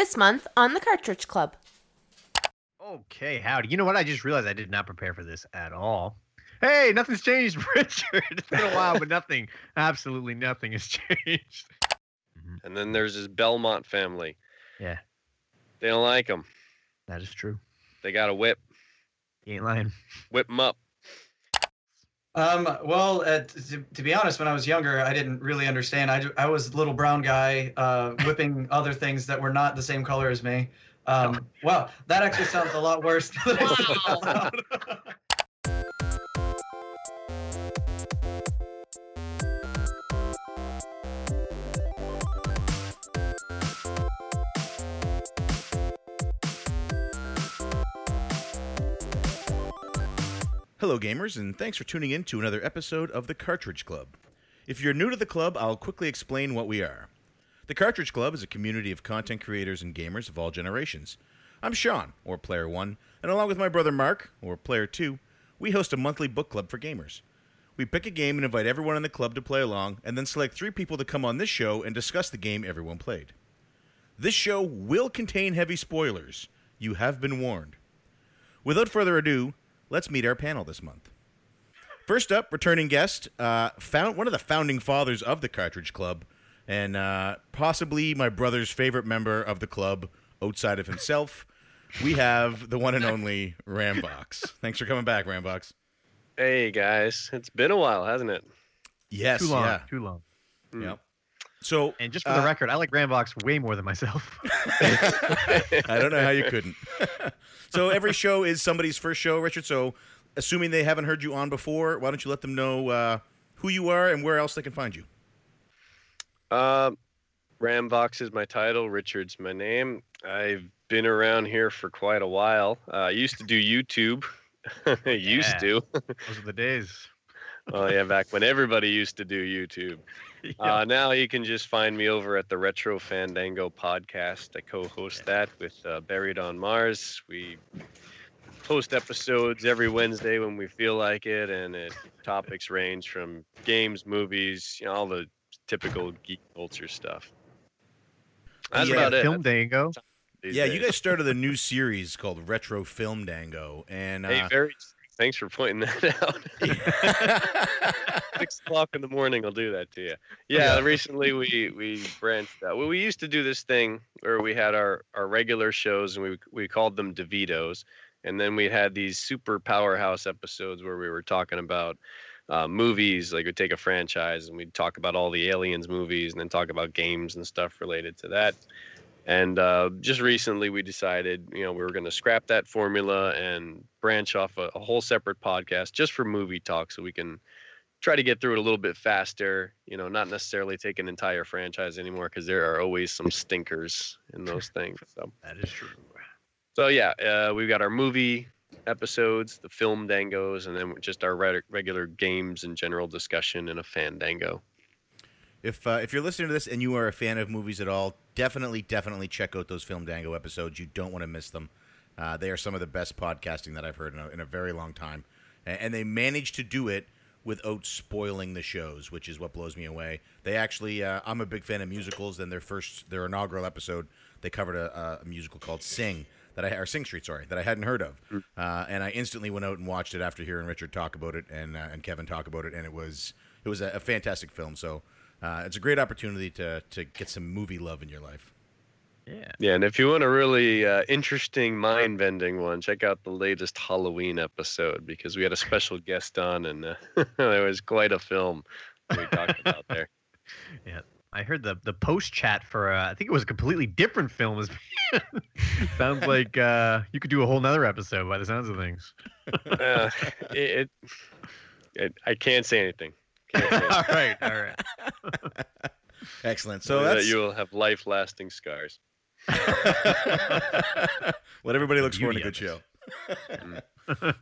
This month on the Cartridge Club. Okay, howdy. You know what? I just realized I did not prepare for this at all. Hey, nothing's changed, Richard. It's been a while, but nothing, absolutely nothing has changed. Mm-hmm. And then there's this Belmont family. Yeah, They don't like him. that is true. They got a whip. You ain't lying. Whip him up. Um, well, uh, to, to be honest, when I was younger, I didn't really understand. I, I was a little brown guy uh, whipping other things that were not the same color as me. Um, wow, that actually sounds a lot worse than I Hello, gamers, and thanks for tuning in to another episode of the Cartridge Club. If you're new to the club, I'll quickly explain what we are. The Cartridge Club is a community of content creators and gamers of all generations. I'm Sean, or Player 1, and along with my brother Mark, or Player 2, we host a monthly book club for gamers. We pick a game and invite everyone in the club to play along, and then select three people to come on this show and discuss the game everyone played. This show will contain heavy spoilers. You have been warned. Without further ado, let's meet our panel this month. First up, returning guest, uh, found one of the founding fathers of the Cartridge Club, and uh, possibly my brother's favorite member of the club outside of himself. We have the one and only Rambox. Thanks for coming back, Rambox. Hey guys, it's been a while, hasn't it? Yes, Too long. yeah, Too long. Mm. yep. So, And just for the Uh, record, I like Rambox way more than myself. I don't know how you couldn't. so every show is somebody's first show, Richard. So, assuming they haven't heard you on before, why don't you let them know uh, who you are and where else they can find you? Uh, Rambox is my title. Richard's my name. I've been around here for quite a while. Uh, I used to do YouTube. used to. Those are the days. Oh yeah, back when everybody used to do YouTube. Uh, now you can just find me over at the Retro Fandango podcast. I co-host that with uh, Buried on Mars. We post episodes every Wednesday when we feel like it, and it, topics range from games, movies, you know, all the typical geek culture stuff. That's Yeah, about it. Film Dango. these yeah, you guys started a new series called Retro Film Dango, and Hey, uh, very. Thanks for pointing that out. six o'clock in the morning i'll do that to you yeah recently we we branched out. Well we used to do this thing where we had our our regular shows and we we called them devitos. And then we had these super powerhouse episodes where we were talking about uh, movies like we'd take a franchise and we'd talk about all the aliens movies and then talk about games and stuff related to that and uh, just recently we decided you know we were going to scrap that formula and branch off a, a whole separate podcast just for movie talk so we can try to get through it a little bit faster. You know, not necessarily take an entire franchise anymore because there are always some stinkers in those things. So, That is true. so yeah, uh, we've got our movie episodes, the film dangos, and then just our reg- regular games and general discussion in a fandango. If uh, if you're listening to this and you are a fan of movies at all, definitely definitely check out those Film Dango episodes. You don't want to miss them. Uh, they are some of the best podcasting that I've heard in a, in a very long time, and, and they manage to do it without spoiling the shows, which is what blows me away. They actually, uh, I'm a big fan of musicals. And their first, their inaugural episode, they covered a, a musical called Sing that I or Sing Street, sorry, that I hadn't heard of, uh, and I instantly went out and watched it after hearing Richard talk about it and uh, and Kevin talk about it, and it was it was a, a fantastic film. So uh, it's a great opportunity to to get some movie love in your life. Yeah. Yeah, and if you want a really uh, interesting, mind-bending one, check out the latest Halloween episode because we had a special guest on, and uh, it was quite a film we talked about there. Yeah. I heard the the post chat for uh, I think it was a completely different film. Is sounds like uh, you could do a whole nother episode by the sounds of things. Uh, it, it, it, I can't say anything. Can't say anything. all right, all right. Excellent. So Know that you will have life-lasting scars. what everybody looks for in a good show.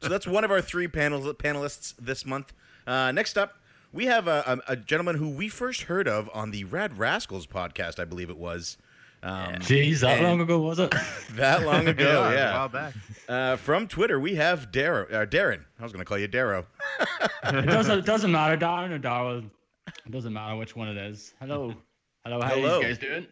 so that's one of our three panel panelists this month. Uh, next up, we have a, a, a gentleman who we first heard of on the Rad Rascals podcast, I believe it was. Um, Jeez, that long ago was it? That long ago, a yeah. A while back. Uh, from Twitter, we have Darrow, uh, Darren. I was going to call you Darrow. it doesn't it doesn't matter, Darren or Darwin. It doesn't matter which one it is. Hello, hello, how Hello. you guys doing?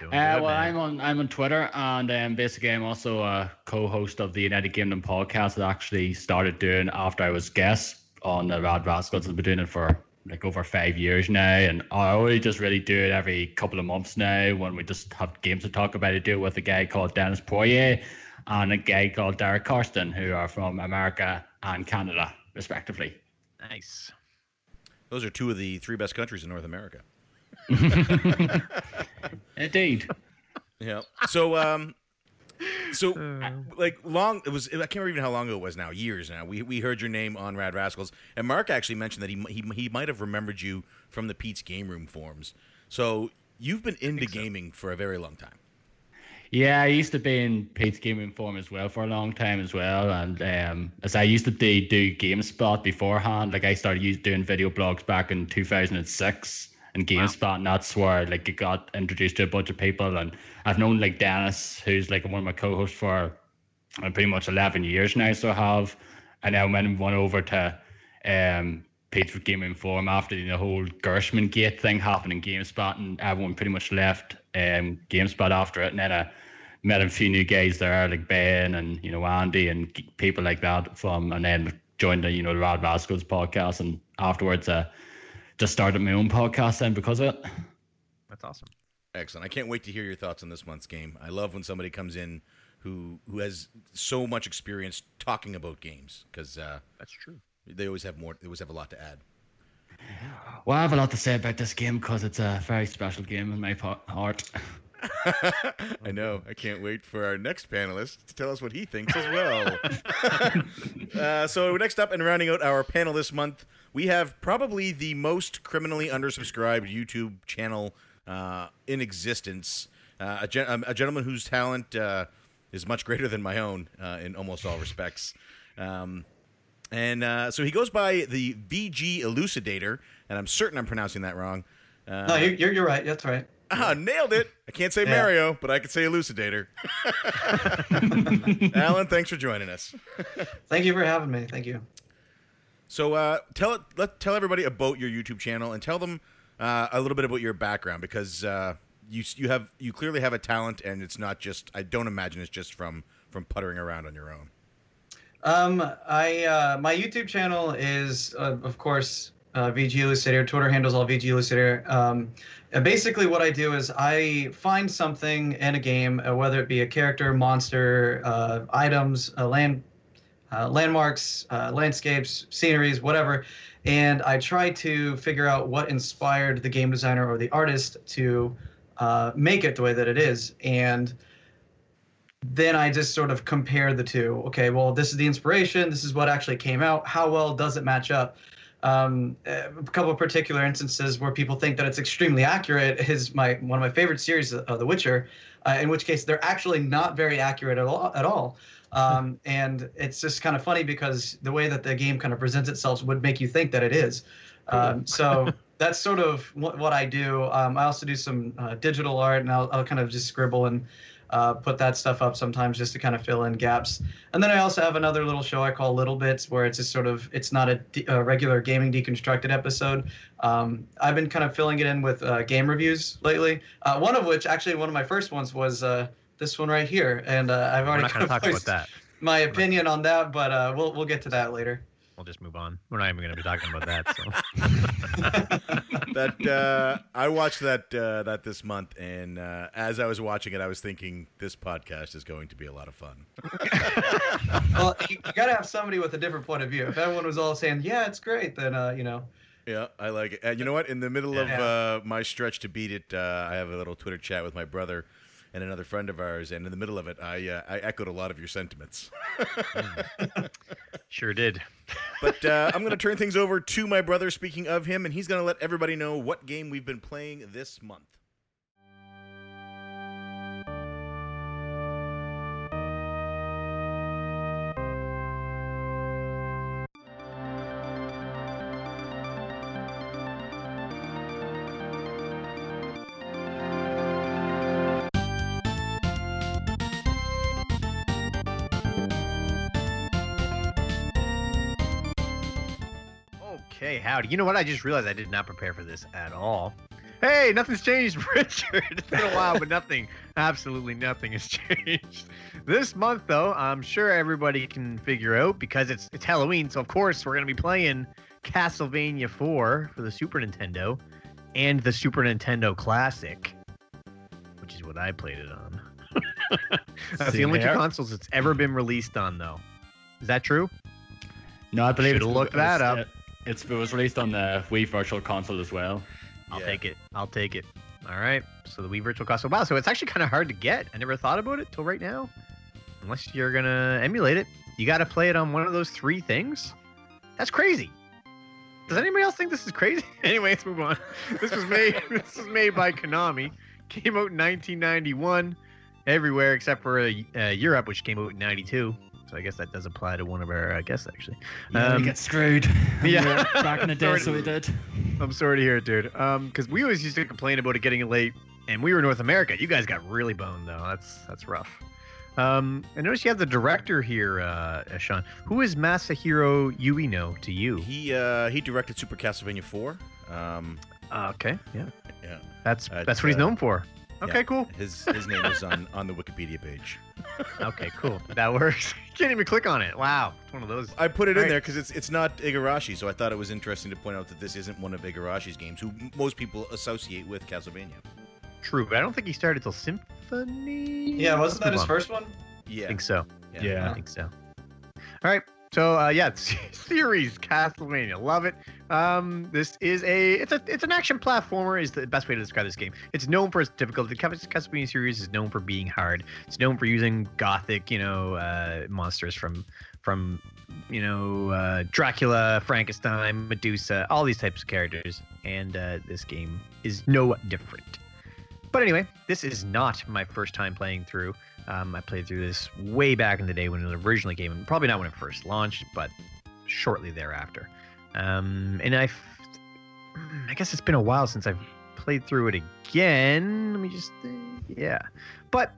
Doing Uh, good, well, man. I'm on I'm on Twitter, and um, basically I'm also a co-host of the United Kingdom podcast that I actually started doing after I was guest on the Rad Rascals. I've been doing it for like over five years now, and I only just really do it every couple of months now when we just have games to talk about. I do it with a guy called Dennis Poirier and a guy called Derek Karsten, who are from America and Canada, respectively. Nice. Those are two of the three best countries in North America. Indeed. Yeah. So, um, so Uh, like long it was I can't remember even how long ago it was now years now. We we heard your name on Rad Rascals and Mark actually mentioned that he he he might have remembered you from the Pete's Game Room forums. So you've been into so. gaming for a very long time. Yeah, I used to be in Pete's Game Room Forum as well for a long time as well, and um, as I used to do, do GameSpot beforehand, like I started doing video blogs back in 2006 and GameSpot, and that's where like it got introduced to a bunch of people, and I've known like Dennis, who's like one of my co-hosts for uh, pretty much 11 years now, so I have, and then when I went over to um, Pete's Gaming Forum after the whole Gerstmann Gate thing happened in GameSpot, and everyone pretty much left um, GameSpot after it, and then I met a few new guys there, like Ben and you know Andy and people like that from, and then joined the you know the Rad Rascals podcast, and afterwards uh, just started my own podcast then because of it. That's awesome. excellent I can't wait to hear your thoughts on this month's game I love when somebody comes in who who has so much experience talking about games because uh, That's true. they always have more they always have a lot to add Well, I have a lot to say about this game because it's a very special game in my heart. I know. I can't wait for our next panelist to tell us what he thinks as well. uh, so, next up and rounding out our panel this month, we have probably the most criminally undersubscribed YouTube channel uh, in existence. Uh, a, gen- um, a gentleman whose talent uh, is much greater than my own uh, in almost all respects. Um, and uh, so he goes by the VG Elucidator, and I'm certain I'm pronouncing that wrong. Uh, No, you're, you're, you're right. That's right. Ah, nailed it. I can't say Yeah. Mario, but I can say Elucidator. Alan, thanks for joining us. Thank you for having me. Thank you. So, uh, tell let tell everybody about your YouTube channel and tell them uh, a little bit about your background because uh, you you have you clearly have a talent and it's not just I don't imagine it's just from from puttering around on your own. Um, I uh, my YouTube channel is uh, of course uh, VG Elucidator. Twitter handles all VG Elucidator. Um, and basically, what I do is I find something in a game, uh, whether it be a character, monster, uh, items, uh, land, uh, landmarks, uh, landscapes, sceneries, whatever, and I try to figure out what inspired the game designer or the artist to uh, make it the way that it is, and then I just sort of compare the two. Okay, well, this is the inspiration. This is what actually came out. How well does it match up? Um, a couple of particular instances where people think that it's extremely accurate is my one of my favorite series of The Witcher, uh, in which case they're actually not very accurate at all. At all. Um, and it's just kind of funny because the way that the game kind of presents itself would make you think that it is. Um, so that's sort of what, what I do. Um, I also do some uh, digital art, and I'll, I'll kind of just scribble and uh, put that stuff up sometimes just to kind of fill in gaps. And then I also have another little show I call Little Bits, where it's just sort of it's not a, de- a regular gaming deconstructed episode. Um, I've been kind of filling it in with uh, game reviews lately. Uh, one of which, actually, one of my first ones was uh, this one right here, and uh, I've already not going kind to of talk about that. my opinion on that, but uh, we'll we'll get to that later. We'll just move on. We're not even going to be talking about that. So. That uh, I watched that uh, that this month, and uh, as I was watching it, I was thinking this podcast is going to be a lot of fun. well, you, you got to have somebody with a different point of view. If everyone was all saying, "Yeah, it's great," then uh, you know. Yeah, I like it. And you know what? In the middle of Yeah. uh, my stretch to beat it, uh, I have a little Twitter chat with my brother and another friend of ours, and in the middle of it, I uh, I echoed a lot of your sentiments. sure did. But uh, I'm going to turn things over to my brother. Speaking of him, and he's going to let everybody know what game we've been playing this month. Howdy. You know what? I just realized I did not prepare for this at all. Hey, nothing's changed, Richard. It's been a while, but nothing, absolutely nothing has changed. This month, though, I'm sure everybody can figure out because it's it's Halloween. So of course we're gonna be playing Castlevania 4 for the Super Nintendo and the Super Nintendo Classic, which is what I played it on. That's the Same only two consoles it's ever been released on, though. Is that true? No, I believe Should've it's, looked it was, that up. It's, it was released on the Wii Virtual Console as well. I'll Yeah. take it. I'll take it. All right. So the Wii Virtual Console. Wow. So it's actually kind of hard to get. I never thought about it till right now. Unless you're gonna emulate it, you got to play it on one of those three things. That's crazy. Does anybody else think this is crazy? anyway, let's move on. This was made. this was made by Konami. Came out in 1991, everywhere except for uh, uh, Europe, which came out in 92. So I guess that does apply to one of our uh, guests actually. Yeah, Um, we get screwed. yeah. back in the day, so we did. I'm sorry to hear it, dude. Um, because we always used to complain about it getting late, and we were North America. You guys got really boned though. That's that's rough. Um, I notice you have the director here, uh, Sean. Who is Masahiro Ueno to you? He uh, he directed Super Castlevania 4. Um, Uh, okay, yeah, yeah, that's Uh, that's what he's uh, known for. Okay, yeah. cool. his his name is on on the Wikipedia page. Okay, cool. That works. You can't even click on it. Wow, it's one of those. I put it in Right. there because it's it's not Igarashi, so I thought it was interesting to point out that this isn't one of Igarashi's games, who most people associate with Castlevania. True, but I don't think he started till Symphony. Yeah, wasn't that his first one? Yeah, I think so. Yeah. I think so. All right. So uh, yeah, series Castlevania, love it. Um, this is a it's a it's an action platformer is the best way to describe this game. It's known for its difficulty. The Castlevania series is known for being hard. It's known for using gothic, you know, uh, monsters from from you know uh, Dracula, Frankenstein, Medusa, all these types of characters, and uh, this game is no different. But anyway, this is not my first time playing through. Um, I played through this way back in the day when it originally came, probably not when it first launched, but shortly thereafter. Um, and I, I guess it's been a while since I've played through it again. Let me just, yeah, but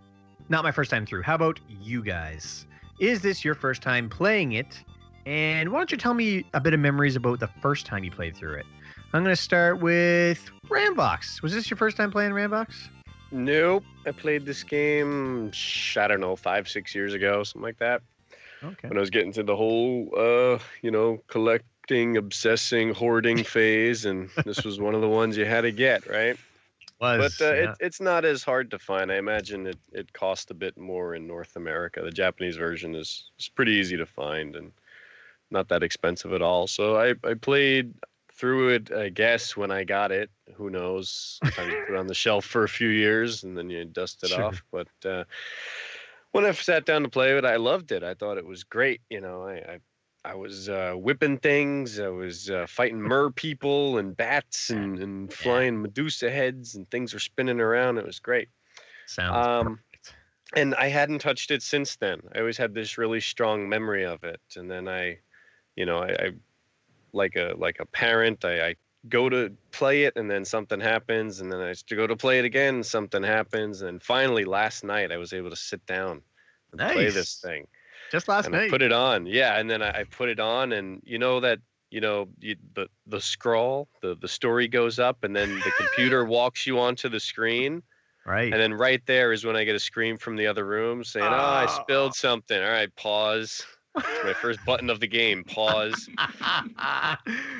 not my first time through. How about you guys? Is this your first time playing it? And why don't you tell me a bit of memories about the first time you played through it? I'm gonna start with Rambox. Was this your first time playing Rambox? Nope. I played this game, I don't know, five, six years ago, something like that. Okay. When I was getting to the whole, uh, you know, collecting, obsessing, hoarding phase, and this was one of the ones you had to get, right? Was But uh, yeah. it, it's not as hard to find. I imagine it, it cost a bit more in North America. The Japanese version is, is pretty easy to find and not that expensive at all. So I, I played through it, I guess, when I got it. Who knows? You put it on the shelf for a few years and then you dust it Sure. off. But uh, when I sat down to play it, I loved it. I thought it was great. You know, I, I I was uh, whipping things. I was uh, fighting mer people and bats and, and flying Medusa heads and things were spinning around. It was great. Sounds um, perfect. And I hadn't touched it since then. I always had this really strong memory of it. And then I, you know, I, I like a like a parent, I, I go to play it and then something happens and then I to go to play it again and something happens and finally last night I was able to sit down and play this thing Just last and I night. put it on. Yeah, and then I, I put it on, and you know that you know you, the the scroll, the the story goes up, and then the computer walks you onto the screen, right. and then right there is when I get a scream from the other room saying, "Oh, I Oh. spilled something." All right, pause. It's my first button of the game. Pause.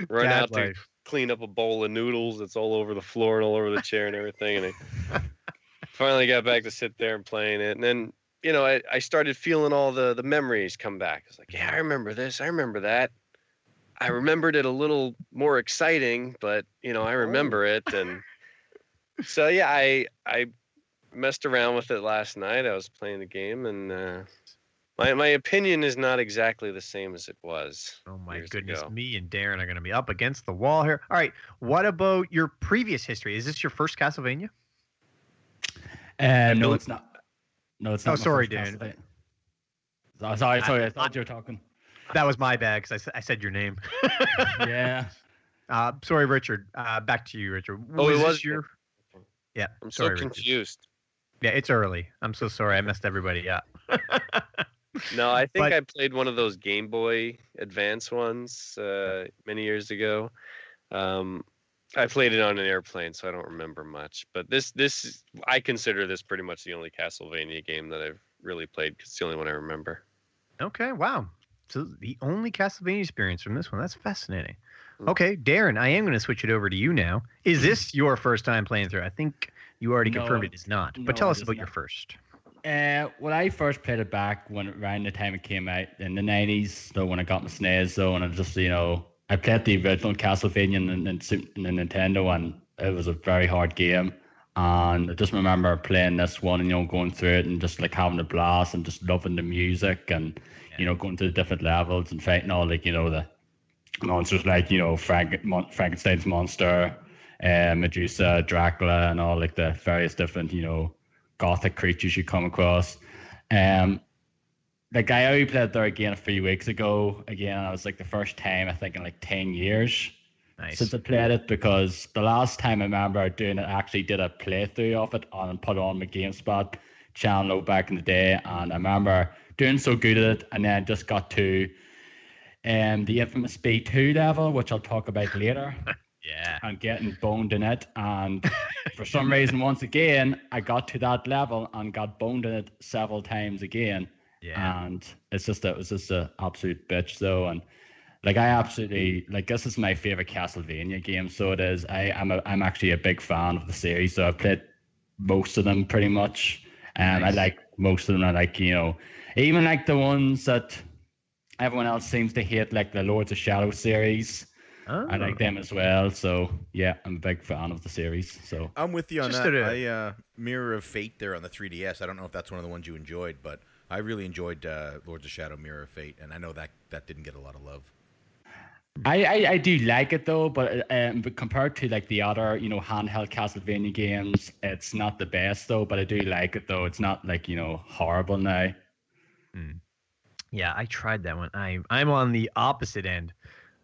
Run Dad out to clean up a bowl of noodles that's all over the floor and all over the chair and everything. And I finally got back to sit there and playing it. And then, you know, I, I started feeling all the, the memories come back. I was like, yeah, I remember this. I remember that. I remembered it a little more exciting, but, you know, I remember it. And so, yeah, I, I messed around with it last night. I was playing the game and, uh, my, my opinion is not exactly the same as it was. Oh my years goodness, ago. me and Darren are going to be up against the wall here. All right, what about your previous history? Is this your first Castlevania? Uh, no, it's not. No, it's Oh, not. my sorry, first Dan. Oh, sorry, I- sorry. I thought you were talking. That was my bad because I, I said your name. Yeah. Uh, sorry, Richard. Uh, back to you, Richard. Oh, it was your. Yeah, I'm so sorry, Richard. confused. Yeah, it's early. I'm so sorry. I messed everybody up. No, I think But- I played one of those Game Boy Advance ones uh, many years ago. Um, I played it on an airplane, so I don't remember much. But this this I consider this pretty much the only Castlevania game that I've really played. 'cause it's the only one I remember. Okay, wow. So the only Castlevania experience from this one. That's fascinating. Mm. Okay, Darren, I am going to switch it over to you now. Is this your first time playing through? I think you already No, confirmed it is not. no, but tell us is about your first. Uh, when I first played it back when around the time it came out in the nineties, so when I got my SNES, so and I just you know I played the original Castlevania in, in, the Nintendo, and it was a very hard game. And I just remember playing this one and you know going through it and just like having a blast and just loving the music and you know going to the different levels and fighting all like you know the monsters like you know Frank, Mon- Frankenstein's monster, uh, Medusa, Dracula, and all like the various different you know gothic creatures you come across. Um, like I only played there again a few weeks ago. Again, I was like the first time I think in like ten years Nice. since I played it because the last time I remember doing it, I actually did a playthrough of it on and put on my GameSpot channel back in the day, and I remember doing so good at it, and then just got to um the infamous B2 level, which I'll talk about later yeah. and getting boned in it. And for some reason, once again, I got to that level and got boned in it several times again. Yeah. And it's just a, it was just an absolute bitch though. And like I absolutely like this is my favorite Castlevania game. So it is. I am a, I'm actually a big fan of the series. So I've played most of them pretty much. Um, and Nice. I like most of them. I like you know even like the ones that everyone else seems to hate, like the Lords of Shadow series. Oh. I like them as well. So yeah, I'm a big fan of the series. So I'm with you on Just that. did a- I uh, Mirror of Fate there on the 3DS. I don't know if that's one of the ones you enjoyed, but I really enjoyed uh, Lords of Shadow Mirror of Fate, and I know that that didn't get a lot of love. I, I, I do like it though, but um, but compared to like the other you know handheld Castlevania games, it's not the best though. But I do like it though. It's not like you know horrible now. Yeah, I tried that one. I I'm on the opposite end,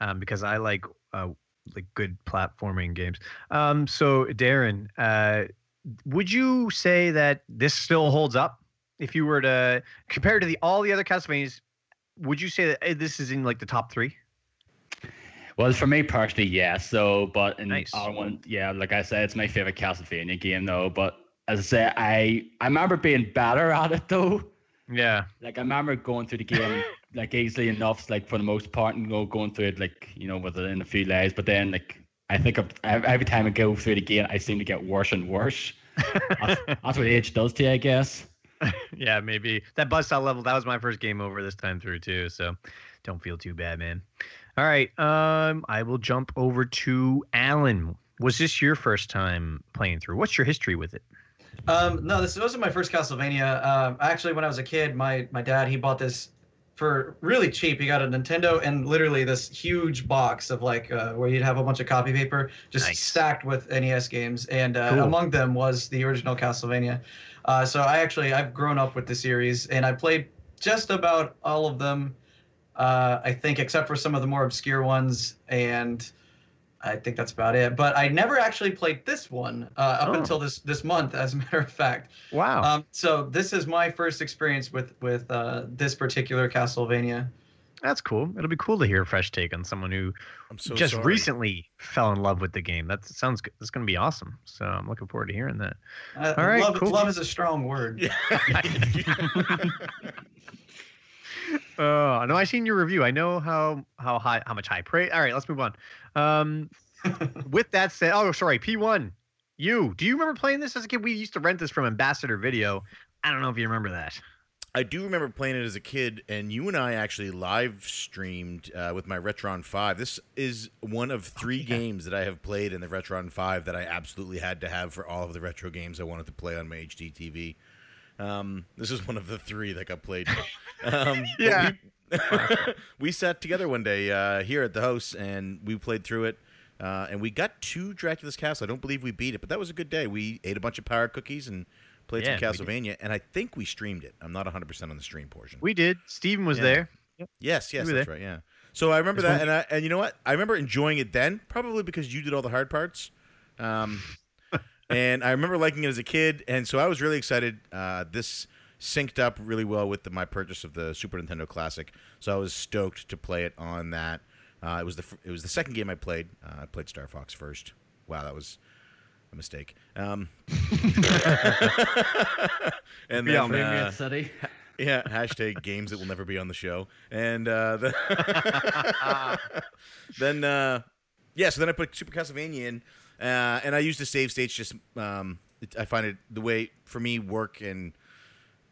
um, because I like uh like good platforming games. Um, so Darren, uh, would you say that this still holds up? If you were to compare to the all the other Castlevanias, would you say that eh, this is in like the top three? Well, for me personally, yes. So, but in Nice. one, yeah, like I said, it's my favorite Castlevania game though. But as I say, I I remember being better at it though. Yeah. Like I remember going through the game like easily enough, like for the most part, and go going through it like you know within a few days. But then like I think every time I go through the game, I seem to get worse and worse. That's, that's what age does to you, I guess. yeah, maybe that buzzsaw level. That was my first game over this time through too. So don't feel too bad, man. All right, um, I will jump over to Alan. Was this your first time playing through? What's your history with it? Um, no, this wasn't my first Castlevania. Um, actually, when I was a kid, my my dad he bought this for really cheap. He got a Nintendo and literally this huge box of like uh, where you'd have a bunch of copy paper just Nice. stacked with NES games, and uh, Cool. among them was the original Castlevania. Uh, so I actually I've grown up with the series, and I played just about all of them. Uh, I think except for some of the more obscure ones, and I think that's about it. But I never actually played this one uh, up Oh. until this this month, as a matter of fact. Wow. Um, so this is my first experience with with uh, this particular Castlevania. That's cool. It'll be cool to hear a fresh take on someone who so just sorry. recently fell in love with the game. That sounds good. It's going to be awesome. So I'm looking forward to hearing that. Uh, All right, love, cool. love is a strong word. Uh, no, I seen your review. I know how how high how much high praise. All right, let's move on. Um, with that said, oh sorry, P1. You do you remember playing this as a kid? We used to rent this from Ambassador Video. I don't know if you remember that. I do remember playing it as a kid, and you and I actually live streamed uh, with my Retron 5. This is one of three yeah. games that I have played in the Retron 5 that I absolutely had to have for all of the retro games I wanted to play on my HD TV. Um, this is one of the three that got played. Um, Yeah. We, we sat together one day uh, here at the house, and we played through it. Uh, and we got to Dracula's Castle. I don't believe we beat it, but that was a good day. We ate a bunch of power cookies and played Yeah, some we did. Castlevania, and I think we streamed it. I'm not 100% on the stream portion. We did. Steven was Yeah. there. yes, yes, were that's there. right. Yeah. So I remember There's that, and I, and you know what? I remember enjoying it then, probably because you did all the hard parts. Um, and I remember liking it as a kid, and so I was really excited. Uh, this synced up really well with the, my purchase of the Super Nintendo Classic, so I was stoked to play it on that. Uh, it was the it was the second game I played. Uh, I played Star Fox first, Wow, that was a mistake. Um, and Yeah, then, maybe uh, City. yeah, hashtag games that will never be on the show. And uh, the then, uh, yeah, so then I put Super Castlevania in, uh, and I use the save states. Just um, it, I find it the way for me work and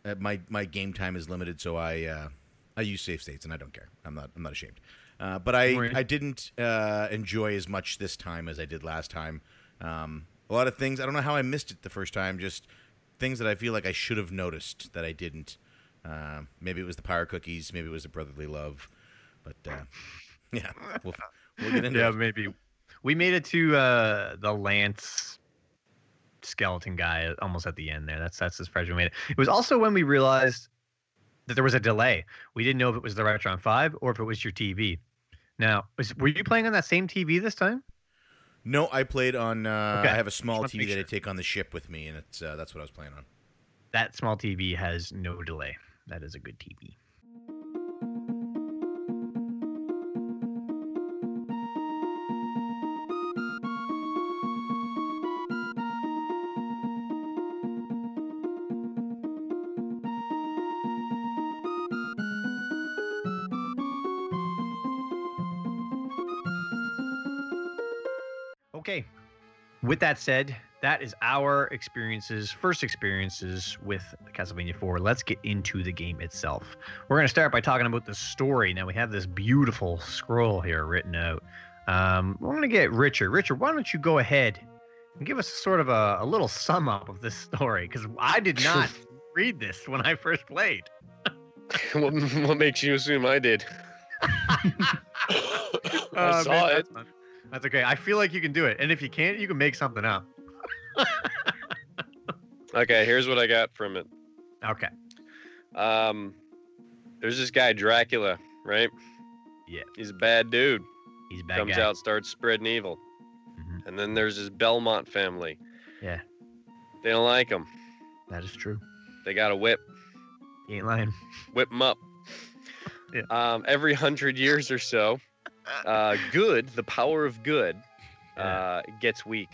uh, my my game time is limited, so I uh, I use save states, and I don't care. I'm not I'm not ashamed. Uh, but I Right. I didn't uh, enjoy as much this time as I did last time. Um, a lot of things I don't know how I missed it the first time. Just things that I feel like I should have noticed that I didn't. Uh, maybe it was the power cookies. Maybe it was the brotherly love. But uh, yeah, we'll, we'll get into yeah, it. maybe. We made it to uh, the Lance skeleton guy almost at the end there. That's that's as far as we made it. It was also when we realized that there was a delay. We didn't know if it was the Retron 5 or if it was your TV. Now, was, were you playing on that same TV this time? No, I played on. Uh, Okay. I have a small TV make that I take on the ship with me, and it's uh, that's what I was playing on. That small TV has no delay. That is a good TV. With that said, that is our experiences, first experiences with Castlevania 4. Let's get into the game itself. We're going to start by talking about the story. Now, we have this beautiful scroll here written out. Um, we're going to get Richard. Richard, why don't you go ahead and give us sort of a, a little sum up of this story? Because I did not read this when I first played. what, what makes you assume I did? I Uh, saw man, it. That's, okay. I feel like you can do it. And if you can't, you can make something up. Okay, here's what I got from it. Okay. Um, there's this guy Dracula, right? Yeah. He's a bad dude. He's a bad guy. Comes guy. out, starts spreading evil. Mm-hmm. And then there's his Belmont family. Yeah. They don't like him. That is true. They got a whip. You ain't lying. whip them up. Yeah. Um, every hundred years or so, uh, good, the power of good, uh, gets weak.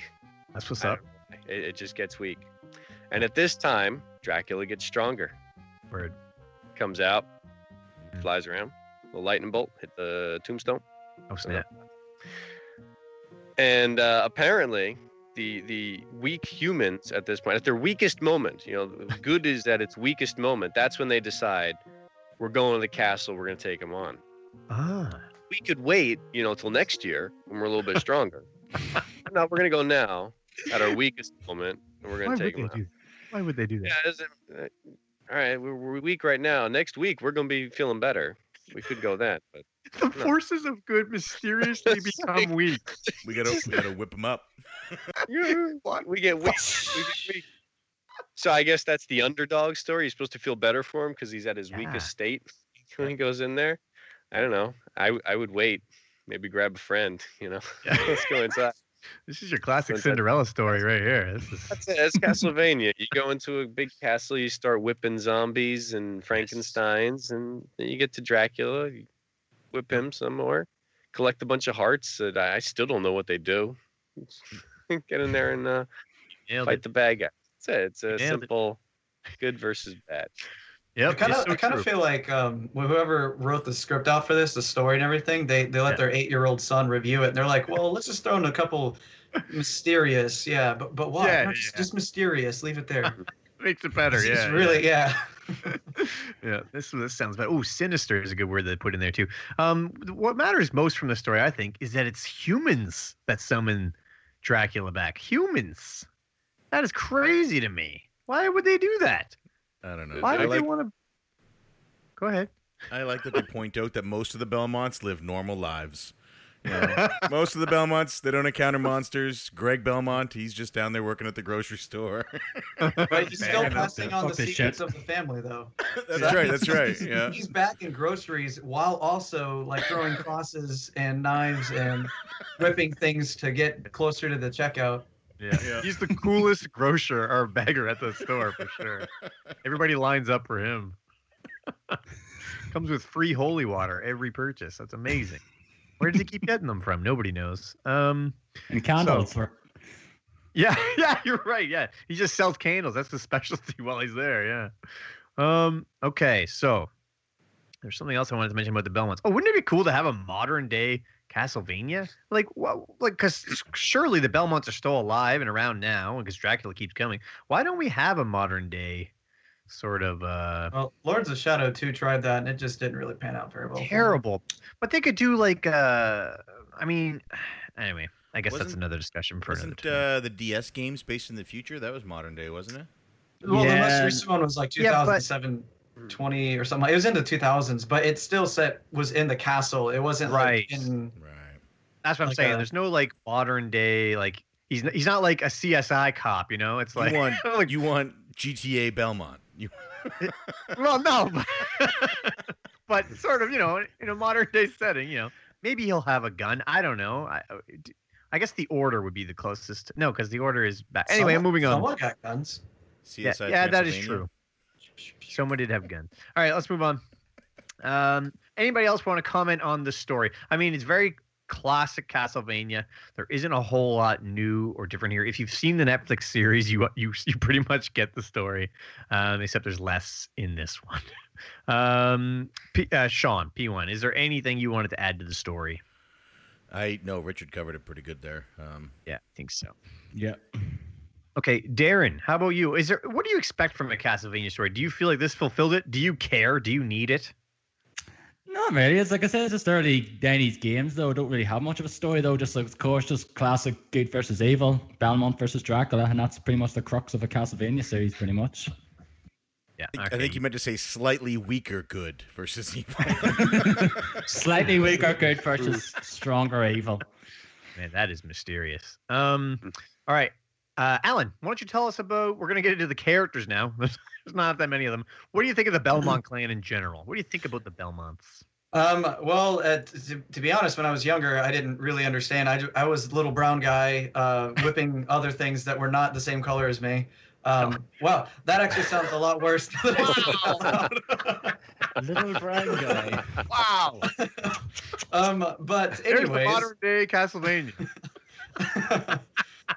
That's what's up. don't know why. It, it just gets weak. And at this time, Dracula gets stronger. Word. Comes out, Mhm. flies around, The lightning bolt hit the tombstone. Oh snap. And uh, apparently, the the weak humans at this point, at their weakest moment, you know, good is at its weakest moment. That's when they decide, we're going to the castle. We're going to take them on. Ah. We could wait, you know, till next year when we're a little bit stronger. no, we're gonna go now at our weakest moment, and we're gonna would take them. out. do? Why would they do that? Yeah, isn't- uh, all right, we're, we're weak right now. Next week we're gonna be feeling better. We could go then, but The forces of good mysteriously become like- weak. We gotta we gotta whip them up. we get weak. we get weak. So I guess that's the underdog story. You're supposed to feel better for him because he's at his Yeah. weakest state when he goes in there. I don't know. I I would wait. Maybe grab a friend. You know, let's go inside. This is your classic Cinderella story right here. This is That's it. That's Castlevania. You go into a big castle, you start whipping zombies and Frankenstein's, and then you get to Dracula. You whip him some more, collect a bunch of hearts that I I still don't know what they do. get in there and uh, fight it. the bad guy. That's it. It's a Nailed it. simple good versus bad. Yep. I kind of, so I kind of feel like um, whoever wrote the script out for this, the story and everything, they they let Yeah. their eight-year-old son review it, and they're like, "Well, let's just throw in a couple mysterious, yeah, but but why? Yeah, No, just, yeah. just mysterious. Leave it there. makes it better. It's- Yeah. it's really, yeah. yeah, this this sounds bad. Oh, sinister is a good word they put in there too. Um, what matters most from the story, I think, is that it's humans that summon Dracula back. Humans. That is crazy to me. Why would they do that? I don't know. Why I would like they want to? Go ahead. I like that they point out that most of the Belmonts live normal lives. You know, most of the Belmonts they don't encounter monsters. Greg Belmont, he's just down there working at the grocery store. But he's still Fair passing on the secrets shit. of the family, though. that's So right. That's right. he's- Yeah. He's back in groceries while also like throwing crosses and knives and ripping things to get closer to the checkout. Yeah. Yeah. He's the coolest grocer or beggar at the store for sure. Everybody lines up for him. Comes with free holy water every purchase. That's amazing. Where does he keep getting them from? Nobody knows. Um, And candles for Yeah, yeah, you're right. Yeah, he just sells candles. That's the specialty while he's there. Yeah. Um. Okay, so there's something else I wanted to mention about the Belmonts. Oh, wouldn't it be cool to have a modern day Castlevania? Like, what? Like, because surely the Belmonts are still alive and around now, because Dracula keeps coming. Why don't we have a modern day sort of uh Well, Lords of Shadow 2 tried that and it just didn't really pan out very well. terrible? But they could do like uh, I mean, anyway. I guess that's Wasn't- another discussion for another Wasn't time. uh, the DS games based in the future? That was modern day, wasn't it? Well, the most recent one was like Yeah, but- 2007, 20 or something. It was in the 2000s, but it still set was in the castle. It wasn't Right. like in. Right. That's what I'm like saying. a- There's no like modern day like he's he's not like a CSI cop, you know. It's like you want like you want GTA Belmont. You, well, no, but, but sort of, you know, in a modern day setting, you know, maybe he'll have a gun. I don't know. I, uh, d- I guess the order would be the closest. No, because the order is back. Anyway, I'm someone- moving on. Someone got guns. Yeah, CSI yeah, that is true. Someone did have guns. All right, let's move on. Um, anybody else want to comment on the story? I mean, it's very classic Castlevania. There isn't a whole lot new or different here. If you've seen the Netflix series, you you you pretty much get the story, um, except there's less in this one. Um, P, uh, Sean P1, is there anything you wanted to add to the story? I know Richard covered it pretty good there. Um, Yeah, I think so. Yeah. Okay, Darren, how about you? Is there what do you expect from a Castlevania story? Do you feel like this fulfilled it? Do you care? Do you need it? Not really. It's like I said, it's just early Danny's games though. Don't really have much of a story though. Just like of course, just classic good versus evil, Belmont versus Dracula, and that's pretty much the crux of a Castlevania series, pretty much. Yeah, I, think, I think you meant to say slightly weaker good versus evil. Slightly weaker good versus stronger evil. Man, that is mysterious. Um, all right, uh, Alan, why don't you tell us about? We're gonna get into the characters now. There's not that many of them. What do you think of the Belmont clan in general? What do you think about the Belmonts? Um, well, uh, to, to be honest, when I was younger, I didn't really understand. I, I was a little brown guy uh, whipping other things that were not the same color as me. Um, wow, that actually sounds a lot worse. than I said it out loud. Little brown guy. Wow, um, but there's the modern day Castlevania.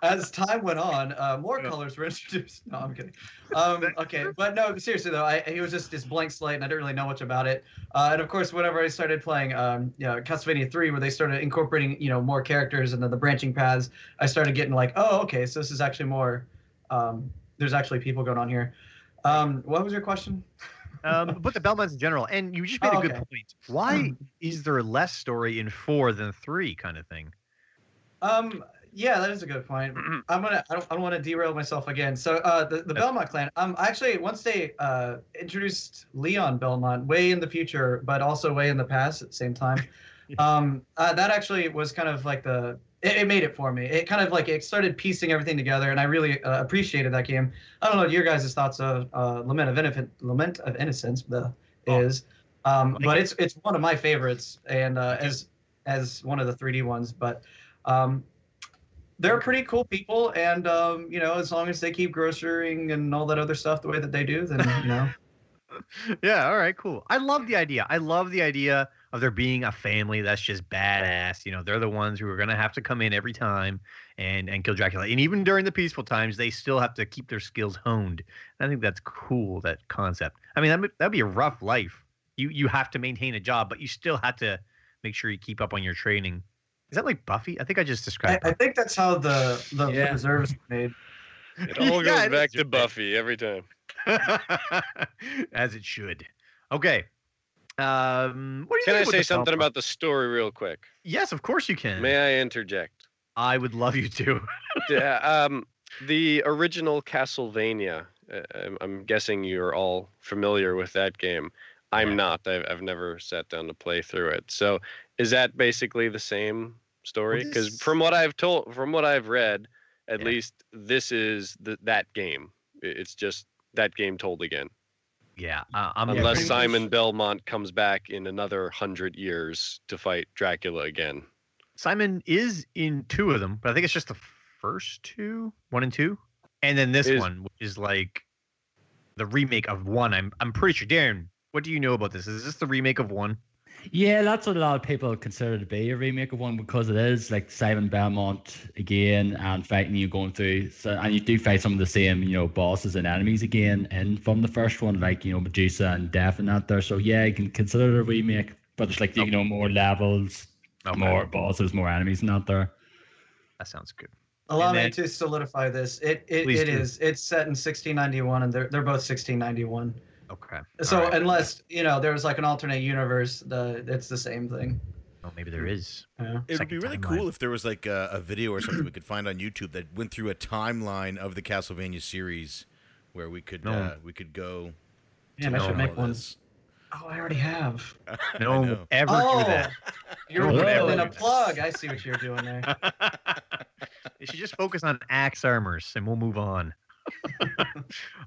As time went on, uh, more colors were introduced. No, I'm kidding. Um, okay, but no, seriously though, I, he was just this blank slate, and I didn't really know much about it. Uh, and of course, whenever I started playing, um, you know, Castlevania 3, where they started incorporating, you know, more characters and then the branching paths, I started getting like, oh, okay, so this is actually more. Um, there's actually people going on here. Um, what was your question? Um, but the Belmonts in general, and you just made Oh, a good okay. point. Why is there less story in four than three, kind of thing? Um, yeah, that is a good point. I'm gonna. I don't, I don't want to derail myself again. So, uh, the, the Belmont clan. Um, actually, once they uh introduced Leon Belmont way in the future, but also way in the past at the same time. Um, uh, that actually was kind of like the. It, it made it for me. It kind of like it started piecing everything together, and I really uh, appreciated that game. I don't know your guys' thoughts of uh, Lament of Innocence. Lament of Innocence. The Oh. is, um, but it. it's it's one of my favorites, and uh, as as one of the 3D ones, but. Um, they're pretty cool people, and um, you know, as long as they keep grocerying and all that other stuff the way that they do, then you know. yeah, all right, cool. I love the idea. I love the idea of there being a family that's just badass. You know, they're the ones who are gonna have to come in every time and and kill Dracula. And even during the peaceful times, they still have to keep their skills honed. And I think that's cool. That concept. I mean, that that'd be a rough life. You you have to maintain a job, but you still have to make sure you keep up on your training. Is that like Buffy? I think I just I, described. I think that's how the the Yeah. reserves were made. It all goes it back to Buffy every time. as it should. Okay. Um, what do you Can I think with say something about the story real quick? Yes, of course you can. May I interject? I would love you to. yeah, um, the original Castlevania. Uh, I'm, I'm guessing you're all familiar with that game. I'm not. I've, I've never sat down to play through it. So, is that basically the same story? Because this- from what I've told, from what I've read, at Yeah. least this is the, that game. It's just that game told again. Yeah, uh, I'm Unless pretty much. Simon Belmont comes back in another hundred years to fight Dracula again. Simon is in two of them, but I think it's just the first two, one and two, and then this Is- one, which is like the remake of one. I'm I'm pretty sure. Darren, what do you know about this? Is this the remake of one? Yeah, that's what a lot of people consider to be a remake of one because it is like Simon Belmont again and fighting you going through. So and you do fight some of the same you know bosses and enemies again and from the first one like you know Medusa and Death and that there. So yeah, you can consider it a remake, but it's like you oh. know more levels, Okay. more bosses, more enemies and that there. That sounds good. Allow And me then- to solidify this. It it, Please it do. is. It's set in 1691, and they're they're both 1691. Okay. So All right. unless you know there's like an alternate universe, the it's the same thing. oh, maybe there is. Yeah. It would be really timeline. cool if there was like a, a video or something we could find on YouTube that went through a timeline of the Castlevania series, where we could No. uh, we could go. Man, to I should make of one. Oh, I already have. No one know. will ever oh, do that. you're No putting in a plug. I see what you're doing there. you should just focus on axe armors and we'll move on.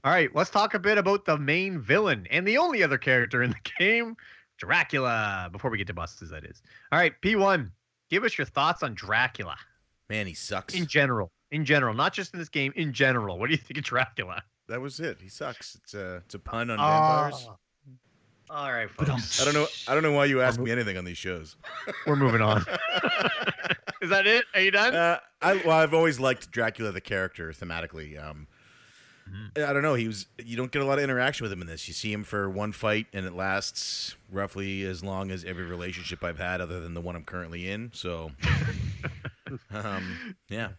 All right, let's talk a bit about the main villain and the only other character in the game, Dracula. Before we get to bosses, that is. All right, P1, give us your thoughts on Dracula Man, he sucks. in general. In general, not just in this game, in general. What do you think of Dracula? that was it. He sucks. It's a it's a pun on Ah. vampires. All right, folks. I don't know. I don't know why you ask me anything on these shows. We're moving on. is that it? Are you done? Uh, I well, I've always liked Dracula the character thematically. Um. I don't know. He was. You don't get a lot of interaction with him in this. You see him for one fight, and it lasts roughly as long as every relationship I've had, other than the one I'm currently in. So, um, yeah.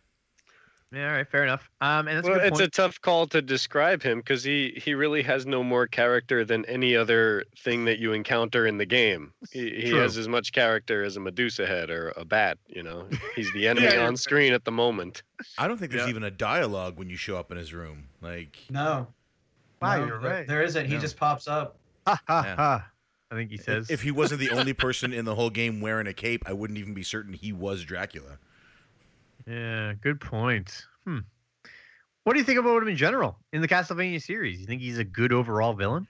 Yeah, all right, fair enough. Um, and that's well, a it's point. a tough call to describe him because he he really has no more character than any other thing that you encounter in the game. He, he has as much character as a Medusa head or a bat. You know, he's the enemy Yeah, on screen at the moment. I don't think there's Yeah. even a dialogue when you show up in his room. Like, No. Wow, No, you're right. There isn't. He No. just pops up. Ha ha Yeah. ha. I think he says. if he wasn't the only person in the whole game wearing a cape, I wouldn't even be certain he was Dracula. Yeah, good point. Hmm. What do you think about him in general in the Castlevania series? You think he's a good overall villain?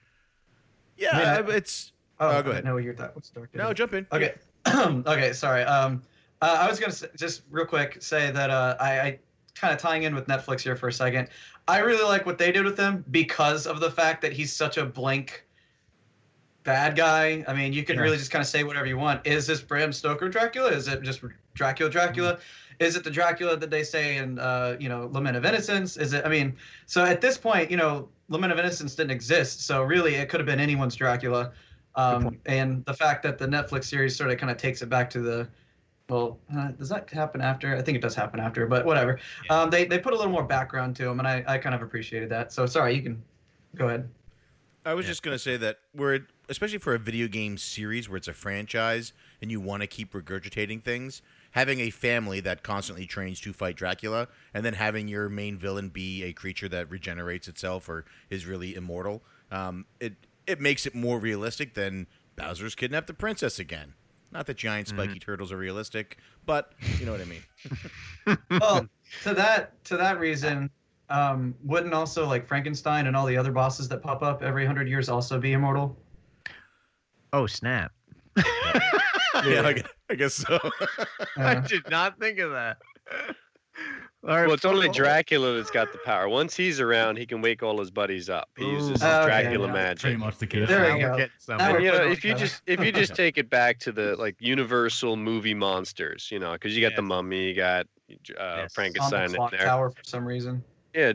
Yeah, Yeah. it's. Oh, I go ahead. didn't know what your thought was. Dark No, jump in. Okay. okay. Sorry. Um, uh, I was gonna s just real quick say that uh, I, I kind of tying in with Netflix here for a second. I really like what they did with him because of the fact that he's such a blank bad guy. I mean, you can Yeah. really just kind of say whatever you want. Is this Bram Stoker Dracula? Is it just Dracula Dracula? Is it the Dracula that they say in uh, you know Lament of Innocence? Is it? I mean, so at this point, you know, Lament of Innocence didn't exist, so really it could have been anyone's Dracula. Um, and the fact that the Netflix series sort of kind of takes it back to the, well, uh, does that happen after? I think it does happen after, but whatever. Yeah. Um, they they put a little more background to him, and I, I kind of appreciated that. So sorry, you can go ahead. I was Yeah. just gonna say that we're especially for a video game series where it's a franchise and you want to keep regurgitating things. Having a family that constantly trains to fight Dracula, and then having your main villain be a creature that regenerates itself or is really immortal, um, it it makes it more realistic than Bowser's kidnapped the princess again. Not that giant spiky turtles are realistic, but you know what I mean. Well, to that to that reason, um, wouldn't also like Frankenstein and all the other bosses that pop up every hundred years also be immortal? Oh snap! yeah, I, gu- I guess so. I Uh, did not think of that. All right, Well, it's only. Dracula that's got the power. Once he's around, he can wake all his buddies up. He Ooh. uses his Okay, Dracula yeah. magic. Pretty much the case. There Now we go. getting And, you know, if you just if you just take it back to the like Universal movie monsters, you know, because you got the Mummy, you got uh, Yes. on the Frankenstein in there. tower for some reason. Yeah.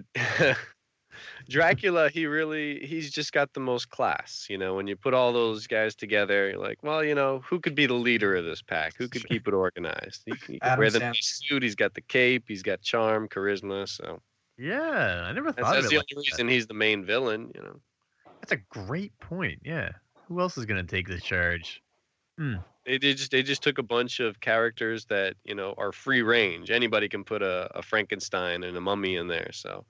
Dracula, he really he's just got the most class. You know, when you put all those guys together, you're like, well, you know, who could be the leader of this pack? Who could keep it organized? He, he Adam wear the nice suit. He's got the cape. He's got charm, charisma. So Yeah, I never that's, thought that's of the it. only that. reason he's the main villain. You know, That's a great point. Yeah. Who else is gonna take the charge? Hmm. they, they just they just took a bunch of characters that you know are free range. Anybody can put a, a Frankenstein and a mummy in there. So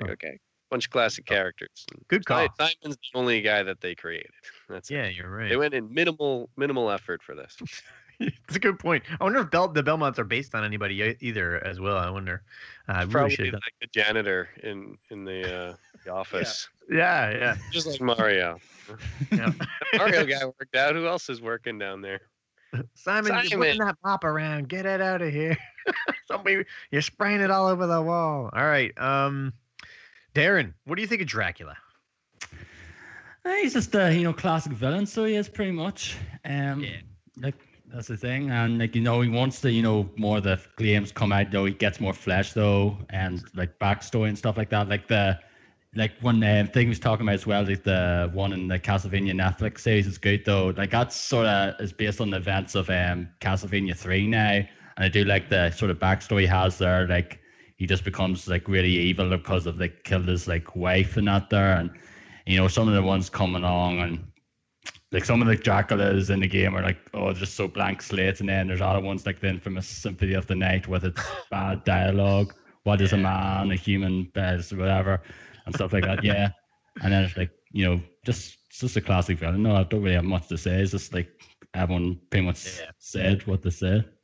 like okay, bunch of classic characters. Good call. Simon's the only guy that they created. That's it. Yeah, you're right. They went in minimal minimal effort for this. It's a good point. I wonder if Bel- the Belmonts are based on anybody either as well. I wonder. Uh, I really Probably should. like the janitor in in the, uh, the office, Yeah, yeah. just like Mario. yeah. Mario guy worked out. Who else is working down there? Simon, you're Simon. putting that mop around. Get it out of here. Somebody, you're spraying it all over the wall. All right. Um, Darren, what do you think of Dracula? Uh, He's just a you know classic villain, so he is pretty much. Um, Yeah. like that's the thing, and like you know, he wants to, you know, more of the games come out though. He gets more flesh though, and like backstory and stuff like that. Like the, like one um, thing he was talking about as well, like the one in the Castlevania Netflix series is good though. Like that's sort of is based on the events of um Castlevania three now, and I do like the sort of backstory he has there. Like he just becomes like really evil because of like killed his like wife and that there, and you know some of the ones coming along and like some of the Draculas in the game are like oh just so blank slates, and then there's other ones like the infamous Symphony of the Night with its bad dialogue. What is a man, a human, best, whatever, and stuff like that. Yeah, and then it's like you know just it's just a classic villain. No, I don't really have much to say. It's just like everyone pretty much Yeah. said what they said.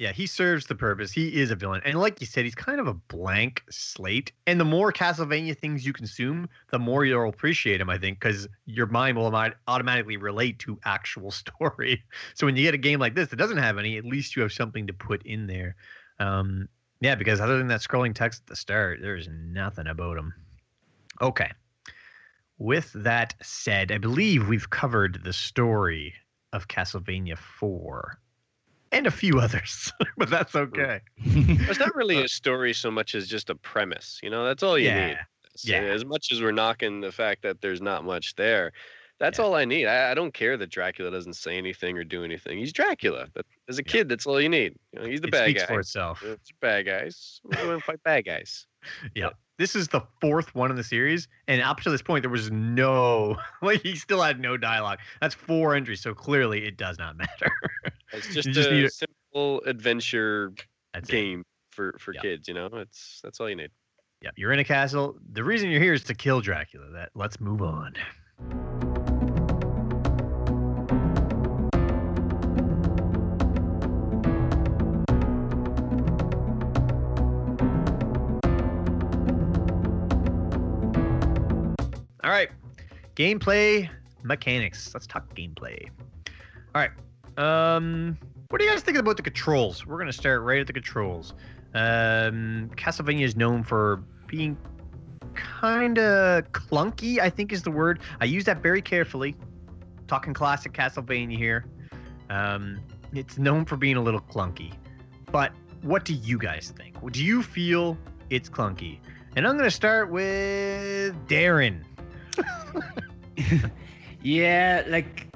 Yeah, he serves the purpose. He is a villain. And like you said, he's kind of a blank slate. And the more Castlevania things you consume, the more you'll appreciate him, I think, because your mind will automatically relate to actual story. So when you get a game like this that doesn't have any, at least you have something to put in there. Um, yeah, because other than that scrolling text at the start, there's nothing about him. Okay. With that said, I believe we've covered the story of Castlevania 4 and a few others, but that's hmm. okay. It's not really uh, a story so much as just a premise. You know, that's all you Yeah. need. So Yeah. As much as we're knocking the fact that there's not much there, that's Yeah. all I need. I, I don't care that Dracula doesn't say anything or do anything. He's Dracula. But as a Yeah. kid, that's all you need. You know, he's the it bad speaks guy. for itself. It's bad guys. We're going to fight bad guys. This is the fourth one in the series, and up to this point, there was no like he still had no dialogue. That's four entries, so clearly it does not matter. It's just, just a simple adventure That's it. game for for Yeah. kids. You know, it's that's all you need. Yeah, you're in a castle. The reason you're here is to kill Dracula. That let's move on. All right, gameplay mechanics. Let's talk gameplay. All right. Um, what do you guys think about the controls? We're gonna start right at the controls. Um, Castlevania is known for being kind of clunky. I think is the word. I use that very carefully. Talking classic Castlevania here. Um, it's known for being a little clunky. But what do you guys think? Do you feel it's clunky? And I'm gonna start with Darren. yeah, like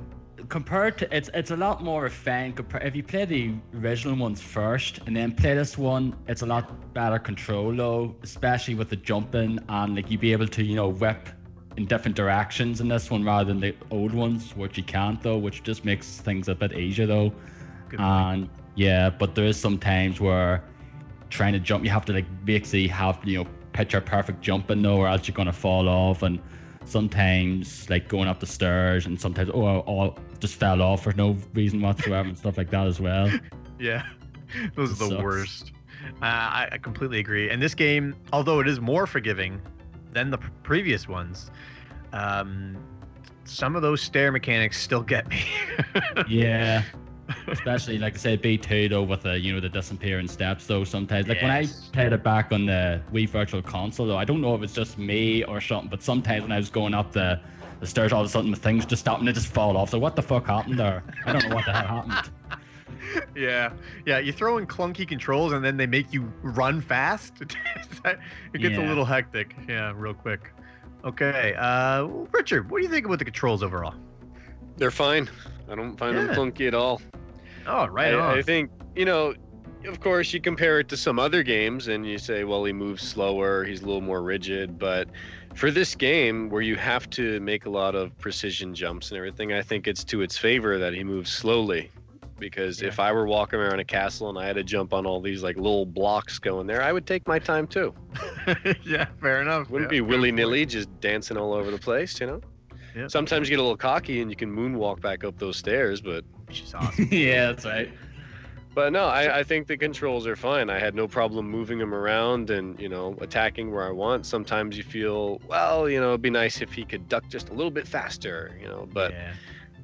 compared to it's it's a lot more refined. Compared if you play the original ones first and then play this one, it's a lot better control though, especially with the jumping and like you be able to you know whip in different directions in this one rather than the old ones, which you can't though, which just makes things a bit easier though. Good point. And yeah, but there is some times where trying to jump, you have to like basically have you know picture perfect jumping though, or else you're gonna fall off. And sometimes like going up the stairs, and sometimes oh, I, I just fell off for no reason whatsoever and stuff like that as well. Yeah, those are the sucks. worst. Uh, I, I completely agree. And this game, although it is more forgiving than the previous ones, um, some of those stair mechanics still get me. yeah. Especially like I said, B2 though with the you know the disappearing steps though sometimes like when I Yes. played it back on the Wii Virtual Console though I don't know if it's just me or something but sometimes when I was going up the the stairs all of a sudden the things just stop and they just fall off so what the fuck happened there I don't know what the hell happened yeah, yeah. You throw in clunky controls and then they make you run fast. it gets a little hectic. Yeah, real quick. Okay, uh, Richard, what do you think about the controls overall? They're fine. I don't find Yeah. them clunky at all. Oh, right I. I think you know, of course, you compare it to some other games, and you say, well, he moves slower, he's a little more rigid. But for this game, where you have to make a lot of precision jumps and everything, I think it's to its favor that he moves slowly. Because if I were walking around a castle and I had to jump on all these like little blocks going there, I would take my time too. yeah, fair enough. Wouldn't yeah, be willy nilly just dancing all over the place, you know. Yeah. Sometimes you get a little cocky and you can moonwalk back up those stairs, but Which is awesome. yeah that's right But no, I, I think the controls are fine. I had no problem moving them around and, you know, attacking where I want. Sometimes you feel, well, you know, it'd be nice if he could duck just a little bit faster, you know, but yeah.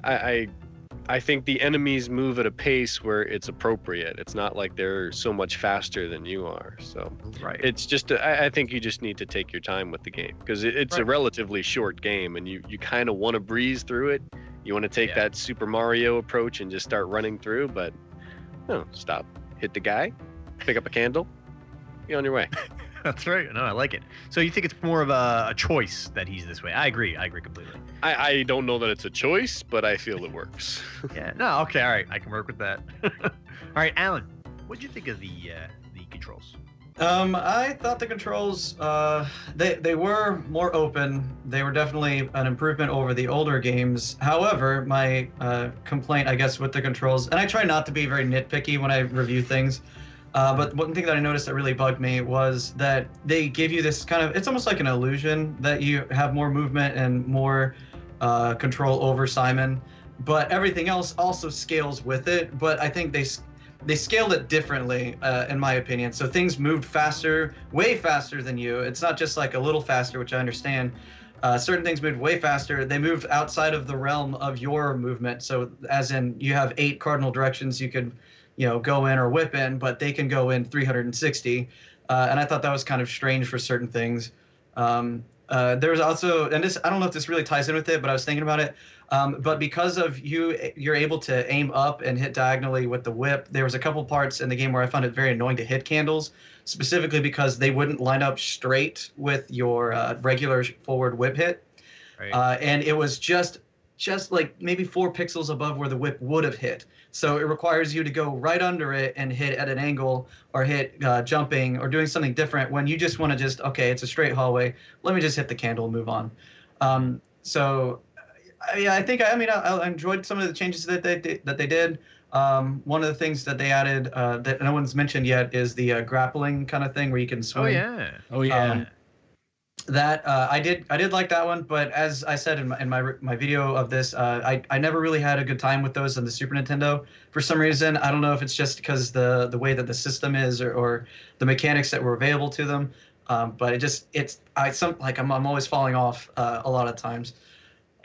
I, I I think the enemies move at a pace where it's appropriate. It's not like they're so much faster than you are. So right. it's just, a, I, I think you just need to take your time with the game because it, it's a relatively short game and you, you kind of want to breeze through it You want to take Yeah. that Super Mario approach and just start running through, but no, stop. Hit the guy, pick up a candle, be on your way. That's right. No, I like it. So you think it's more of a, a choice that he's this way? I agree. I agree completely. I, I don't know that it's a choice, but I feel it works. Yeah. No. Okay. All right. I can work with that. all right, Alan. What do you think of the uh, the controls? Um, I thought the controls, uh, they they were more open. They were definitely an improvement over the older games. However, my uh, complaint, I guess, with the controls, and I try not to be very nitpicky when I review things, uh, but one thing that I noticed that really bugged me was that they give you this kind of, it's almost like an illusion that you have more movement and more uh, control over Simon, but everything else also scales with it. But I think they they scaled it differently, uh, in my opinion. So things moved faster, way faster than you. It's not just like a little faster, which I understand. Uh, certain things moved way faster. They moved outside of the realm of your movement. So, as in, you have eight cardinal directions you could, you know, go in or whip in, but they can go in 360. Uh, and I thought that was kind of strange for certain things. Um, uh, there was also, and this, I don't know if this really ties in with it, but I was thinking about it. Um, but because of you, you're able to aim up and hit diagonally with the whip. There was a couple parts in the game where I found it very annoying to hit candles, specifically because they wouldn't line up straight with your uh, regular forward whip hit, Right. uh, and it was just just like maybe four pixels above where the whip would have hit. So it requires you to go right under it and hit at an angle or hit uh, jumping or doing something different when you just want to just okay, it's a straight hallway. Let me just hit the candle and move on. Um, so yeah, I think I mean I, I enjoyed some of the changes that they did, that they did. Um, one of the things that they added uh, that no one's mentioned yet is the uh, grappling kind of thing where you can swing. oh yeah. Oh yeah. Um, that uh, I did I did like that one, but as I said in my in my, my video of this, uh, I I never really had a good time with those on the Super Nintendo for some reason. I don't know if it's just because the the way that the system is or, or the mechanics that were available to them, um, but it just it's I some like I'm I'm always falling off uh, a lot of times.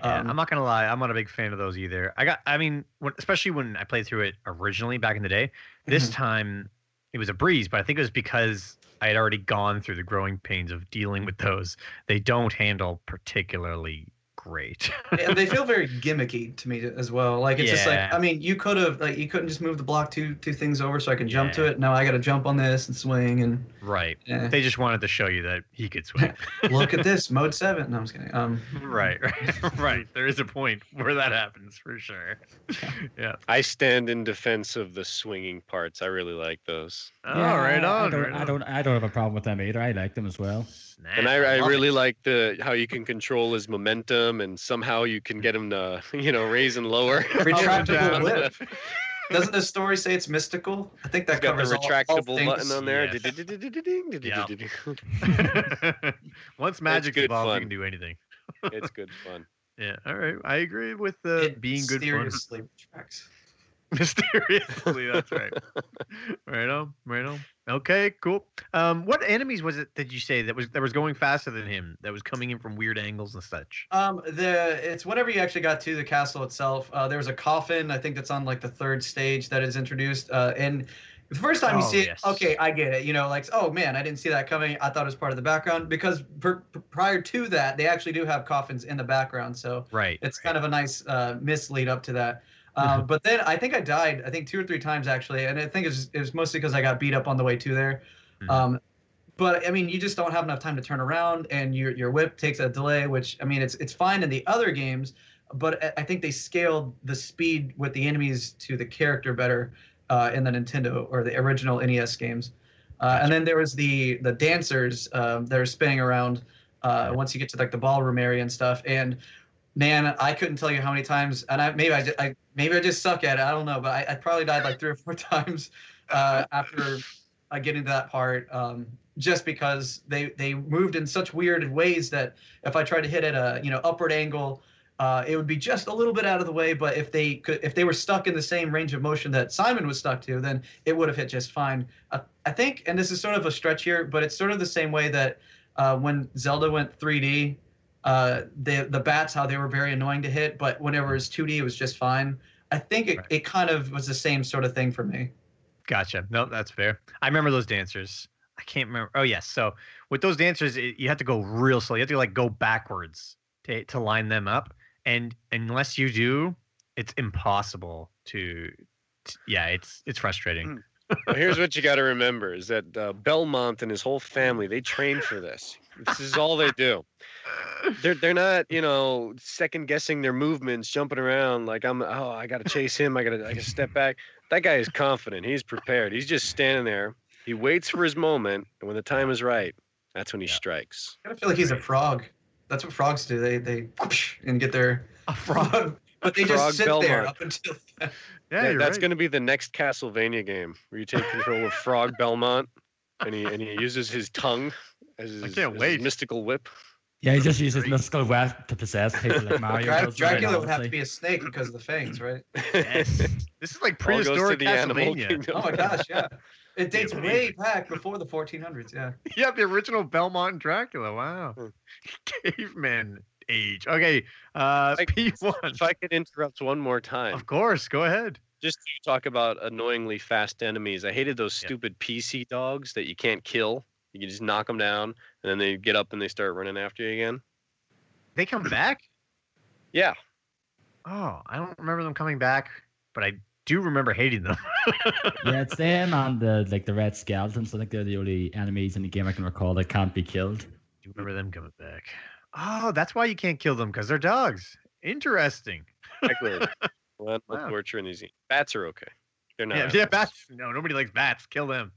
Yeah, Um, I'm not gonna lie, I'm not a big fan of those either. I got, I mean, when, especially when I played through it originally back in the day. This Mhm. time, it was a breeze, but I think it was because I had already gone through the growing pains of dealing with those. They don't handle particularly great. and they feel very gimmicky to me as well. Like it's just like I mean, you could have like you couldn't just move the block two two things over so I can jump to it. No, I got to jump on this and swing and right. eh. They just wanted to show you that he could swing. look at this mode seven. No, I'm just kidding. Um, right, right, right. There is a point where that happens for sure. Yeah. I stand in defense of the swinging parts. I really like those. Oh, Yeah, right I- on. I don't, right I on. don't. I don't have a problem with them either. I like them as well. Snap, And I, I love really it. like the how you can control his momentum and somehow you can get him to you know raise and lower. retractable down. whip. Doesn't the story say it's mystical? I think that It's got the covers all- all retractable things. button on there. Yes. It's Once magic's good involved, you can do anything. It's good fun. Yeah. All right. I agree with uh, It being good fun. mysteriously retracts. Mysteriously, that's right. right on, right on. Okay, cool. Um, what enemies was it? Did you say that was that was going faster than him? That was coming in from weird angles and such. Um, the it's whenever you actually got to the castle itself. Uh, there was a coffin. I think that's on like the third stage that is introduced. Uh, and the first time you Oh, see it, yes. okay, I get it. You know, like oh man, I didn't see that coming. I thought it was part of the background because per, per- prior to that, they actually do have coffins in the background. So Right. it's kind of a nice uh, mislead up to that. Um, but then I think I died. I think two or three times actually, and I think it was, it was mostly because I got beat up on the way to there. Mhm. Um, but I mean, you just don't have enough time to turn around, and your your whip takes a delay. Which I mean, it's it's fine in the other games, but I- I think they scaled the speed with the enemies to the character better uh, in the Nintendo or the original NES games. Uh, and then there was the the dancers um, that are spinning around uh, once you get to like the ballroom area and stuff. And man, I couldn't tell you how many times, and I maybe I, I maybe I just suck at it. I don't know, but I, I probably died like three or four times uh, after uh, getting to that part, um, just because they they moved in such weird ways that if I tried to hit at a you know upward angle. Uh, it would be just a little bit out of the way, but if they could, if they were stuck in the same range of motion that Simon was stuck to, then it would have hit just fine. Uh, I think, and this is sort of a stretch here, but it's sort of the same way that uh, when Zelda went 3D, uh, the the bats how they were very annoying to hit, but whenever it was 2D, it was just fine. I think it, Right. it kind of was the same sort of thing for me. Gotcha. No, that's fair. I remember those dancers. I can't remember. Oh yes. So with those dancers, it, you have to go real slow. You have to like go backwards to to line them up. and unless you do, it's impossible to. t- yeah, it's it's frustrating. Well, here's what you got to remember: is that uh, Belmont and his whole family they trained for this. This is all they do. They're they're not you know second guessing their movements, jumping around like I'm. Oh, I got to chase him. I got to I got to step back. That guy is confident. He's prepared. He's just standing there. He waits for his moment, and when the time is right, that's when he Yeah. strikes. I kind of feel like he's a frog. That's what frogs do. They they whoosh and get their A frog. but they Frog just sit there Belmont. up until. Yeah, That- that's right. going to be the next Castlevania game where you take control of Frog Belmont, and he and he uses his tongue as his, can't as his wait. mystical whip. Yeah, he just uses mystical whip to possess people like Mario. Dra- does, right, Dracula would have to be a snake because of the fangs, right? Yes. This is like All goes to prehistoric the animal Castlevania. Oh my gosh, yeah. It dates Yeah, way back before the 1400s. Yeah. Yeah, the original Belmont and Dracula. Wow. Hmm. Caveman age. Okay. Uh Like, P1. If I could interrupt one more time, Of course, go ahead. just to talk about annoyingly fast enemies. I hated those Yeah. stupid PC dogs that you can't kill. You can just knock them down, and then they get up and they start running after you again. They come back? Yeah, Oh, I don't remember them coming back, but I do remember hating them. Yeah, it's them and the like the red skeletons. I think they're the only enemies in the game I can recall that can't be killed. do you remember them coming back. Oh, that's why you can't kill them because they're dogs. Interesting. exactly. well, no Wow. torture in these. Bats are okay. They're not. Yeah, yeah, bats. No, nobody likes bats. Kill them.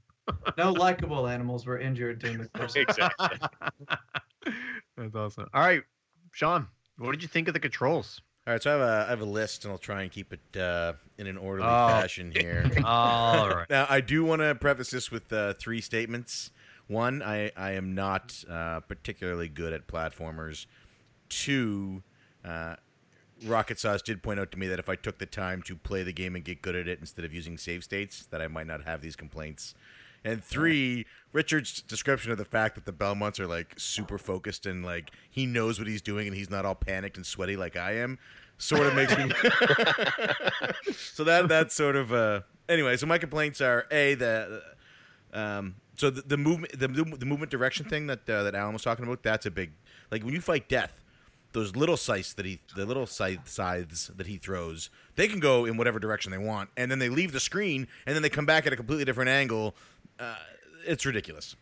No likable animals were injured during the course. of Exactly. That's awesome. All right, Sean, what did you think of the controls? All right, so I have a I have a list, and I'll try and keep it uh, in an orderly Oh. fashion here. All right. Now, I do want to preface this with uh, three statements. One, I, I am not uh, particularly good at platformers. Two, uh, Rocket Sauce did point out to me that if I took the time to play the game and get good at it instead of using save states, that I might not have these complaints. And three, Richard's description of the fact that the Belmonts are like super focused and like he knows what he's doing and he's not all panicked and sweaty like I am, sort of makes me. so that that's sort of uh. Anyway, so my complaints are a the um. So the, the movement the, the movement direction thing that uh, that Alan was talking about that's a big like when you fight death those little scythes that he the little scythe scythes that he throws they can go in whatever direction they want and then they leave the screen and then they come back at a completely different angle uh, it's ridiculous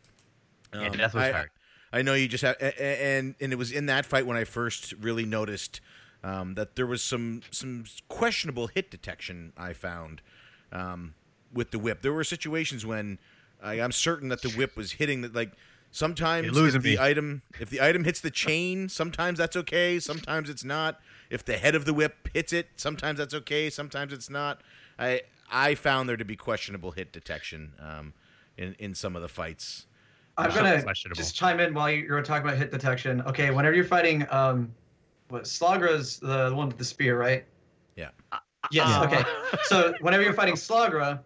Yeah, Um, death was I, hard. I know you just have, and and it was in that fight when I first really noticed um, that there was some some questionable hit detection. I found um, with the whip. There were situations when I, I'm certain that the whip was hitting the like. Sometimes if the me. item if the item hits the chain, sometimes that's okay. Sometimes it's not. If the head of the whip hits it, sometimes that's okay. Sometimes it's not. I I found there to be questionable hit detection um, in in some of the fights. I'm gonna just chime in while you're talking about hit detection. Okay, whenever you're fighting, um, what Slogra's the one with the spear, right? Yeah. Yes. Uh, Okay. So whenever you're fighting Slagra,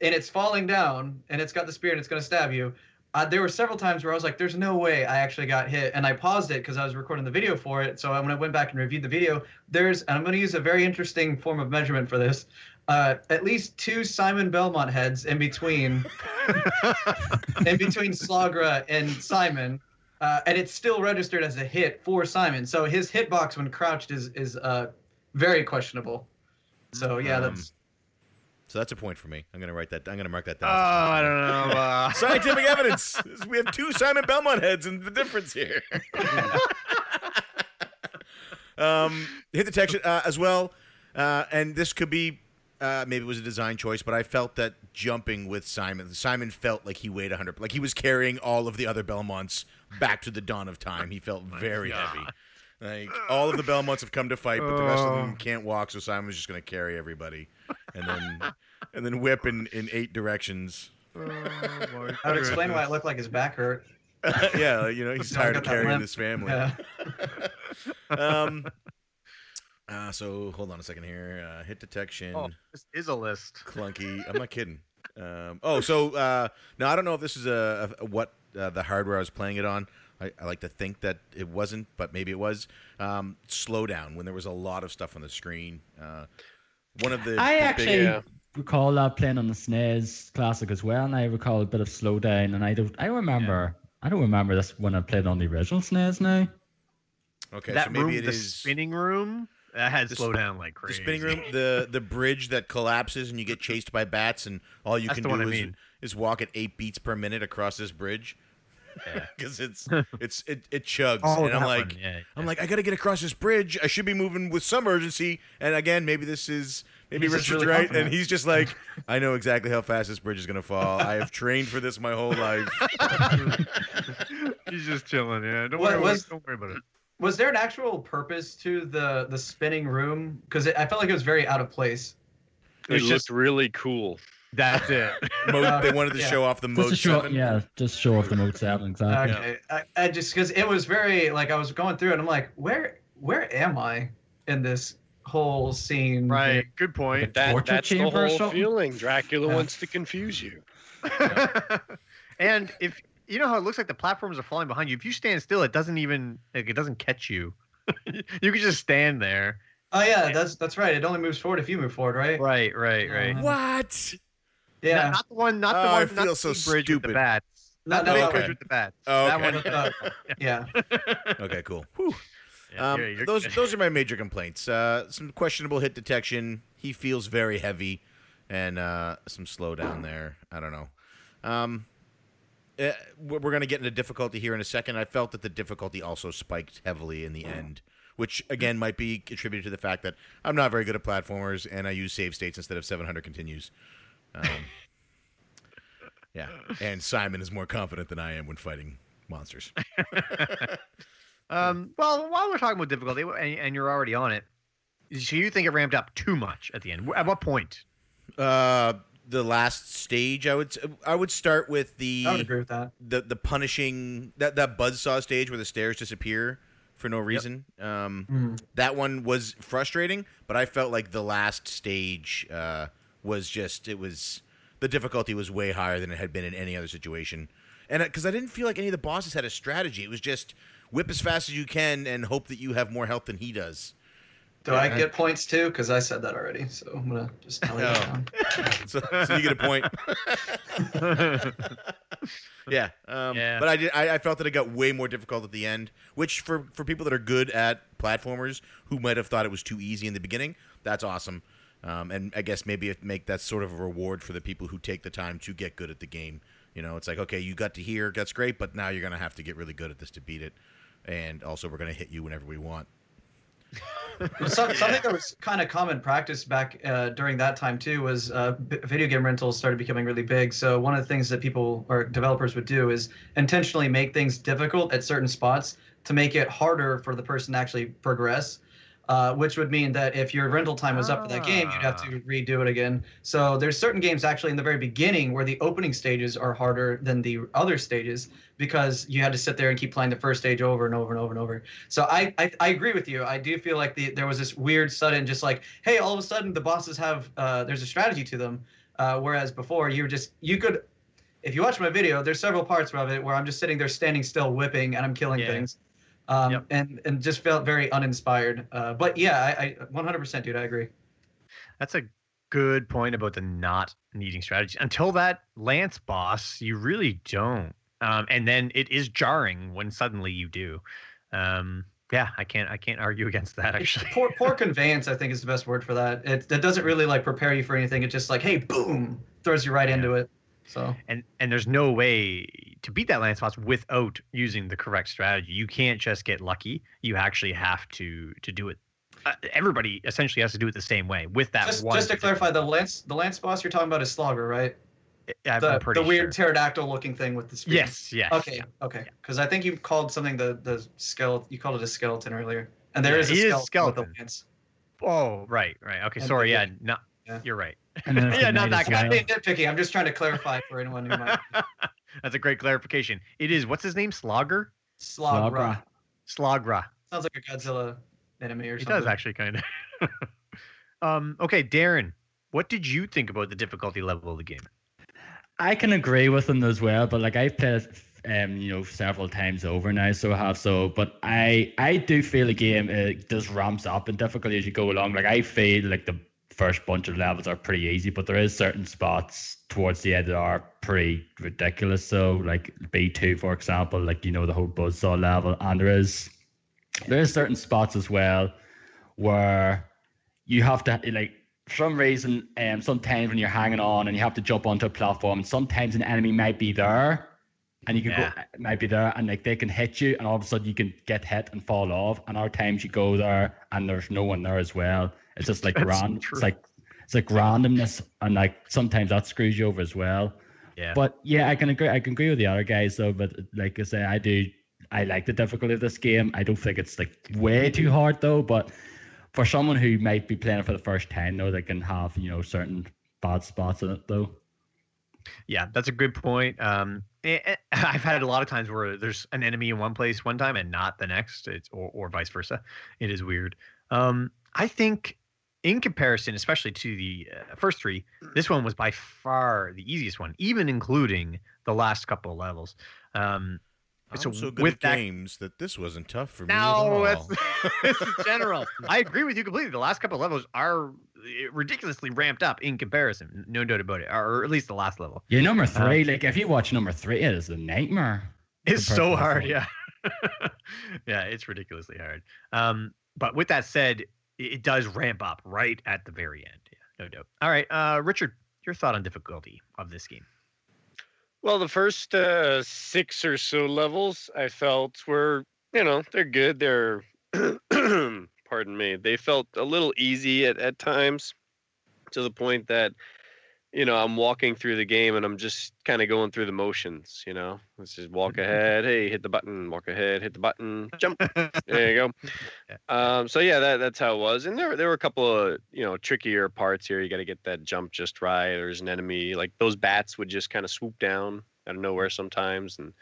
and it's falling down, and it's got the spear, and it's gonna stab you. Uh, there were several times where I was like, "There's no way I actually got hit," and I paused it because I was recording the video for it. So when I went back and reviewed the video, there's, and I'm going to use a very interesting form of measurement for this. Uh, at least two Simon Belmont heads in between in between Slogra and Simon, uh, and it's still registered as a hit for Simon. So his hitbox when crouched is is uh, very questionable. So yeah, Um, that's So that's a point for me. I'm gonna write that. I'm gonna mark that down. Oh. I don't know. Uh, Scientific evidence. We have two Simon Belmont heads, and the difference here. um, hit detection uh, as well, uh, and this could be uh, maybe it was a design choice, but I felt that jumping with Simon, Simon felt like he weighed 100, like he was carrying all of the other Belmonts back to the dawn of time. He felt very God. heavy. Like all of the Belmonts have come to fight, but the rest of them Oh. can't walk, so Simon's just going to carry everybody, and then and then whip in, in eight directions. oh, my I would explain why it looked like his back hurt. yeah, you know, he's tired of carrying limp. this family. Yeah. um, uh, so hold on a second here. Uh, hit detection, Oh, this is a list. clunky. I'm not kidding. Um, oh, so uh, now I don't know if this is a, a what uh, the hardware I was playing it on. I, I like to think that it wasn't, but maybe it was. Um, slow down when there was a lot of stuff on the screen. Uh, one of the I the actually Yeah. recall that playing on the SNES Classic as well, and I recall a bit of slowdown. And I don't, I don't remember, I don't remember this when I played on the original SNES now. Okay, that so maybe room, it the is spinning room, that had The slow down like crazy. the spinning room, the the bridge that collapses and you get chased by bats, and all you That's can do one I is, mean. is walk at eight beats per minute across this bridge Yeah. because it's it's it, it chugs, Oh, and I'm like. one, yeah, I'm like, I gotta get across this bridge. I should be moving with some urgency. And again, maybe this is maybe He's Richard's really right, and he's just like, I know exactly how fast this bridge is gonna fall. I have trained for this my whole life. He's just chilling. Yeah, don't What worry. was- don't worry about it. Was there an actual purpose to the the spinning room? Because I felt like it was very out of place. It It's looked just- really cool. That's it. Mode, uh, they wanted to Yeah. show off the Just mode to show, seven. yeah, just show off the mode seven exactly. Okay, I, I just because it was very like I was going through it. and I'm like, where where am I in this whole scene? right. Good point. But that, that's the whole feeling. Dracula Yeah. wants to confuse you. and if you know how it looks like the platforms are falling behind you, if you stand still, it doesn't even like it doesn't catch you. you could just stand there. Oh yeah, that's that's right. It only moves forward if you move forward, right? Right, right, right. Uh, What? Yeah. Not, not the one. Not the Oh, one. I feel the so big bridge with stupid. the bats. No, Not the no, big no, bridge with the bats. Oh, That one. Uh, yeah. Okay, cool. Whew. Yeah, Um, you're- you're those good. those are my major complaints. Uh, some questionable hit detection. He feels very heavy, and uh, some slowdown there. I don't know. Um, eh, we're we're gonna get into difficulty here in a second. I felt that the difficulty also spiked heavily in the end, which again might be attributed to the fact that I'm not very good at platformers and I use save states instead of 700 continues. Um, yeah, and Simon is more confident than I am when fighting monsters. Um, well, while we're talking about difficulty, and, and you're already on it, so you think it ramped up too much at the end? At what point? Uh, the last stage, I would I would start with the I would agree with that. the the punishing that that buzzsaw stage where the stairs disappear for no reason. Um, Mhm. that one was frustrating, but I felt like the last stage uh, was just it was the difficulty was way higher than it had been in any other situation, and because I didn't feel like any of the bosses had a strategy, it was just whip as fast as you can and hope that you have more health than he does. Do I Yeah. get points too? Because I said that already, so I'm gonna just tell you. Oh. So, so you get a point. Yeah, um, Yeah. But I did. I, I felt that it got way more difficult at the end, which for for people that are good at platformers who might have thought it was too easy in the beginning, that's awesome. Um, and I guess maybe it make that sort of a reward for the people who take the time to get good at the game. You know, it's like okay, you got to here, that's great, but now you're gonna have to get really good at this to beat it. And also, we're gonna hit you whenever we want. Some, something that was kind of common practice back uh, during that time too was uh, b- video game rentals started becoming really big. So one of the things that people or developers would do is intentionally make things difficult at certain spots to make it harder for the person to actually progress. Uh, which would mean that if your rental time was up for that game, you'd have to redo it again. So there's certain games actually in the very beginning where the opening stages are harder than the other stages because you had to sit there and keep playing the first stage over and over and over and over. So I, I, I agree with you. I do feel like the, there was this weird sudden, just like, hey, all of a sudden the bosses have uh, there's a strategy to them, uh, whereas before you were just you could, if you watch my video, there's several parts of it where I'm just sitting there standing still, whipping, and I'm killing Yeah. things, um, Yep. and and just felt very uninspired. Uh, but yeah, I, I 100% dude, I agree. That's a good point about the not needing strategy. Until that Lance boss, you really don't. Um, and then it is jarring when suddenly you do. Um, yeah, I can't. I can't argue against that. Actually, poor poor conveyance, I think, is the best word for that. It that doesn't really like prepare you for anything. It's just like, hey, boom, throws you right Yeah. into it. So and and there's no way to beat that Lance boss without using the correct strategy. You can't just get lucky. You actually have to to do it. Uh, everybody essentially has to do it the same way with that just one. just to clarify, the lance the lance boss you're talking about is Slogger, right? I'm The, pretty the weird sure. pterodactyl looking thing with the spear. Yes. Yes. Okay. yeah. Okay. Because I think you called something the the skeleton. You called it a skeleton earlier, and there Yeah, is a he is skeleton, with skeleton. lance. Oh, right, right. Okay, And sorry. the- Yeah, no, Yeah. you're right. And then Yeah, not that guy. I'm well. being. I'm just trying to clarify for anyone who might. That's a great clarification. It is. What's his name? Slogger. Slogra. Slogra. Slogra. Sounds like a Godzilla enemy or something. It does actually kind of. um. Okay, Darren. What did you think about the difficulty level of the game? I can agree with them as well, but like I've played it, um, you know, several times over now, so I have so. But I, I do feel the game it just ramps up in difficulty as you go along. Like I feel like the first bunch of levels are pretty easy, but there is certain spots towards the end that are pretty ridiculous. So like B two, for example, like you know the whole buzzsaw level, and there is there's certain spots as well where you have to like for some reason um sometimes when you're hanging on and you have to jump onto a platform sometimes an enemy might be there and you can Yeah. go might be there and like they can hit you and all of a sudden you can get hit and fall off and other times you go there and there's no one there as well it's just like That's random it's like it's like randomness and like sometimes that screws you over as well Yeah. but yeah, I can agree. I can agree with the other guys though. But like I say, I do. I like the difficulty of this game. I don't think it's like way too hard though. But for someone who might be playing it for the first time, though, they can have you know certain bad spots in it though. Yeah, that's a good point. Um, eh, eh, I've had a lot of times where there's an enemy in one place one time and not the next. It's or, or vice versa. It is weird. Um, I think in comparison, especially to the uh, first three, this one was by far the easiest one, even including the last couple of levels. Um, I'm So so good with at that- games that this wasn't tough for me at no, all. that's this general. I agree with you completely. The last couple of levels are eh, ridiculously ramped up in comparison. No doubt about it, or at least the last level. Yeah, number three. like if you watch number three, it is a nightmare. It's so hard, yeah. yeah, it's ridiculously hard. Um, but with that said, it, does ramp up right at the very end. Yeah, no doubt. All right, uh, Richard, your thought on difficulty of this game? Well, the first uh, six or so levels I felt were, you know, they're good. They're, pardon me, they felt a little easy at, at times to the point that, you know, I'm walking through the game and I'm just kind of going through the motions, you know, let's just walk ahead. Hey, hit the button, walk ahead, hit the button, jump. There you go. Um, so yeah, that, that's how it was. And there, were- there were a couple of you know trickier parts here. You got to get that jump just right. There's an enemy like those bats would just kind of swoop down out of nowhere sometimes and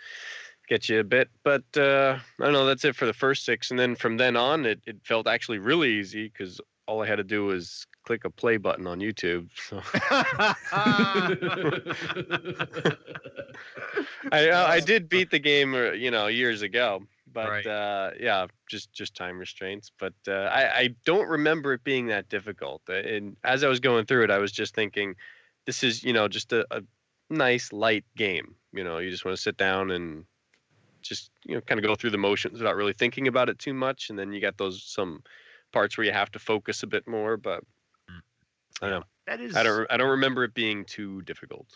get you a bit. But uh, I don't know. That's it for the first six, and then from then on, it, it felt actually really easy because all I had to do was click a play button on YouTube. So I uh, I did beat the game, uh, you know, years ago. But Right. uh, yeah, just just time restraints. But uh, I I don't remember it being that difficult. Uh, And as I was going through it, I was just thinking, this is you know just a, a nice light game. You know, you just want to sit down and just you know kind of go through the motions without really thinking about it too much. And then you got those some parts where you have to focus a bit more. But. I don't know. that is. I don't I don't remember it being too difficult.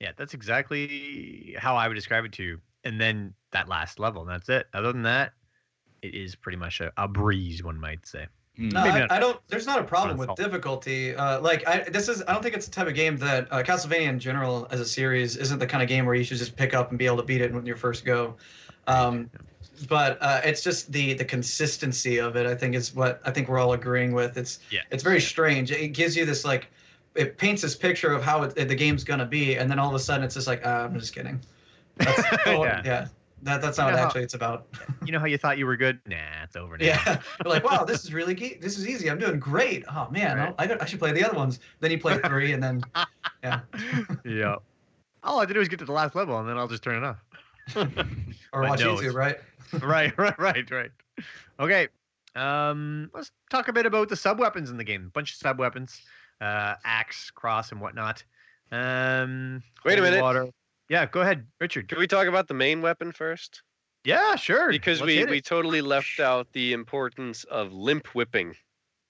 Yeah, that's exactly how I would describe it to you. And then that last level, and that's it. Other than that, it is pretty much a, a breeze, one might say. Mm. No, I, I don't. There's not a problem with difficulty. Uh, like I, this is. I don't think it's the type of game that uh, Castlevania in general, as a series, isn't the kind of game where you should just pick up and be able to beat it when your first go. Um, but uh, it's just the the consistency of it. I think is what I think we're all agreeing with. It's Yeah. it's very strange. It gives you this like, it paints this picture of how it, the game's gonna be, and then all of a sudden it's just like, ah, I'm just kidding. That's, oh, Yeah. yeah. That, that's You not know what how- actually it's about. You know how you thought you were good? Nah, it's over now. Yeah, You're like wow, this is really ge- this is easy. I'm doing great. Oh man, Right. I, I should play the other ones. Then you play three, and then yeah, yeah. All I had to do was get to the last level, and then I'll just turn it off. or watch no, YouTube, right? right, right, right, right. Okay. Um, let's talk a bit about the sub weapons in the game. A bunch of sub weapons, uh, axe, cross, and whatnot. Um, Wait a minute. Water. Yeah, go ahead, Richard. Can we talk about the main weapon first? Yeah, sure. Because Let's we, we totally left out the importance of limp whipping.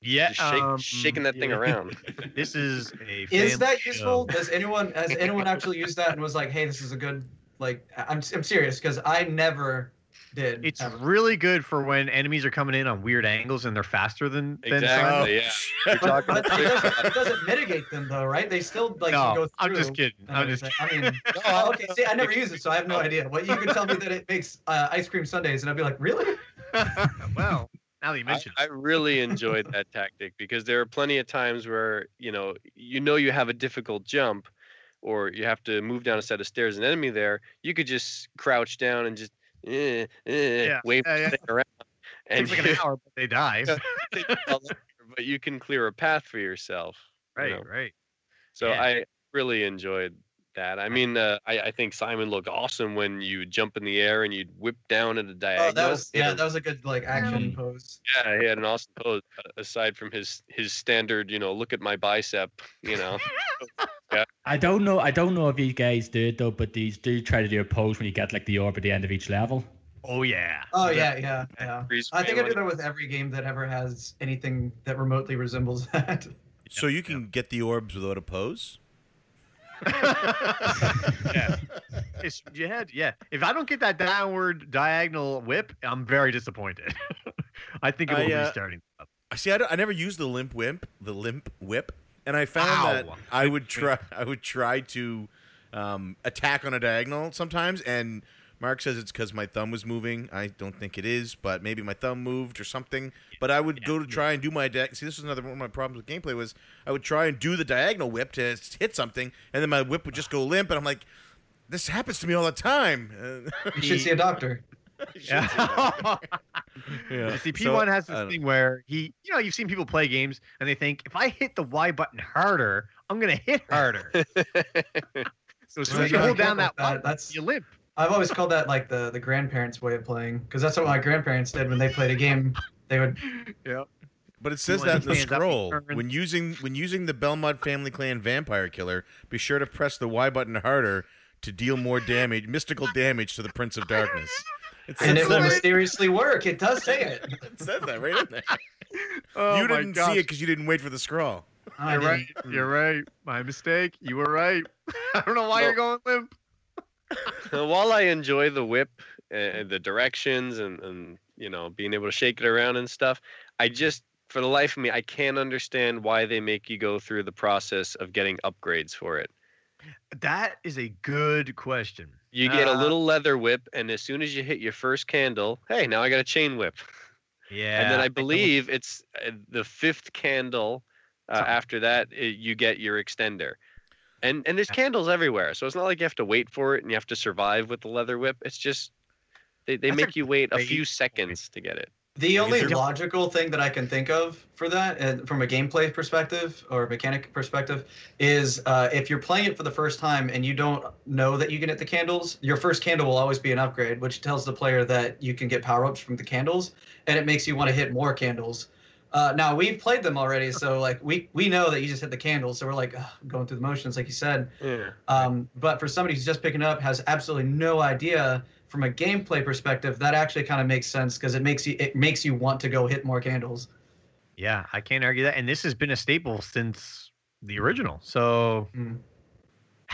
yeah Just shake, um, shaking that thing around. This is a. Is family that show. useful? Does anyone has anyone actually used that and was like, hey, this is a good like? I'm I'm serious because I never did. It's ever. really good for when enemies are coming in on weird angles and they're faster than than Exactly. some. yeah. You're talking But it doesn't, it doesn't mitigate them though, right? They still like no, go through. I'm just kidding. I'm just everything. I mean, oh, okay. See, I never use it, so I have no idea. Well, you could tell me that it makes uh, ice cream sundaes, and I'd be like, really? well, now that you I, I really enjoyed that tactic because there are plenty of times where you know you know you have a difficult jump or you have to move down a set of stairs an enemy there you could just crouch down and just eh, eh, Yeah, wave yeah, yeah. around and takes like an hour, but they die. take a lot longer, but you can clear a path for yourself you right, know. right. so Yeah. i really enjoyed that i mean uh, I, I think simon looked awesome when you jump in the air and you'd whip down at a diagonal Oh, that was yeah, a that was a good like action Mm. pose. Yeah, he had an awesome pose uh, aside from his his standard, you know, look at my bicep, you know. yeah. I don't know. I don't know if you guys do it though, but these do try to do a pose when you get like the orb at the end of each level. Oh yeah. Oh yeah, yeah, yeah. Freeze I think I do that with every game that ever has anything that remotely resembles that. So you can get the orbs without a pose. Yeah. It's your head. Yeah. If I don't get that downward diagonal whip, I'm very disappointed. I think it will I, uh, be starting. I see. I, don't- I never used the limp whip, the limp whip, and I found Ow. that I would try. I would try to um, attack on a diagonal sometimes, and Mark says it's because my thumb was moving. I don't think it is, but maybe my thumb moved or something. But I would go to try and do my di- see. This was another one of my problems with gameplay was I would try and do the diagonal whip to hit something, and then my whip would just go limp, and I'm like, this happens to me all the time. Uh, You should see a doctor. Yeah. Yeah. See, P1 has this thing where he, you know, you've seen people play games and they think if I hit the Y button harder, I'm gonna hit harder. So as soon as you you hold down that that. button, That's- you limp. I've always called that like the the grandparents' way of playing because that's what my grandparents did when they played a game. They would Yeah. But it says that in the stand up and scroll when using when using the Belmont Family Clan Vampire Killer, be sure to press the Y button harder to deal more damage, mystical damage to the Prince of Darkness. It and it will mysteriously work. It does say it. it says that right in there. Oh you didn't gosh. see it because you didn't wait for the scroll. I You're right. didn't- You're right. My mistake. You were right. I don't know why you're going limp. While I enjoy the whip and the directions and, and you know being able to shake it around and stuff, I just for the life of me I can't understand why they make you go through the process of getting upgrades for it. That is a good question. You get a Uh, little leather whip, and as soon as you hit your first candle, hey, now I got a chain whip. Yeah. and then I believe it's uh, the fifth candle. Uh, after that, i you get your extender, and and there's candles everywhere. So it's not like you have to wait for it and you have to survive with the leather whip. It's just they, they That's make you wait a few seconds to get it. The only logical thing that I can think of for that, uh, from a gameplay perspective or mechanic perspective, is uh, if you're playing it for the first time and you don't know that you can hit the candles, your first candle will always be an upgrade, which tells the player that you can get power ups from the candles, and it makes you want to hit more candles. Uh, now we've played them already, so like we we know that you just hit the candles, so we're like ugh, going through the motions, like you said. Yeah. Um, but for somebody who's just picking up, has absolutely no idea from a gameplay perspective, that actually kind of makes sense because it makes you it makes you want to go hit more candles. Yeah, I can't argue that. And this has been a staple since the original. So, Mm.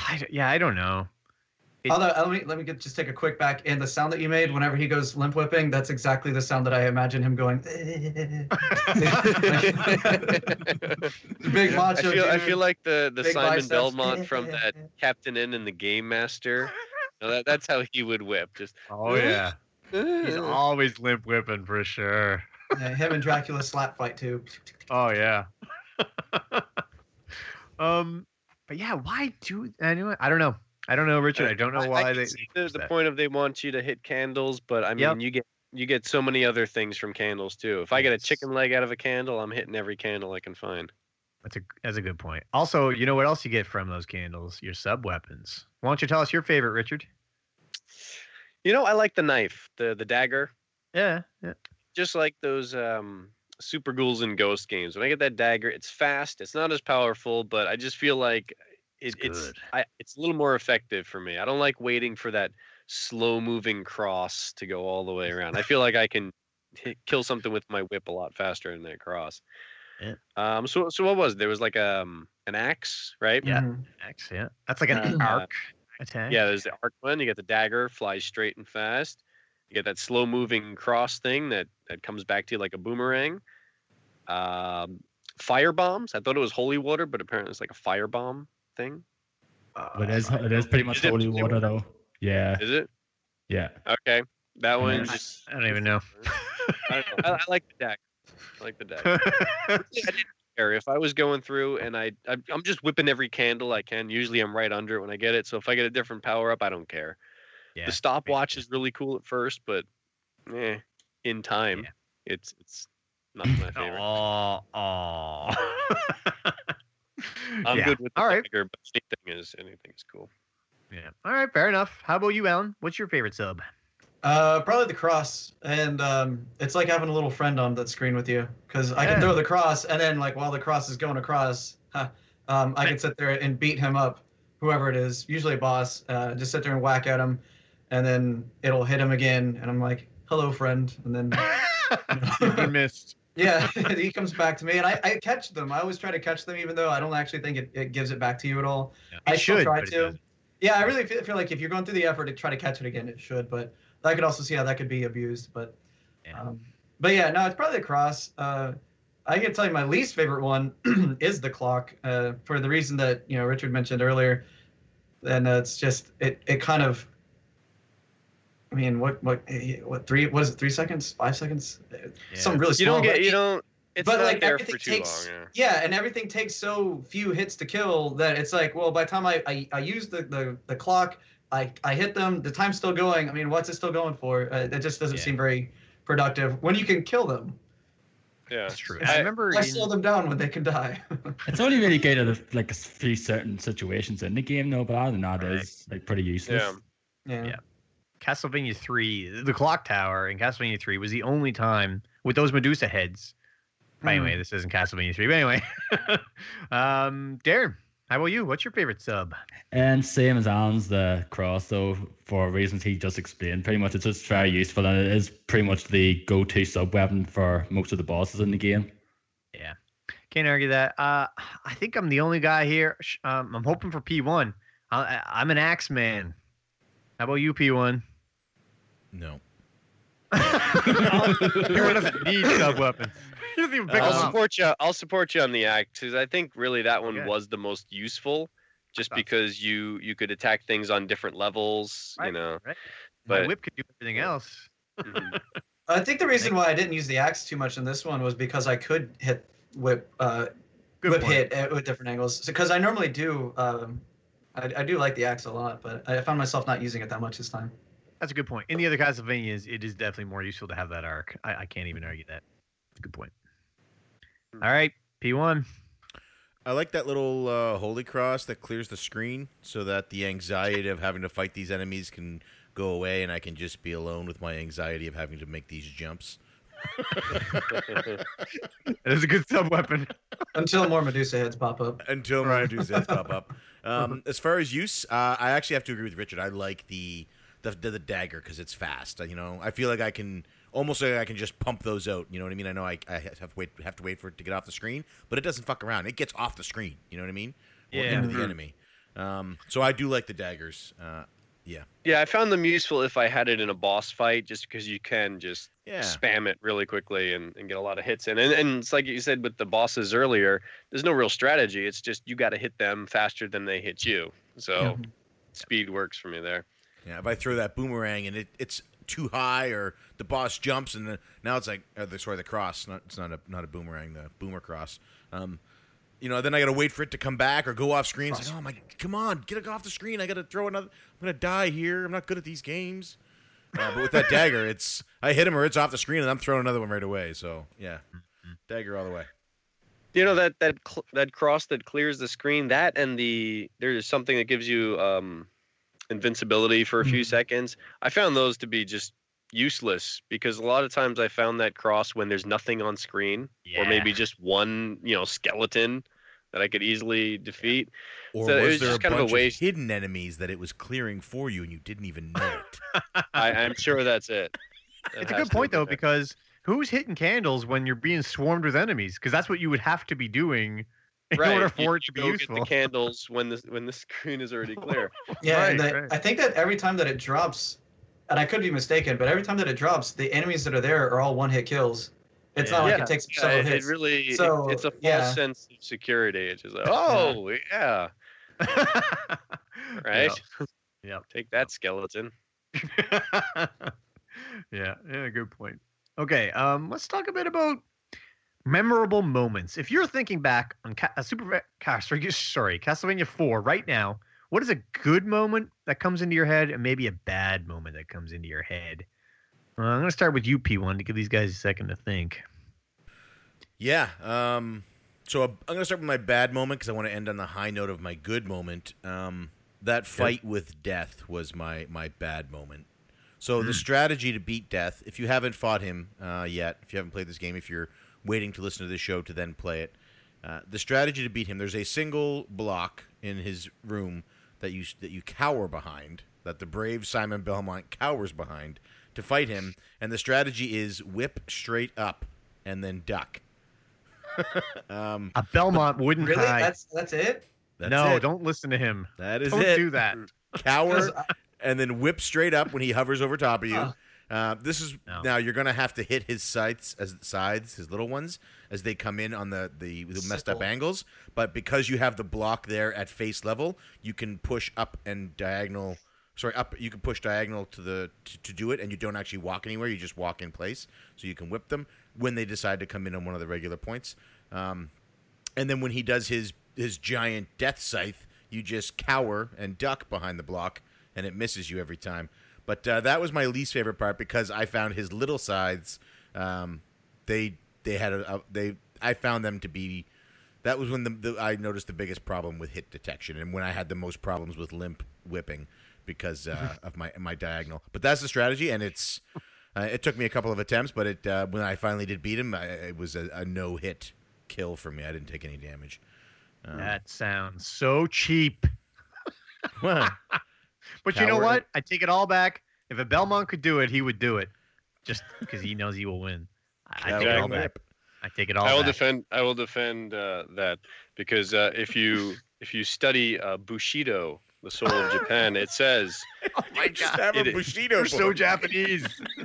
I d yeah, I don't know. It- Although let me let me get, just take a quick back. And the sound that you made whenever he goes limp whipping, that's exactly the sound that I imagine him going. Big macho. I macho. feel I feel like the the big Simon biceps. Belmont from that Captain N and the Game Master. You know, that, that's how he would whip. Just oh yeah, he's always limp whipping for sure. Yeah, him and Dracula slap fight too. Oh yeah. um, but yeah, why do anyway? I don't know. I don't know, Richard. I don't know I- I why can they. the, the point of they want you to hit candles, but I mean Yep. you get you get so many other things from candles too. If I get a chicken leg out of a candle, I'm hitting every candle I can find. That's a that's a good point. Also, you know what else you get from those candles? Your sub weapons. Why don't you tell us your favorite, Richard? You know, I like the knife, the the dagger, Yeah, yeah. just like those um super ghouls and ghost games. When I get that dagger, it's fast, it's not as powerful, but I just feel like it, It's it's. I, it's a little more effective for me. I don't like waiting for that slow moving cross to go all the way around. I feel like I can hit, kill something with my whip a lot faster than that cross. Yeah. Um. So so what was it? there was like um an axe, right? Yeah. Mhm. X, yeah. That's like an Uh, arc attack. Yeah, there's the arc one. You get the dagger, flies straight and fast. You get that slow moving cross thing that that comes back to you like a boomerang. Um, fire bombs. I thought it was holy water, but apparently it's like a fire bomb thing. Uh, It is. It is pretty much Is holy holy water, though. Yeah. Is it? Yeah. Okay, that one. Yes. Just, I don't even know. I, don't know. I, I like the deck. I like the deck. I didn't care if I was going through and I, I I'm just whipping every candle I can. Usually I'm right under it when I get it. So if I get a different power up, I don't care. yeah. the stopwatch is really cool at first, but eh, in time, Yeah. it's it's not my favorite. Oh, oh. I'm yeah. good with the All right. dagger, but anything is anything is cool. Yeah. All right. Fair enough. How about you, Alan? What's your favorite sub? Uh, probably the cross, and um, it's like having a little friend on that screen with you, because I Yeah. can throw the cross, and then like while the cross is going across, huh, um, I can sit there and beat him up, whoever it is, usually a boss. Uh, just sit there and whack at him, and then it'll hit him again, and I'm like, "Hello, friend," and then You've been missed. Yeah, he comes back to me, and I, I catch them. I always try to catch them, even though I don't actually think it, it gives it back to you at all. Yeah. I should, try to. Yeah, I really feel, feel like if you're going through the effort to try to catch it again, it should. But I could also see how that could be abused. But, Yeah. um, but yeah, no, it's probably the cross. Uh, I can tell you my least favorite one is the clock, uh, for the reason that you know Richard mentioned earlier. And uh, it's just it it kind of. I mean, what what what three? What is it? Three seconds? Five seconds? Some really You don't get you don't. It's but not like there everything for too takes long. Yeah. yeah. and everything takes so few hits to kill that it's like well by the time i i, I use the, the the clock i i hit them the time's still going i mean what's it still going for uh, it just doesn't Yeah. seem very productive when you can kill them Yeah. That's true. I- I remember. i slow them down when they can die It's only really good at a, like a few certain situations in the game, though. But other than that, Right. it's like pretty useless. Yeah. yeah Yeah. Castlevania 3, the clock tower in Castlevania 3 was the only time with those Medusa heads. Hmm. Anyway, this isn't Castlevania 3, but anyway. um, Darren, how about you? What's your favorite sub? And same as Alan's the cross, though, for reasons he just explained. Pretty much, it's just very useful, and it is pretty much the go-to sub weapon for most of the bosses in the game. Yeah, can't argue that. Uh, I think I'm the only guy here. Um, I'm hoping for P1. I, I- I'm an axe man. How about you, P1? No. P1 doesn't need sub weapons. He doesn't even pick I'll them up. support you. I'll support you on the act because I think really that one Yeah. was the most useful, just That's- because you you could attack things on different levels. You Right, know. right. My But- whip could do everything else. Mhm. i think the reason why i didn't use the axe too much in this one was because i could hit whip uh Good whip point. hit at, with different angles because i normally do um I, I do like the axe a lot but i found myself not using it that much this time That's a good point. In the other Castlevanias, it is definitely more useful to have that arc. I, I can't even argue that. That's a good point. All right, P1. I like that little uh, holy cross that clears the screen so that the anxiety of having to fight these enemies can go away and I can just be alone with my anxiety of having to make these jumps. That is a good sub weapon. until more medusa heads pop up Until my dudes heads pop up. Um, as far as use, uh, I actually have to agree with Richard. I like the the, the, the dagger because it's fast. You know, I feel like I can almost like I can just pump those out. You know what I mean? I know I, I have to wait have to wait for it to get off the screen, but it doesn't fuck around. It gets off the screen. You know what I mean? Or Yeah. into the Mhm. enemy. Um, so I do like the daggers. Uh, yeah. Yeah, I found them useful if I had it in a boss fight, just because you can just Yeah. spam it really quickly and, and get a lot of hits in. And, and it's like you said with the bosses earlier, there's no real strategy. It's just you got to hit them faster than they hit you. So speed works for me there. Yeah, if I throw that boomerang and it, it's too high, or the boss jumps and the, now it's like, uh, the, sorry, the cross. Not, it's not a not a boomerang, the boomer cross. Um, you know, then I got to wait for it to come back or go off screen. It's like, oh my, come on, get it off the screen. I got to throw another. I'm gonna die here. I'm not good at these games. Uh, but with that dagger, it's I hit him or it's off the screen and I'm throwing another one right away. So yeah, dagger all the way. You know that that cl- that cross that clears the screen. That and the there's something that gives you um, invincibility for a few Mhm. seconds. I found those to be just useless because a lot of times I found that cross when there's nothing on screen or maybe just one you know skeleton that I could easily defeat. Or So it was was there a just kind of a bunch of hidden enemies that it was clearing for you and you didn't even know it? I, I'm sure that's it. That It's a good point have though been because who's hitting candles when you're being swarmed with enemies? Because that's what you would have to be doing in right. order you- for it you to be go useful. Get the candles when the when the screen is already clear. Yeah, and Right, that- right. I think that every time that it drops, and I could be mistaken, but every time that it drops, the enemies that are there are all one-hit kills. It's not like Yeah, it takes Yeah, several it, it hits. really it- So, it's a false yeah. sense of security. It's just like, oh yeah, right. Yep. Take that skeleton. yeah, yeah, good point. Okay, um, let's talk a bit about memorable moments. If you're thinking back on Ca- uh, Super Cast, sorry, Castlevania 4 right now, what is a good moment that comes into your head and maybe a bad moment that comes into your head? Uh, I'm going to start with you, P1, to give these guys a second to think. Yeah. Um, so I'm going to start with my bad moment because I want to end on the high note of my good moment. Um, that fight with death was my my bad moment. So the strategy to beat death, if you haven't fought him uh, yet, if you haven't played this game, if you're waiting to listen to the show to then play it, uh, the strategy to beat him, there's a single block in his room that you that you cower behind, that the brave Simon Belmont cowers behind to fight him, and the strategy is whip straight up and then duck. um, A Belmont wouldn't Really? hide. That's that's it. that's no, it. don't listen to him. That is don't it. do that. Cower and then whip straight up when he hovers over top of you. Huh. Uh, this is No. now you're gonna have to hit his sights as sides, his little ones, as they come in on the the, the messed up angles. But because you have the block there at face level, you can push up and diagonal. Sorry, up. You can push diagonal to the to, to do it, and you don't actually walk anywhere. You just walk in place, so you can whip them when they decide to come in on one of the regular points. Um, and then when he does his his giant death scythe, you just cower and duck behind the block, and it misses you every time. But uh, that was my least favorite part because I found his little scythes. Um, they they had a, a they I found them to be. That was when the, the I noticed the biggest problem with hit detection, and when I had the most problems with limp whipping because uh, of my my diagonal. But that's the strategy, and it's. Uh, it took me a couple of attempts, but it uh, when I finally did beat him, I, it was a, a no hit kill for me. I didn't take any damage. Um, That sounds so cheap. well, But you know what? I take it all back. If a Belmont could do it, he would do it, just because he knows he will win. I, I take it all back. I take it all I will back. defend. I will defend uh, that because uh, if you if you study uh, Bushido, the soul of Japan, it says oh my just god, have a Bushido. you're so. Japanese.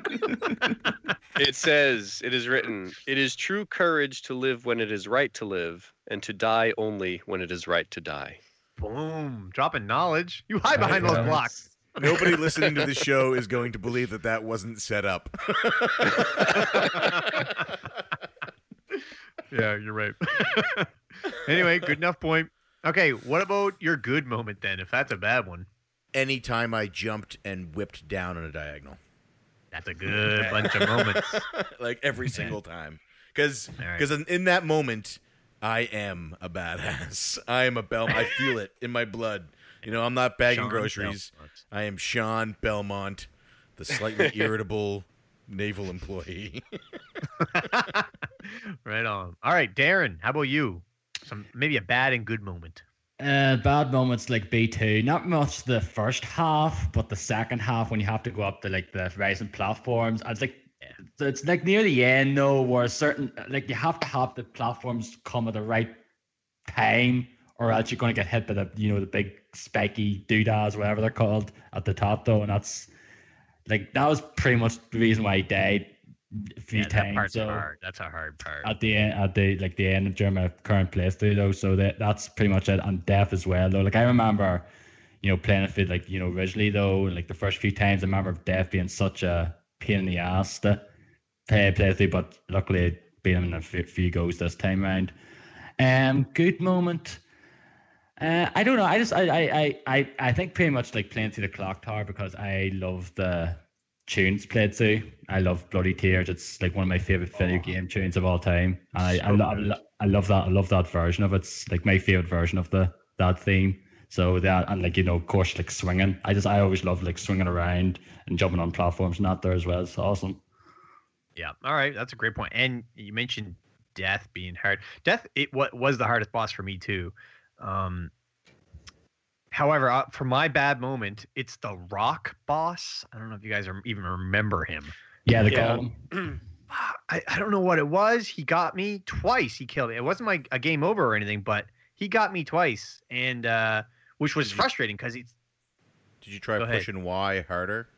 it says it is written. It is true courage to live when it is right to live, and to die only when it is right to die. Boom, dropping knowledge. You hide behind Right, those blocks. Nobody listening to the show is going to believe that that wasn't set up. yeah, you're right. anyway, good enough point. Okay, what about your good moment then? If that's a bad one, Anytime I jumped and whipped down on a diagonal, that's a good bunch of moments. like every single time, because All right. because in, in that moment, I am a badass. I am a Bel. I feel it in my blood. You know, I'm not bagging Sean groceries. I am Sean Belmont, the slightly irritable naval employee. right on. All right, Darren, how about you? Some maybe a bad and good moment. Uh, bad moments like B2, not much the first half, but the second half when you have to go up to like the rising platforms. I was like, it's like near the end though, where certain like you have to have the platforms come at the right time, or else you're going to get hit by the you know the big spiky doodads, whatever they're called, at the top though, and that's like that was pretty much the reason why he died a few Yeah, times. part's so hard. That's a hard part. at the end at the like the end of during my current playthrough though so that that's pretty much it and death as well though like i remember you know playing it like you know originally though like the first few times i remember death being such a pain in the ass to play play through but luckily beat him in a few, goes this time round um good moment uh, I don't know. I just I, I I I think pretty much like playing through the clock tower because I love the tunes played through. I love Bloody Tears. It's like one of my favorite video game tunes of all time. And I I, So lo- I, lo- I love that. I love that version of it. It's like my favorite version of the that theme. So that and like you know, of course, like swinging. I just I always love like swinging around and jumping on platforms and that there as well. It's awesome. Yeah. All right. That's a great point. And you mentioned death being hard. Death it what was the hardest boss for me too. Um however, uh, for my bad moment, it's the rock boss. I don't know if you guys are, even remember him. Yeah, the Yeah. golem. Ah, I, I don't know what it was. He got me twice. He killed me. It wasn't like a game over or anything, but he got me twice, and uh, which was frustrating because he's Did you try Go ahead. pushing Y harder?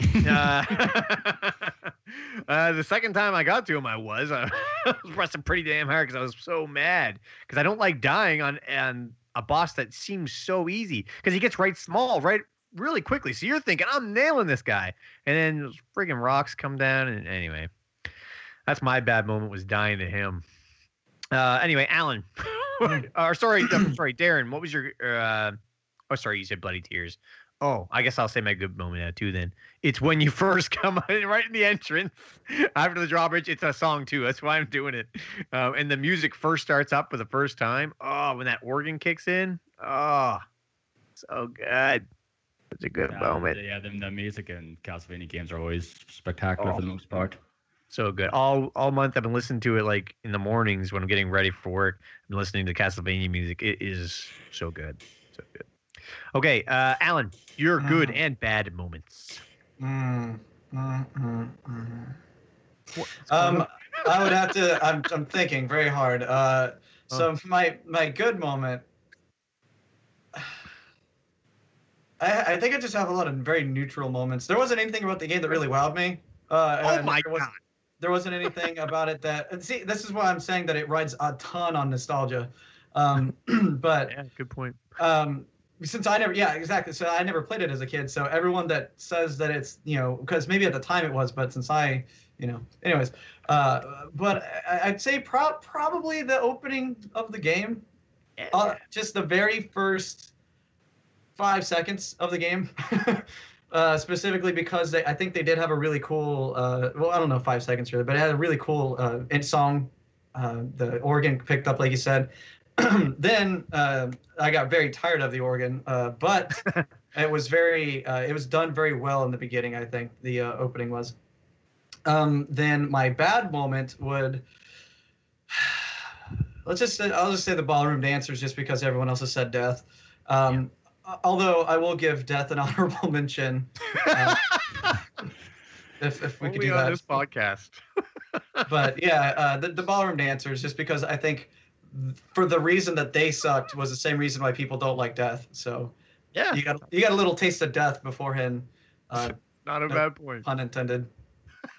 uh, uh, the second time I got to him, I was I was pressing pretty damn hard because I was so mad because I don't like dying on on a boss that seems so easy because he gets right small right really quickly. So you're thinking I'm nailing this guy, and then those friggin' rocks come down. And anyway, that's my bad moment was dying to him. Uh, anyway, Alan, or sorry, sorry, Darren, what was your? Uh, oh, sorry, you said bloody tears. Oh, I guess I'll say my good moment now too. Then it's when you first come in, right in the entrance after the drawbridge. It's a song too. That's why I'm doing it. Uh, and the music first starts up for the first time. Oh, when that organ kicks in. Oh, so good. It's a good Yeah, moment. Yeah, the, the music in Castlevania games are always spectacular for the most part. So good. All all month I've been listening to it like in the mornings when I'm getting ready for work. I'm listening to Castlevania music. It is so good. So good. Okay, uh, Alan, your good Mm. and bad moments. Mm, mm, mm, Um. I would have to. I'm, I'm thinking very hard. Uh, so my my good moment. I, I think I just have a lot of very neutral moments. There wasn't anything about the game that really wowed me. Uh, oh my there was, god! There wasn't anything about it that. And see, this is why I'm saying that it rides a ton on nostalgia. Um, but Yeah, good point. um since I never yeah exactly. So I never played it as a kid. So everyone that says that it's you know because maybe at the time it was but since I you know anyways uh but I, I'd say pro- probably the opening of the game uh, just the very first five seconds of the game uh specifically because they I think they did have a really cool uh well I don't know five seconds really but it had a really cool uh song uh the organ picked up like you said then uh, I got very tired of the organ, uh, but it was very, uh, it was done very well in the beginning. I think the uh, opening was. Um, then my bad moment would, let's just, say, I'll just say the ballroom dancers, just because everyone else has said death. Um, Although I will give death an honorable mention. uh, if, if we could do on that this podcast. but yeah, uh, the, the ballroom dancers, just because I think for the reason that they sucked was the same reason why people don't like death. So Yeah, you got you got a little taste of death beforehand, uh, not a no. bad point. pun intended.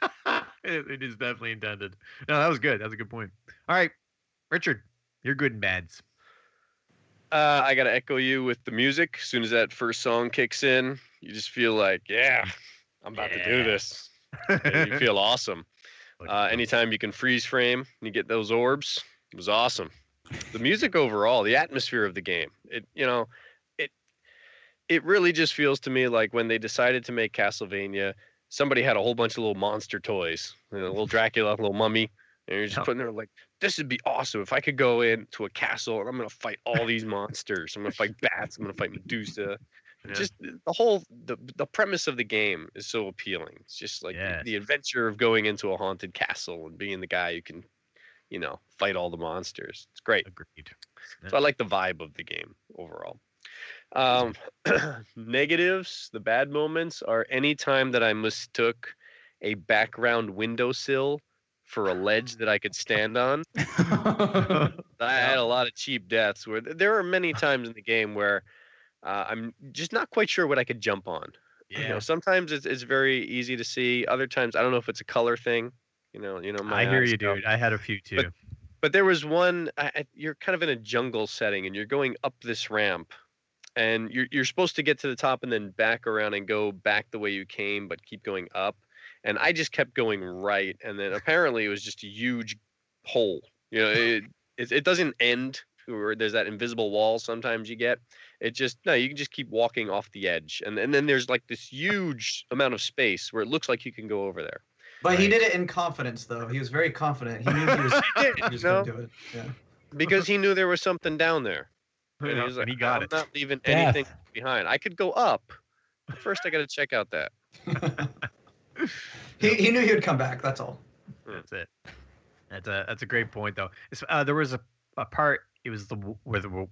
it, it is definitely intended. No, that was good. That was a good point. All right, Richard, you're good and bads. Uh, I gotta echo you with the music. As soon as that first song kicks in, you just feel like, yeah, I'm about to do this. You feel awesome. Uh, anytime you can freeze frame and you get those orbs, it was awesome. The music overall, the atmosphere of the game, it you know, it it really just feels to me like when they decided to make Castlevania, somebody had a whole bunch of little monster toys, you know, a little Dracula, a little mummy, and you're just putting there like, this would be awesome if I could go into a castle and I'm gonna fight all these monsters. I'm gonna fight bats. I'm gonna fight Medusa Yeah. just the whole the the premise of the game is so appealing. It's just like the- the adventure of going into a haunted castle and being the guy who can, you know, fight all the monsters. It's great. agreed. So I like the vibe of the game overall. Um, negatives, the bad moments are any time that I mistook a background windowsill for a ledge that I could stand on. I had a lot of cheap deaths where there are many times in the game where uh, I'm just not quite sure what I could jump on. You know, sometimes it's, it's very easy to see. Other times, I don't know if it's a color thing. You know, you know. My I hear you, go. dude. I had a few too. But there was one. I, I- you're kind of in a jungle setting, and you're going up this ramp, and you're you're supposed to get to the top and then back around and go back the way you came, but keep going up. And I just kept going right, and then apparently it was just a huge hole. You know, it it, it doesn't end. Or there's that invisible wall sometimes you get. It just no, you can just keep walking off the edge, and and then there's like this huge amount of space where it looks like you can go over there. But he did it in confidence, though. He was very confident. He knew he was, he was No. going to do it. Yeah. because he knew there was something down there. And he was like, and he got I'm it. not leaving Death. anything behind. I could go up. but First, I got to check out that. he, he knew he would come back. That's all. That's it. That's a that's a great point though. It's, uh, there was a, a part. It was the w- where the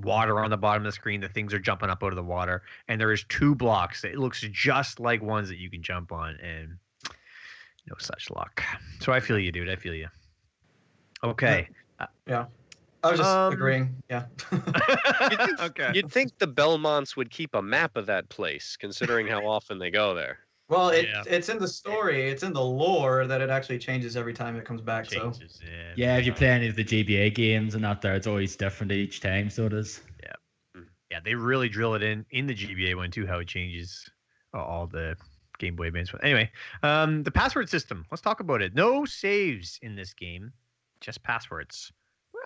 water on the bottom of the screen. The things are jumping up out of the water, and there is two blocks. It looks just like ones that you can jump on, and no such luck. So I feel you, dude. I feel you. Okay. Yeah. I was just Um, agreeing. Yeah. okay. You'd think the Belmonts would keep a map of that place, considering how often they go there. well, it, Yeah. it's in the story. It's in the lore that it actually changes every time it comes back. So. Yeah. yeah, if you play any of the GBA games and that there, it's always different each time, so it is. Yeah, Yeah, they really drill it in in the GBA one too. How it changes all the Game Boy Advance. Anyway, um, the password system. Let's talk about it. No saves in this game, just passwords.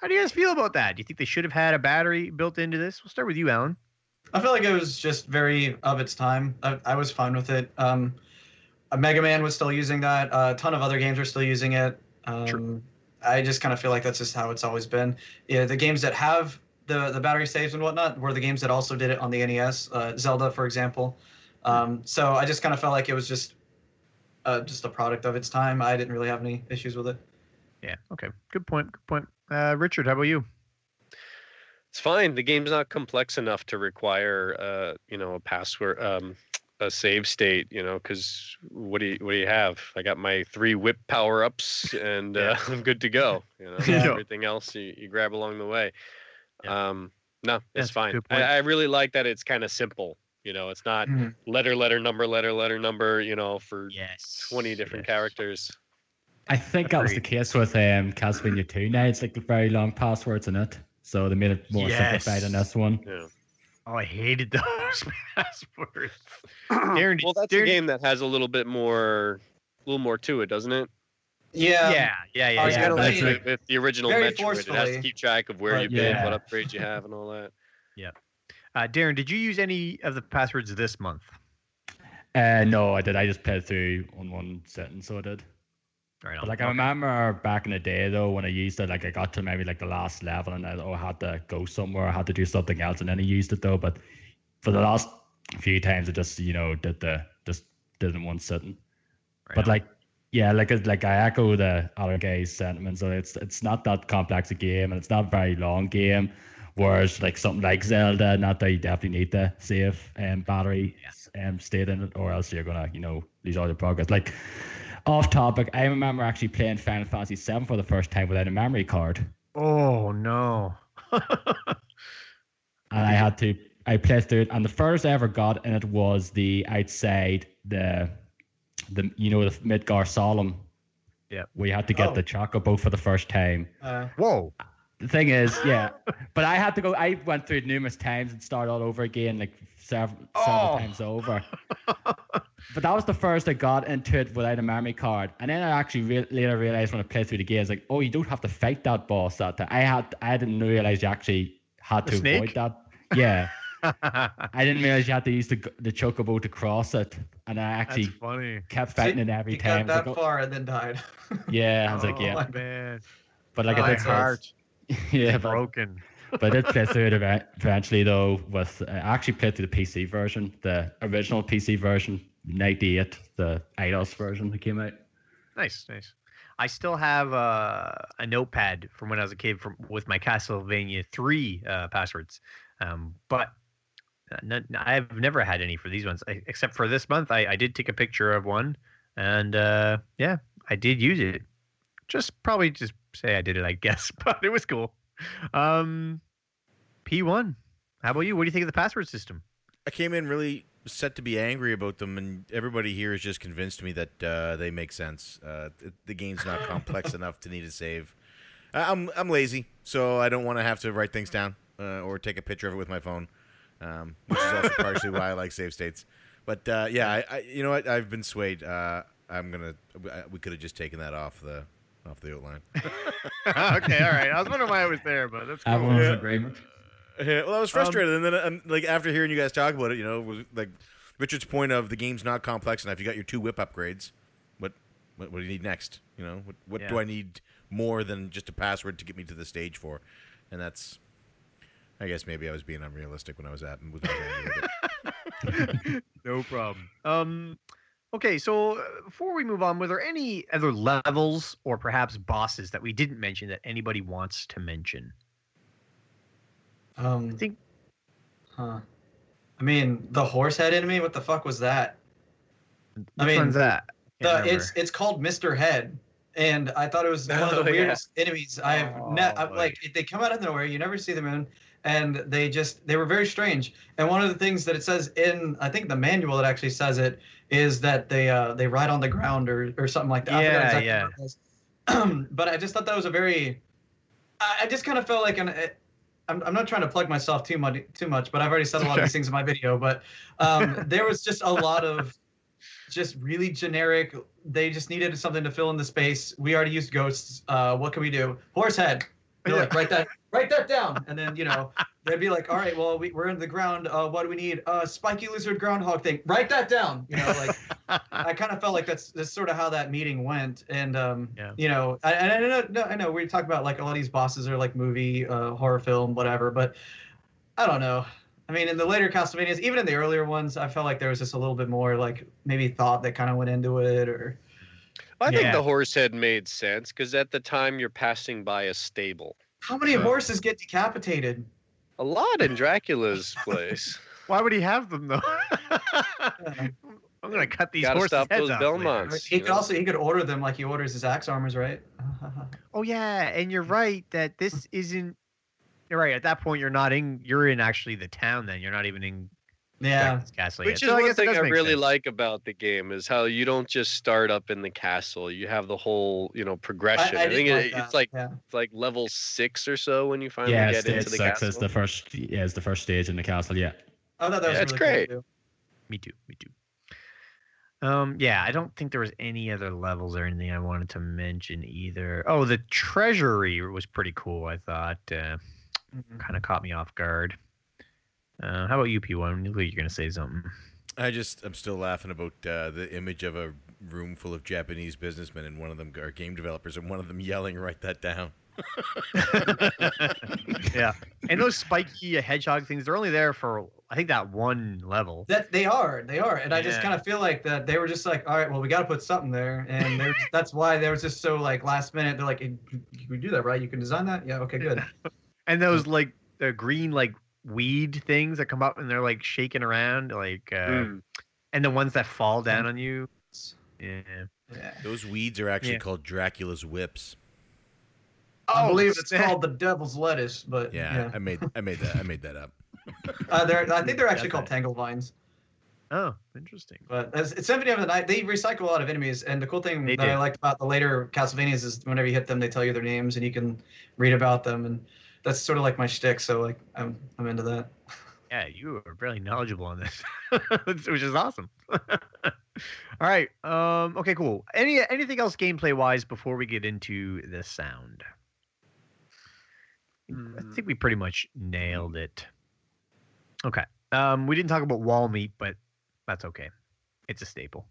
How do you guys feel about that? Do you think they should have had a battery built into this? We'll start with you, Alan. I feel like it was just very of its time. I, I was fine with it. Um, uh, Mega Man was still using that. Uh, a ton of other games are still using it. Um, True. I just kind of feel like that's just how it's always been. Yeah, the games that have the the battery saves and whatnot were the games that also did it on the NES. Uh, Zelda, for example. Um, so I just kind of felt like it was just uh, just a product of its time. I didn't really have any issues with it. Yeah. Okay. Good point. Good point. Uh, Richard, how about you? It's fine. The game's not complex enough to require, uh, you know, a password, um, a save state. You know, because what do you what do you have? I got my three whip power ups, and uh, I'm good to go. You know, Yeah. everything else you, you grab along the way. Yeah. Um, no, it's a fine. I. I really like that it's kind of simple. You know, it's not Mhm. letter, letter, number, letter, letter, number. You know, for Yes. 20 different yes. characters. I think that was the case with um, Castlevania 2 now. It's like very long passwords in it. So they made it more simplified in Yes. this one. Yeah. Oh, I hated those passwords. Darren, Well, that's Darren, a game that has a little bit more, a little more to it, doesn't it? Yeah. Yeah, yeah, yeah. I was yeah. gonna let you- like- With, with the original Very Metroid, it has to keep track of where but you've been, what upgrades you have, and all that. Uh, Darren, did you use any of the passwords this month? Uh, no, I did. I just played through on one sitting, so I did. Right But like I remember back in the day though, when I used it, like I got to maybe like the last level and I oh, had to go somewhere, I had to do something else, and then I used it though. But for the last few times, I just you know did the just did it in one sitting. Right but on. like yeah, like it's- like I echo the other guy's sentiments. So it's it's not that complex a game and it's not a very long game. Whereas like something like Zelda, not that you definitely need the save um, battery um, state in it, or else you're gonna you know lose all your progress. Like off topic, I remember actually playing Final Fantasy VII for the first time without a memory card, oh no. and I had to I played through it, and the first I ever got in it was the outside the the you know the Midgar Zolom. Yep. We had to get Oh. the chocobo for the first time. Uh, Whoa. The thing is, yeah, but I had to go. I went through it numerous times and start all over again, like several several Oh. times over. But that was the first I got into it without a memory card, and then I actually re- later realized when I played through the game, I was like, oh, you don't have to fight that boss that time. I had, I didn't realize you actually had The to snake? avoid that. Yeah, I didn't realize you had to use the the chocobo to cross it, and I actually funny. kept fighting it every he time. got Like, that oh, far and then died. yeah, I was oh like, oh, yeah, man. but like Oh, I did, it's heart yeah, but broken. but I did play through it eventually though. With uh, I actually played through the PC version, the original PC version, '98, the Eidos version that came out. Nice, nice. I still have uh, a notepad from when I was a kid from with my Castlevania three uh, passwords, um, but uh, none, I've never had any for these ones I, except for this month. I, I did take a picture of one, and uh, yeah, I did use it. Just probably just say I did it, I guess, but it was cool. Um, P one. How about you? What do you think of the password system? I came in really set to be angry about them, and everybody here has just convinced me that uh, they make sense. Uh, th- the game's not complex enough to need a save. I- I'm I'm lazy, so I don't want to have to write things down uh, or take a picture of it with my phone, um, which is also partially why I like save states. But uh, yeah, I, I you know what I've been swayed. Uh, I'm gonna we could have just taken that off the off the outline. okay, all right. I was wondering why I was there, but that's cool. Everyone's Yeah. in agreement. Yeah, well, I was frustrated, and then um, like after hearing you guys talk about it, you know, was like Richard's point of the game's not complex enough. You got your two whip upgrades. What what, what do you need next? You know, what what do I need more than just a password to get me to the stage for? And that's, I guess maybe I was being unrealistic when I was at with my angry with it. no problem. Um, okay, so uh, before we move on, were there any other levels or perhaps bosses that we didn't mention that anybody wants to mention? Um, I think huh. I mean, the horse head enemy. What the fuck was that? I mean, one's that? The, it's it's called Mr. Head, and I thought it was one of the Oh, yeah. weirdest enemies I've Oh, I've, boy. like. They come out of nowhere. You never see them in, and they just they were very strange. And one of the things that it says in I think the manual that actually says it is that they uh they ride on the ground or or something like that. Yeah, exactly yeah. what it was. but I just thought that was a very. I, I just kind of felt like an. eh, I'm, I'm not trying to plug myself too much too much, but I've already said a lot of these things in my video. But um, there was just a lot of just really generic. They just needed something to fill in the space. We already used ghosts. Uh, what can we do? Horse head. They're like, write that, write that down. And then you know, they'd be like, all right, well, we, we're in the ground. Uh, what do we need? Uh, spiky lizard groundhog thing. Write that down. You know, like I kind of felt like that's that's sort of how that meeting went. And um, Yeah. you know, I, and I know, no, I know we talk about like a lot of these bosses are like movie, uh, horror film, whatever. But I don't know. I mean, in the later Castlevanias, even in the earlier ones, I felt like there was just a little bit more like maybe thought that kind of went into it, or I think the horse head made sense because at the time you're passing by a stable. how many Sure. horses get decapitated? A lot in Dracula's place. Why would he have them though? I'm gonna cut these Gotta horses' stop heads those off later. Belmonts. He could know? also he could order them like he orders his axe armors, right? Oh yeah, and you're right that this isn't. You're right. At that point, you're not in. You're in actually the town. Then you're not even in yeah. Dracula's castle Which yet. is So one guess it thing I really sense. like about the game is how you don't just start up in the castle. You have the whole, you know, progression. I, did think it, it's like yeah. it's like level six or so when you finally yeah, get stage into the six castle. is the first. Yeah, is the first stage in the castle. Yeah. Oh, thought that was Yeah, it's really cool, great. too. Me too. Me too. Um, yeah, I don't think there was any other levels or anything I wanted to mention either. Oh, the treasury was pretty cool. I thought uh, Mhm. kind of caught me off guard. Uh, how about you, P1? You look like you're gonna say something. I just I'm still laughing about uh, the image of a room full of Japanese businessmen and one of them are game developers and one of them yelling, "Write that down." yeah, and those spiky hedgehog things—they're only there for I think that one level. That they are, they are, and I just kind of feel like that they were just like, all right, well, we got to put something there, and that's why they was just so like last minute. They're like, "Hey, you can do that, right? You can design that, yeah, okay, good. And those like the green like weed things that come up and they're like shaking around, like uh, Mm. and the ones that fall down on you. Yeah. Yeah. Those weeds are actually Yeah. called Dracula's whips. I Oh, believe it's snap. called the devil's lettuce, but Yeah, yeah, I made I made that I made that up. Uh, they're, I think they're actually Got called that. tangle vines. Oh, interesting. But as, it's Symphony of the Night. They recycle a lot of enemies, and the cool thing They that I do. liked about the later Castlevanias is whenever you hit them, they tell you their names, and you can read about them, and that's sort of like my shtick. So like, I'm I'm into that. Yeah, you are really knowledgeable on this, which is awesome. All right. Um. Okay. Cool. Any anything else gameplay wise before we get into the sound? I think we pretty much nailed it. Okay. Um. We didn't talk about wall meat, but that's okay. It's a staple.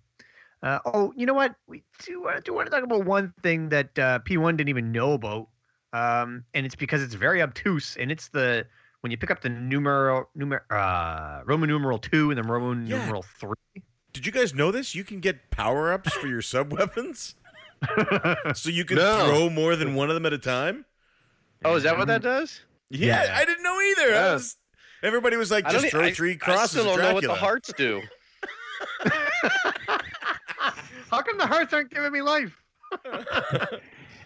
Uh, oh, you know what? We do, uh, do want to talk about one thing that uh, P1 didn't even know about, um, and it's because it's very obtuse, and it's the when you pick up the numeral, numer, uh, Roman numeral two and then Roman Yeah. numeral three. Did you guys know this? You can get power ups for your sub weapons, so you can No. throw more than one of them at a time. Oh, is that what that does? Yeah, Yeah. I didn't know either. I Yeah. was- everybody was like, I don't just throw I- three I crosses. still don't know what the hearts do. How come the hearts aren't giving me life?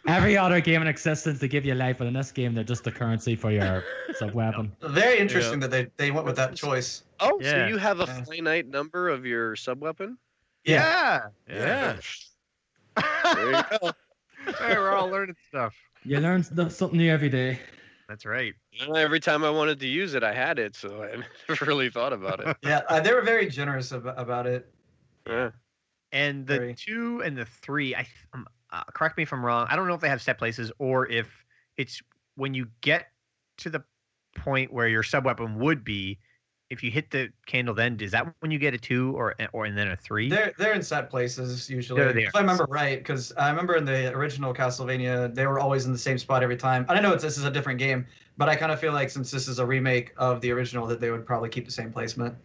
Every other game in existence, they give you life, but in this game, they're just the currency for your sub weapon. Very interesting that they, they went with that choice. Oh, Yeah. so you have a Yeah. finite number of your sub weapon? Yeah. Yeah. There you go. Hey, we're all learning stuff. You learn something new every day. That's right. Every time I wanted to use it, I had it, so I never really thought about it. Yeah, uh, they were very generous ab- about it. Yeah. And the Very. two and the three, I th- um, uh, correct me if I'm wrong. I don't know if they have set places or if it's when you get to the point where your sub weapon would be. If you hit the candle, then is that when you get a two or or and then a three? They're they're in set places usually. If. I remember right, because I remember in the original Castlevania, they were always in the same spot every time. I know it's, this is a different game, but I kind of feel like since this is a remake of the original, that they would probably keep the same placement,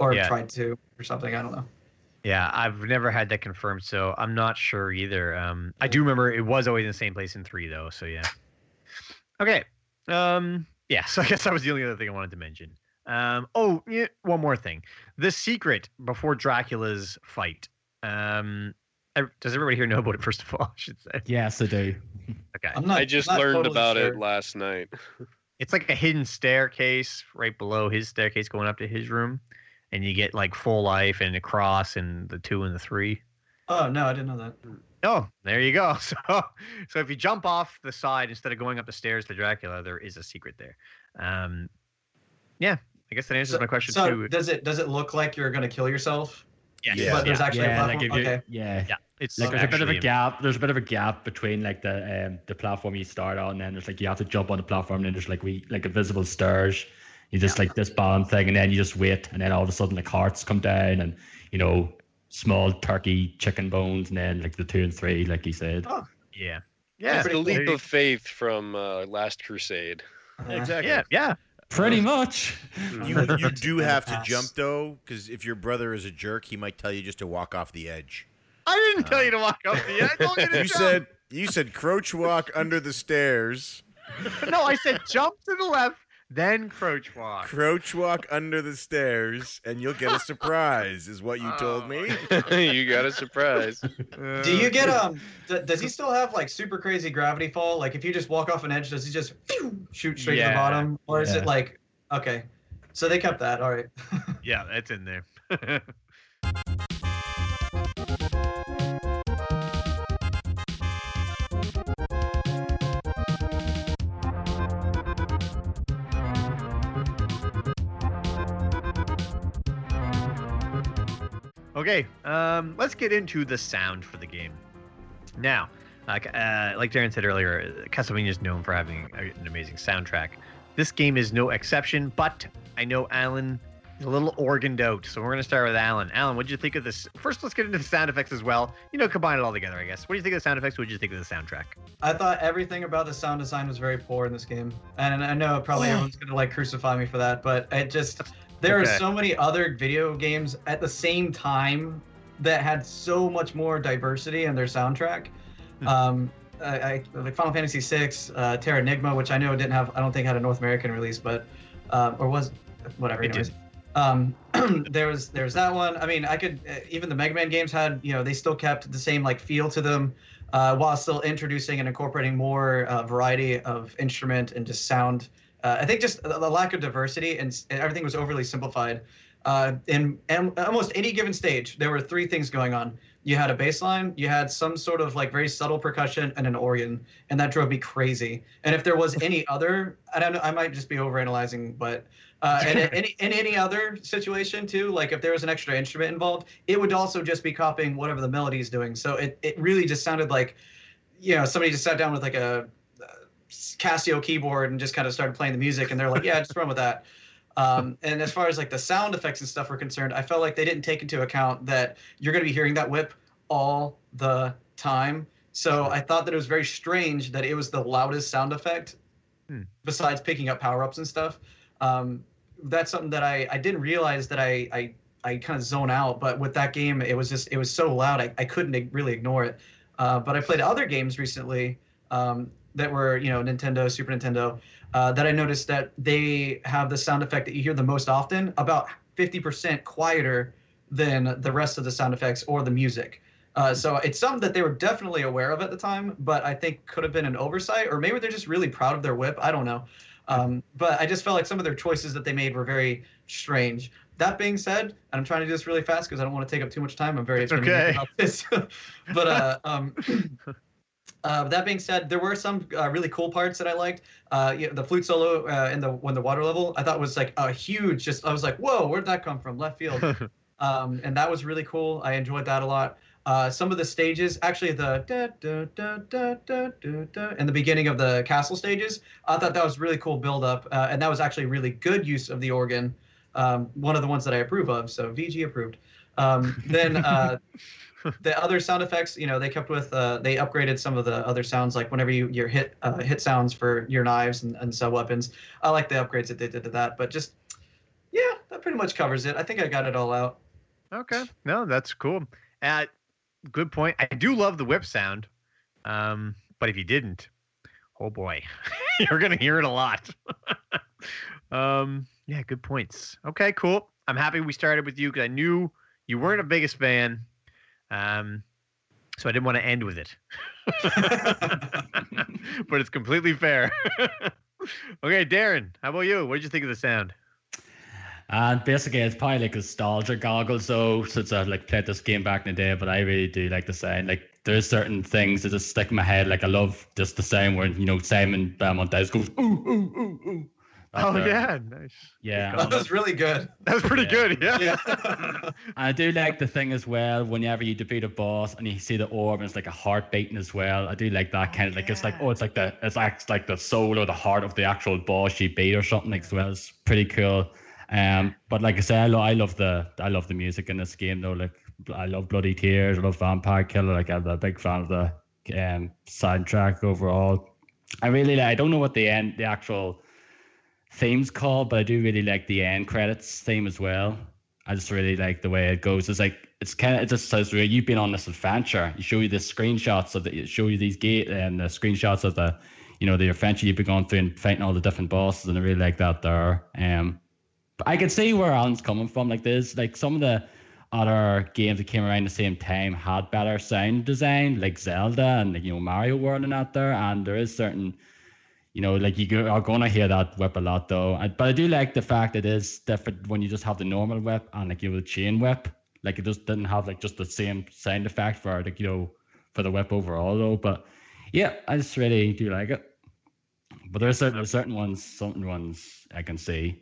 or Yeah. try to, or something. I don't know. Yeah, I've never had that confirmed, so I'm not sure either. Um, I do remember it was always in the same place in three, though. So yeah. Okay. Um, yeah. So I guess that was the only other thing I wanted to mention. Um, oh, yeah, one more thing. The secret before Dracula's fight. Um, does everybody here know about it? First of all, I should say. Yes, I do. Okay. I'm not. I just not learned totally about sure. it last night. It's like a hidden staircase right below his staircase going up to his room, and you get like full life and a cross and the two and the three. Oh no, I didn't know that. Oh, there you go. So, so if you jump off the side instead of going up the stairs to Dracula, there is a secret there. Um, yeah, I guess that answers So, my question so too. does it does it look like you're gonna kill yourself? Yes. Yeah. But there's actually yeah, a platform. if you, okay. yeah. Yeah, it's Like there's a bit of a gap. There's a bit of a gap between like the um, the platform you start on, and then there's like you have to jump on the platform, and then there's like we like invisible stairs. You just like this bond thing, and then you just wait, and then all of a sudden like hearts come down, and you know small turkey chicken bones, and then like the two and three, like you said. Oh. Yeah, Yeah, yeah, it's the pretty leap cool. of faith from uh, Last Crusade. Uh, Exactly. yeah, yeah. Pretty much. You you do have to jump though, because if your brother is a jerk, he might tell you just to walk off the edge. I didn't tell you to walk off the edge. I told you to You jump. said you said crouch walk under the stairs. no. I said jump to the left, then crouch walk. Crouch walk under the stairs, and you'll get a surprise. Is what you told me. you got a surprise. Do you get um? d- does he still have like super crazy gravity fall? Like if you just walk off an edge, does he just phew, shoot straight to the bottom, or is Yeah. it like okay? So they kept that. All right. Yeah, that's in there. Okay, um, let's get into the sound for the game. Now, like uh, like Darren said earlier, Castlevania is known for having an amazing soundtrack. This game is no exception, but I know Alan is a little organed out, so we're gonna start with Alan. Alan, what did you think of this? First, let's get into the sound effects as well. You know, combine it all together, I guess. What do you think of the sound effects? What did you think of the soundtrack? I thought everything about the sound design was very poor in this game, and I know probably Oh. everyone's gonna like crucify me for that, but it just there Okay. are so many other video games at the same time that had so much more diversity in their soundtrack. Hmm. Um, I, I like Final Fantasy VI, uh, Terranigma, which I know didn't have, I don't think had a North American release, but um, or was whatever. It anyways. Um, there was there's that one. I mean, I could uh, even the Mega Man games had you know they still kept the same like feel to them, uh, while still introducing and incorporating more uh, variety of instrument and just sound. Uh, I think just the the lack of diversity and, and everything was overly simplified. Uh, in am- almost any given stage, there were three things going on. You had a bass line, you had some sort of like very subtle percussion, and an organ, and that drove me crazy. And if there was any other, I don't know, I might just be overanalyzing, but uh, and in any in any other situation too, like if there was an extra instrument involved, it would also just be copying whatever the melody is doing. So it, it really just sounded like, you know, somebody just sat down with like a Casio keyboard and just kind of started playing the music, and they're like, yeah, just run with that. Um, and as far as like the sound effects and stuff were concerned, I felt like they didn't take into account that you're going to be hearing that whip all the time. So I thought that it was very strange that it was the loudest sound effect, Hmm. besides picking up power ups and stuff. Um, that's something that I, I didn't realize that I, I, I kind of zone out. But with that game, it was just it was so loud I, I couldn't really ignore it. Uh, but I played other games recently um, that were you know Nintendo, Super Nintendo, uh, that I noticed that they have the sound effect that you hear the most often, about 50% quieter than the rest of the sound effects or the music. Uh, so it's something that they were definitely aware of at the time, but I think could have been an oversight, or maybe they're just really proud of their whip. I don't know. Um, but I just felt like some of their choices that they made were very strange. That being said, and I'm trying to do this really fast because I don't want to take up too much time. I'm very okay. about this. but uh, um, uh, that being said, there were some uh, really cool parts that I liked. Uh, yeah, the flute solo uh, in the when the water level, I thought was like a huge. Just I was like, whoa, where'd that come from? Left field. um, and that was really cool. I enjoyed that a lot. Uh, some of the stages, actually, the da, da, da, da, da, da, da, in the beginning of the castle stages, I thought that was really cool build up, uh, and that was actually really good use of the organ. Um, one of the ones that I approve of, so VG approved. Um, then uh, the other sound effects, you know, they kept with, uh, they upgraded some of the other sounds, like whenever you your hit uh, hit sounds for your knives and, and sub weapons. I like the upgrades that they did to that, but just yeah, that pretty much covers it. I think I got it all out. Okay. No, that's cool. Uh, good point. I do love the whip sound. Um, but if you didn't, oh boy, you're gonna hear it a lot. um, yeah, good points. Okay, cool. I'm happy we started with you because I knew you weren't a biggest fan. Um, so I didn't want to end with it. but it's completely fair. okay, Darren, how about you? What did you think of the sound? And basically, it's probably like nostalgia goggles, though, since I like played this game back in the day. But I really do like the sound. Like, there's certain things that just stick in my head. Like, I love just the sound where you know Simon Belmont does goes ooh ooh ooh ooh. That's, Oh uh, yeah, nice. yeah. that was really good. That was pretty Yeah. good. Yeah. Yeah. And I do like the thing as well. Whenever you defeat a boss and you see the orb, and it's like a heart beating as well. I do like that kind of like it's like oh, it's like the it's acts like the soul or the heart of the actual boss you beat or something like well. It's pretty cool. Um, but like I said, I, lo- I love the I love the music in this game though. Like I love Bloody Tears, I love Vampire Killer. Like I'm a big fan of the um soundtrack overall. I really like. I don't know what the end the actual theme's called, but I do really like the end credits theme as well. I just really like the way it goes. It's like it's kind of it just says you've been on this adventure. You show you the screenshots of the show you these gate and the screenshots of the you know, the adventure you've been going through and fighting all the different bosses, and I really like that there. Um, but I can see where Alan's coming from. Like there's like some of the other games that came around the same time had better sound design, like Zelda and you know Mario World and that there. And there is certain, you know, like you are gonna hear that whip a lot though. But I do like the fact it is different when you just have the normal whip and like you know the chain whip. Like it just didn't have like just the same sound effect for like you know for the whip overall though. But yeah, I just really do like it. But there's certain there's certain ones, certain ones I can see.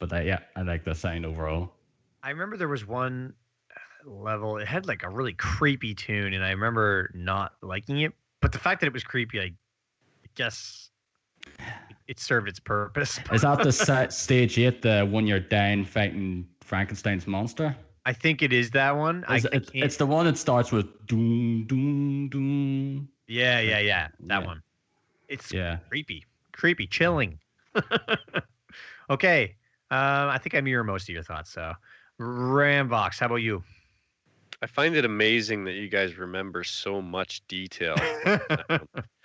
But I, yeah, I like the sound overall. I remember there was one uh, level. It had like a really creepy tune, and I remember not liking it. But the fact that it was creepy, I guess it served its purpose. Is that the set stage eight, the when you're down fighting Frankenstein's monster? I think it is that one. Is I it, can't- it's the one that starts with doom doom doom. yeah, yeah, yeah, that Yeah. one. It's Yeah. creepy, creepy, chilling. okay, um, I think I mirror most of your thoughts. So, Rambox, how about you? I find it amazing that you guys remember so much detail.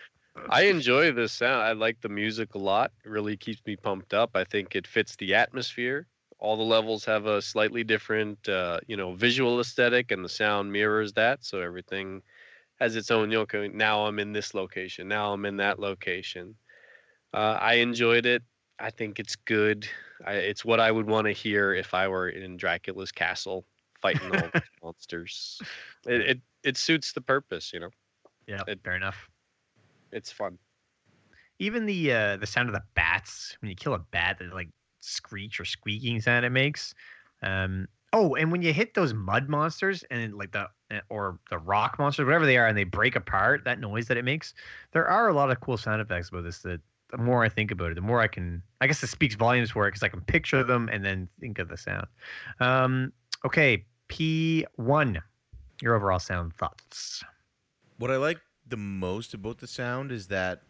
I enjoy the sound. I like the music a lot. It really keeps me pumped up. I think it fits the atmosphere. All the levels have a slightly different, uh, you know, visual aesthetic, and the sound mirrors that. So everything has its own. You know, now I'm in this location. Now I'm in that location. Uh, I enjoyed it. I think it's good. I, it's what I would want to hear if I were in Dracula's castle fighting all these monsters. It, it it suits the purpose. You know, yeah, It- fair enough. It's fun. Even the uh, the sound of the bats when you kill a bat, that like screech or squeaking sound it makes. Um, oh, and when you hit those mud monsters and like the uh, or the rock monsters, whatever they are, and they break apart, that noise that it makes. There are a lot of cool sound effects about this. That the more I think about it, the more I can. I guess it speaks volumes for it because I can picture them and then think of the sound. Um, okay, P one. Your overall sound thoughts. What I like the most about the sound is that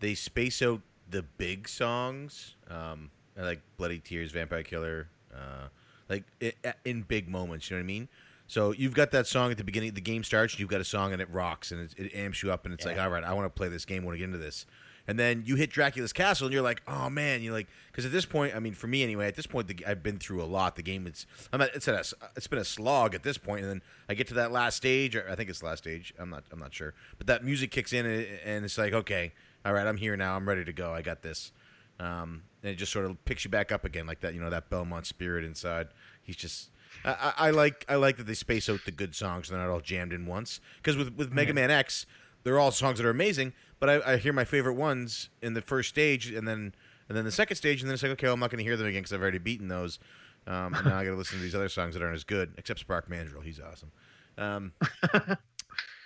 they space out the big songs, um, like Bloody Tears, Vampire Killer, uh, like i in big moments. You know what I mean? So you've got that song at the beginning. The game starts. You've got a song and it rocks and it, it amps you up and it's like, all right, I want to play this game. I want to get into this. And then you hit Dracula's castle and you're like, oh man, you're like, because at this point, I mean, for me anyway, at this point, the, I've been through a lot. The game, it's I'm at, it's at a, it's been a slog at this point, and then I get to that last stage, or I think it's the last stage. I'm not I'm not sure, but that music kicks in and, and it's like, okay, all right, I'm here now. I'm ready to go. I got this. Um, and it just sort of picks you back up again, like that. You know, that Belmont spirit inside. He's just. I, I I like I like that they space out the good songs. They're not all jammed in once. Because with with Mega Man X, they're all songs that are amazing. But I, I hear my favorite ones in the first stage, and then and then the second stage, and then it's like, okay, well, I'm not going to hear them again because I've already beaten those. Um, and now I got to listen to these other songs that aren't as good, except Spark Mandrill. He's awesome. Um,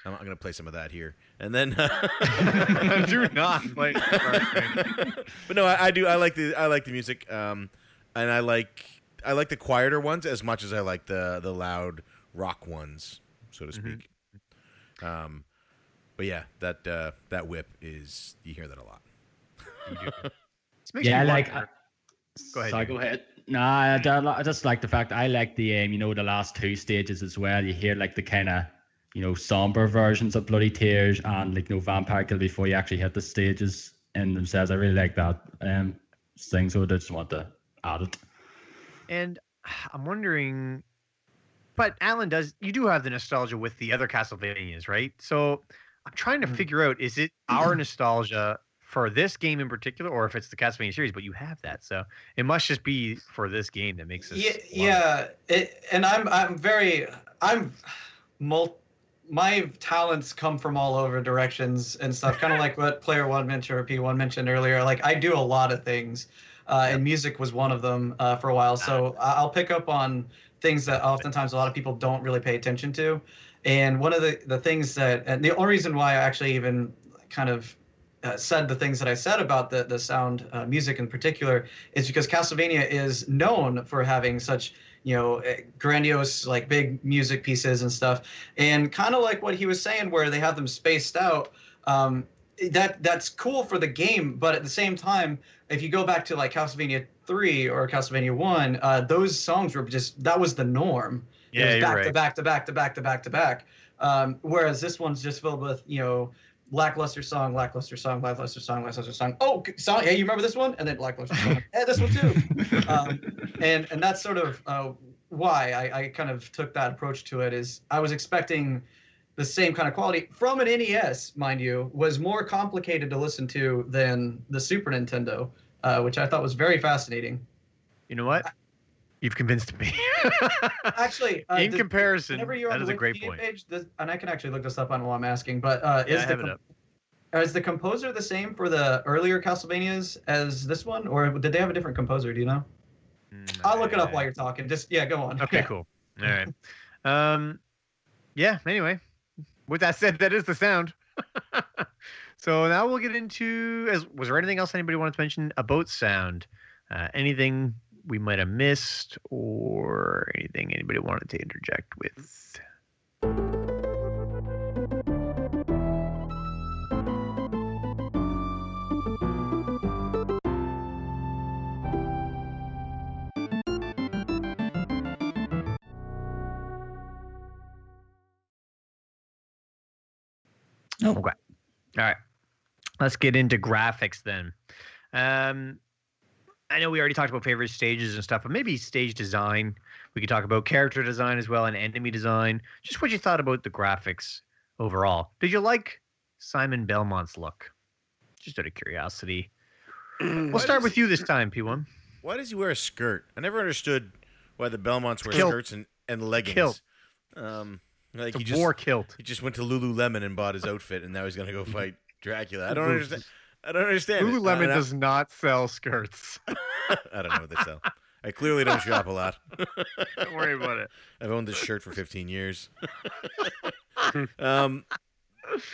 I'm, going to play some of that here, and then. Do not play. but no, I, I do. I like the I like the music, um, and I like I like the quieter ones as much as I like the the loud rock ones, so to speak. Um, but yeah, that uh, that whip is you hear that a lot. Yeah, like. wonder- Go ahead, Sorry, go ahead. Nah, I, just like the fact I like the um, you know, the last two stages as well. You hear like the kind of, you know, somber versions of Bloody Tears and like you know Vampire Kill before you actually hit the stages in themselves. I really like that um thing, so I just want to add it. And I'm wondering, but Alan does. You do have the nostalgia with the other Castlevanias, right? So I'm trying to Mhm. figure out: is it our nostalgia for this game in particular, or if it's the Castlevania series? But you have that, so it must just be for this game that makes this. Yeah, yeah. It, and I'm I'm very I'm mul- my talents come from all over directions and stuff. Kind of like what Player One mentioned or P One mentioned earlier. Like I do a lot of things, uh, and music was one of them uh, for a while. So I- I'll pick up on things that oftentimes a lot of people don't really pay attention to. And one of the the things that and the only reason why I actually even kind of uh, said the things that I said about the the sound uh, music in particular is because Castlevania is known for having such you know eh, grandiose like big music pieces and stuff, and kind of like what he was saying, where they have them spaced out. Um, that that's cool for the game, but at the same time, if you go back to like Castlevania three or Castlevania one, uh, those songs were just that was the norm. Yeah, back to back to back to back to back to back. Um, whereas this one's just filled with you know lackluster song, lackluster song, lackluster song, lackluster song. Oh, song. Hey, you remember this one? And then lackluster song. hey, this one too. Um, and and that's sort of uh, why I, I kind of took that approach to it. Is I was expecting the same kind of quality from an NES, mind you, was more complicated to listen to than the Super Nintendo, uh, which I thought was very fascinating. You know what? You've convinced me. Actually, uh, In the- comparison, that is you're that on is the a great point. page, this, and I can actually look this up on while I'm asking, but uh, Yeah, is the is the composer the same for the earlier Castlevanias as this one, or did they have a different composer? Do you know? Mm, I'll look it up while you're talking. Just yeah, go on. Okay, Yeah. cool. All right. Um, yeah. Anyway, with that said, that is the sound. so now we'll get into. As was there anything else anybody wanted to mention about sound? Uh, anything we might have missed, or anything anybody wanted to interject with? Nope. Okay. All right. Let's get into graphics then. Um, I know we already talked about favorite stages and stuff, but maybe stage design. We could talk about character design as well and enemy design. Just what you thought about the graphics overall. Did you like Simon Belmont's look? Just out of curiosity. We'll Why start does- with you this time, P1. Why does he wear a skirt? I never understood why the Belmonts wear Kilt. skirts and, and leggings. Kilt. Um, like The he just war kilt. he just went to Lululemon and bought his outfit, and now he's gonna go fight Dracula. I don't understand. I don't understand. it. Lululemon I, does not sell skirts. I don't know what they sell. I clearly don't shop a lot. Don't worry about it. I've owned this shirt for 15 years. um,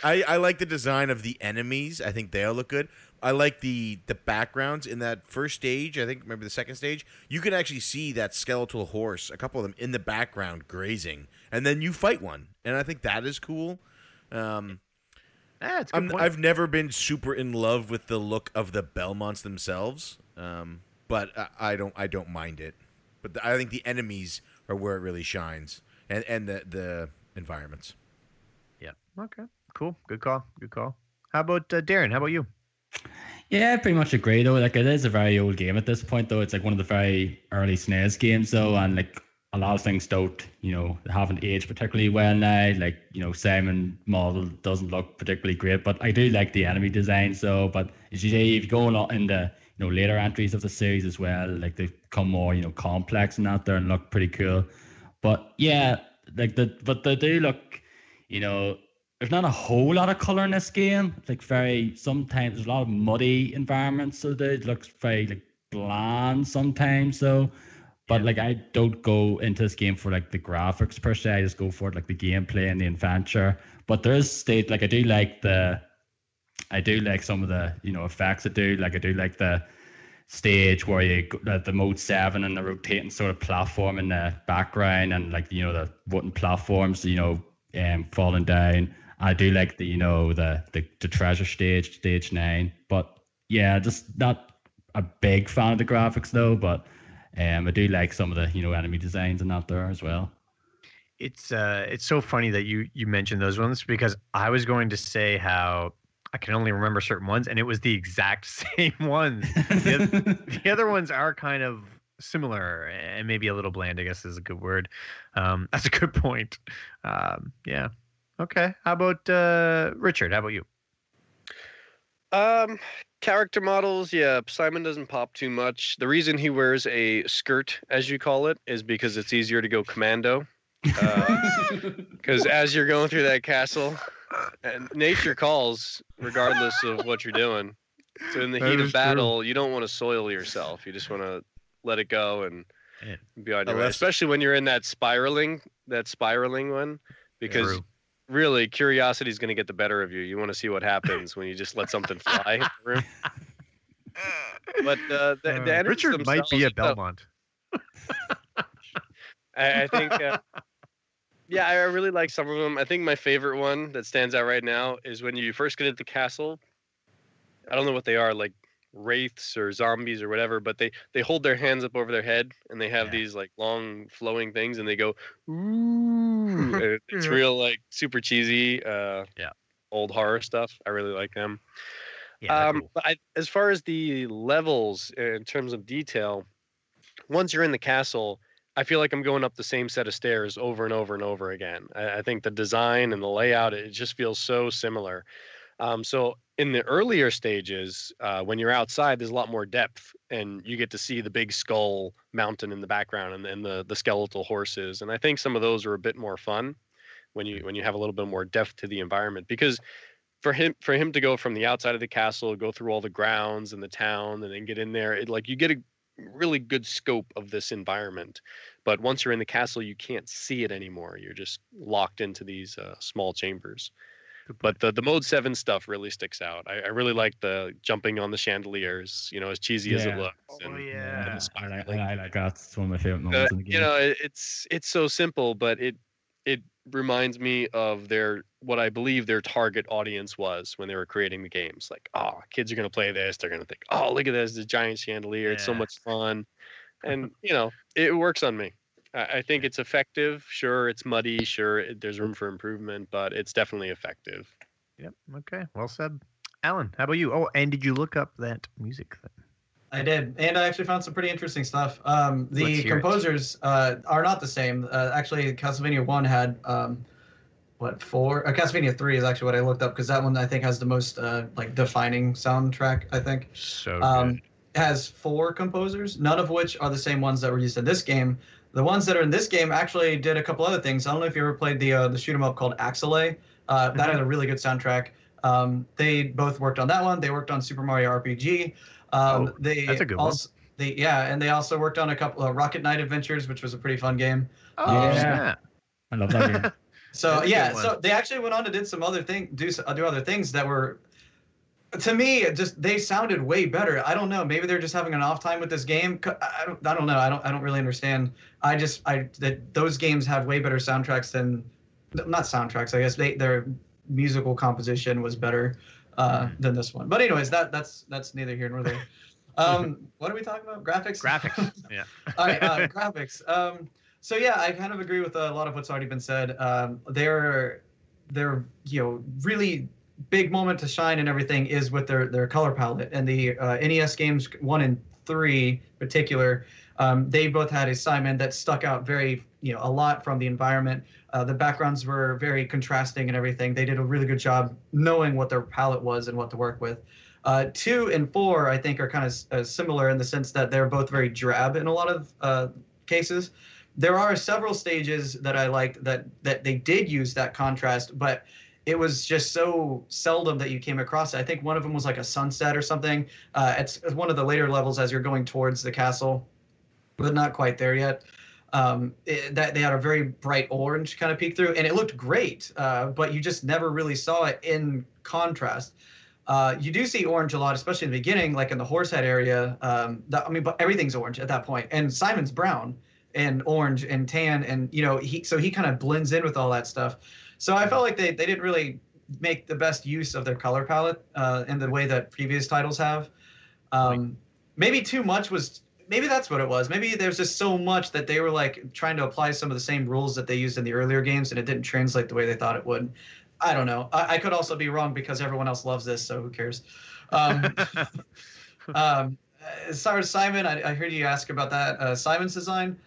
I I like the design of the enemies. I think they all look good. I like the the backgrounds in that first stage. I think maybe the second stage. You can actually see that skeletal horse, a couple of them in the background grazing, and then you fight one, and I think that is cool. Um, It's good I'm, point. I've never been super in love with the look of the Belmonts themselves, um, but I, I don't I don't mind it. But the, I think the enemies are where it really shines, and and the the environments. Yeah. Okay. Cool. Good call. Good call. How about uh, Darren? How about you? Yeah, pretty much agree though. Like it is a very old game at this point though. It's like one of the very early SNES games though, and like a lot of things don't, you know, haven't aged particularly well now. Like, you know, Simon model doesn't look particularly great, but I do like the enemy design. So, but as you say, if you go a lot in the you know later entries of the series as well, like they become more, you know, complex and out there and look pretty cool. But yeah, like the but they do look, you know, there's not a whole lot of color in this game. It's like very sometimes there's a lot of muddy environments, so it looks very like bland sometimes. So, but like I don't go into this game for like the graphics per se. I just go for it, like the gameplay and the adventure. But there is state like I do like the, I do like some of the you know effects. I do like I do like the stage where you go- the, the mode seven and the rotating sort of platform in the background and like you know the wooden platforms you know um falling down i do like the you know the the, the treasure stage stage nine but yeah just not a big fan of the graphics though but um i do like some of the you know enemy designs and that there as well It's uh, it's so funny that you you mentioned those ones because I was going to say how I can only remember certain ones, and it was the exact same ones. The, oth- the other ones are kind of similar and maybe a little bland. I guess is a good word. Um, that's a good point. Um, yeah. Okay. How about uh, Richard? How about you? Um, character models, yeah. Simon doesn't pop too much. The reason he wears a skirt, as you call it, is because it's easier to go commando. Uh, because as you're going through that castle, and nature calls, regardless of what you're doing. So in the That heat is of true. battle, you don't want to soil yourself. You just want to let it go and Yeah. be on oh, your way. Especially when you're in that spiraling, that spiraling one, because True. Really curiosity is going to get the better of you. You want to see what happens when you just let something fly in the room. But uh, the, the Uh, enemies Richard might be a Belmont. I, I think, uh, yeah, I really like some of them. I think my favorite one that stands out right now is when you first get into the castle. I don't know what they are, like wraiths or zombies or whatever, but they they hold their hands up over their head and they have Yeah. these like long flowing things and they go ooh. it's real like super cheesy. Uh, Yeah. old horror stuff. I really like them. Yeah, um, cool. but I, as far as the levels in terms of detail, once you're in the castle, I feel like I'm going up the same set of stairs over and over and over again. I, I think the design and the layout it just feels so similar. Um, so in the earlier stages, uh, when you're outside, there's a lot more depth, and you get to see the big skull mountain in the background and, and the the skeletal horses. And I think some of those are a bit more fun when you when you have a little bit more depth to the environment because for him for him to go from the outside of the castle go through all the grounds and the town and then get in there it like you get a really good scope of this environment but once you're in the castle you can't see it anymore you're just locked into these uh, small chambers but the, the mode 7 stuff really sticks out I, I really like the jumping on the chandeliers you know as cheesy as it Yeah. looks Oh, yeah. and the I like. I like that. It's one of my favorite Uh, moments in the game. you know it, it's it's so simple but it it reminds me of their what i believe their target audience was when they were creating the games like oh kids are going to play this they're going to think oh look at this the giant chandelier it's so much fun and you know it works on me I, I think it's effective sure it's muddy sure it, there's room for improvement but it's definitely effective Yep. Okay. Well said. Alan, how about you? Oh, and did you look up that music thing? I did, and I actually found some pretty interesting stuff. Um, the Let's hear it. composers uh, are not the same. Uh, actually, Castlevania One had um, what four? Uh, Castlevania Three is actually what I looked up because that one I think has the most uh, like defining soundtrack. I think So um, good. has four composers, none of which are the same ones that were used in this game. The ones that are in this game actually did a couple other things. I don't know if you ever played the uh, the shoot 'em up called Axelay. Uh, that had a really good soundtrack. Um, they both worked on that one. They worked on Super Mario RPG. Um, Oh, they that's a good one. also, They, yeah, and they also worked on a couple of Rocket Knight Adventures, which was a pretty fun game. Oh, Yeah. snap. I love that game. So That's yeah, so they actually went on to did some other thing, do do other things that were, to me, it just they sounded way better. I don't know. Maybe they're just having an off time with this game. I don't, I don't know. I don't. I don't really understand. I just I that those games have way better soundtracks than, not soundtracks. I guess they their musical composition was better uh, Mhm. than this one. But anyways, that that's that's neither here nor there. Um, what are we talking about? Graphics. Graphics. Yeah. All right, uh, graphics. Um, so yeah, I kind of agree with a lot of what's already been said. Um, they're they're you know really big moment to shine and everything is with their their color palette and the uh, NES games one and three particular. Um, they both had a Simon that stuck out very you know a lot from the environment. Uh, the backgrounds were very contrasting and everything. They did a really good job knowing what their palette was and what to work with. Uh, two and four, I think, are kind of uh, similar in the sense that they're both very drab in a lot of uh, cases. There are several stages that I liked that that they did use that contrast, but it was just so seldom that you came across it. I think one of them was like a sunset or something. Uh, it's, it's one of the later levels as you're going towards the castle, but not quite there yet. Um, it, that they had a very bright orange kind of peek through, and it looked great, uh, but you just never really saw it in contrast. Uh, you do see orange a lot, especially in the beginning, like in the horsehead area. Um, I mean, but everything's orange at that point, and Simon's brown and orange and tan, and you know he so he kind of blends in with all that stuff. So I felt like they they didn't really make the best use of their color palette uh, in the way that previous titles have. Um, maybe too much was maybe that's what it was. Maybe there's just so much that they were like trying to apply some of the same rules that they used in the earlier games, and it didn't translate the way they thought it would. I don't know. I, I could also be wrong because everyone else loves this, so who cares? Um, um, as Simon, I, I heard you ask about that. Uh, Simon's design,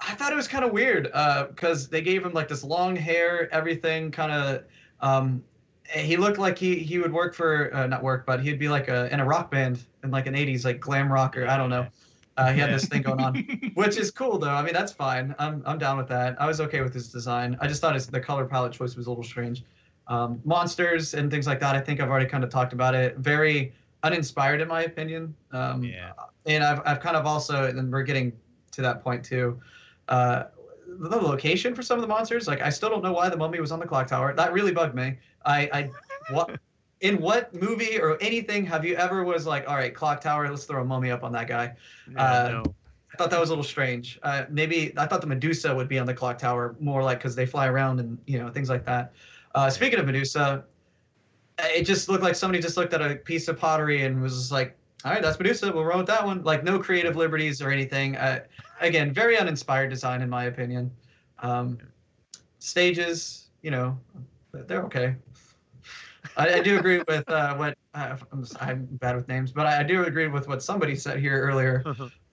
I thought it was kind of weird because they gave him like this long hair, everything kind of. Um, he looked like he he would work for uh, not work, but he'd be like a in a rock band in like an '80s like glam rocker. I don't know. Uh, he had this thing going on, which is cool though. I mean, that's fine. I'm I'm down with that. I was okay with his design. I just thought his the color palette choice was a little strange. Um, monsters and things like that. I think I've already kind of talked about it. Very uninspired in my opinion. Um, Yeah. And I've I've kind of also and we're getting to that point too. Uh, the location for some of the monsters, like I still don't know why the mummy was on the clock tower. That really bugged me. I I what in what movie or anything have you ever was like, all right, clock tower, let's throw a mummy up on that guy. Yeah, Uh, no. I thought that was a little strange. Uh, maybe I thought the Medusa would be on the clock tower more like because they fly around and you know things like that. Uh, speaking of Medusa, it just looked like somebody just looked at a piece of pottery and was just like, "All right, that's Medusa. We'll roll with that one." Like no creative liberties or anything. Uh, again, very uninspired design in my opinion. Um, stages, you know, they're okay. I, I do agree with uh, what uh, I'm, I'm bad with names, but I, I do agree with what somebody said here earlier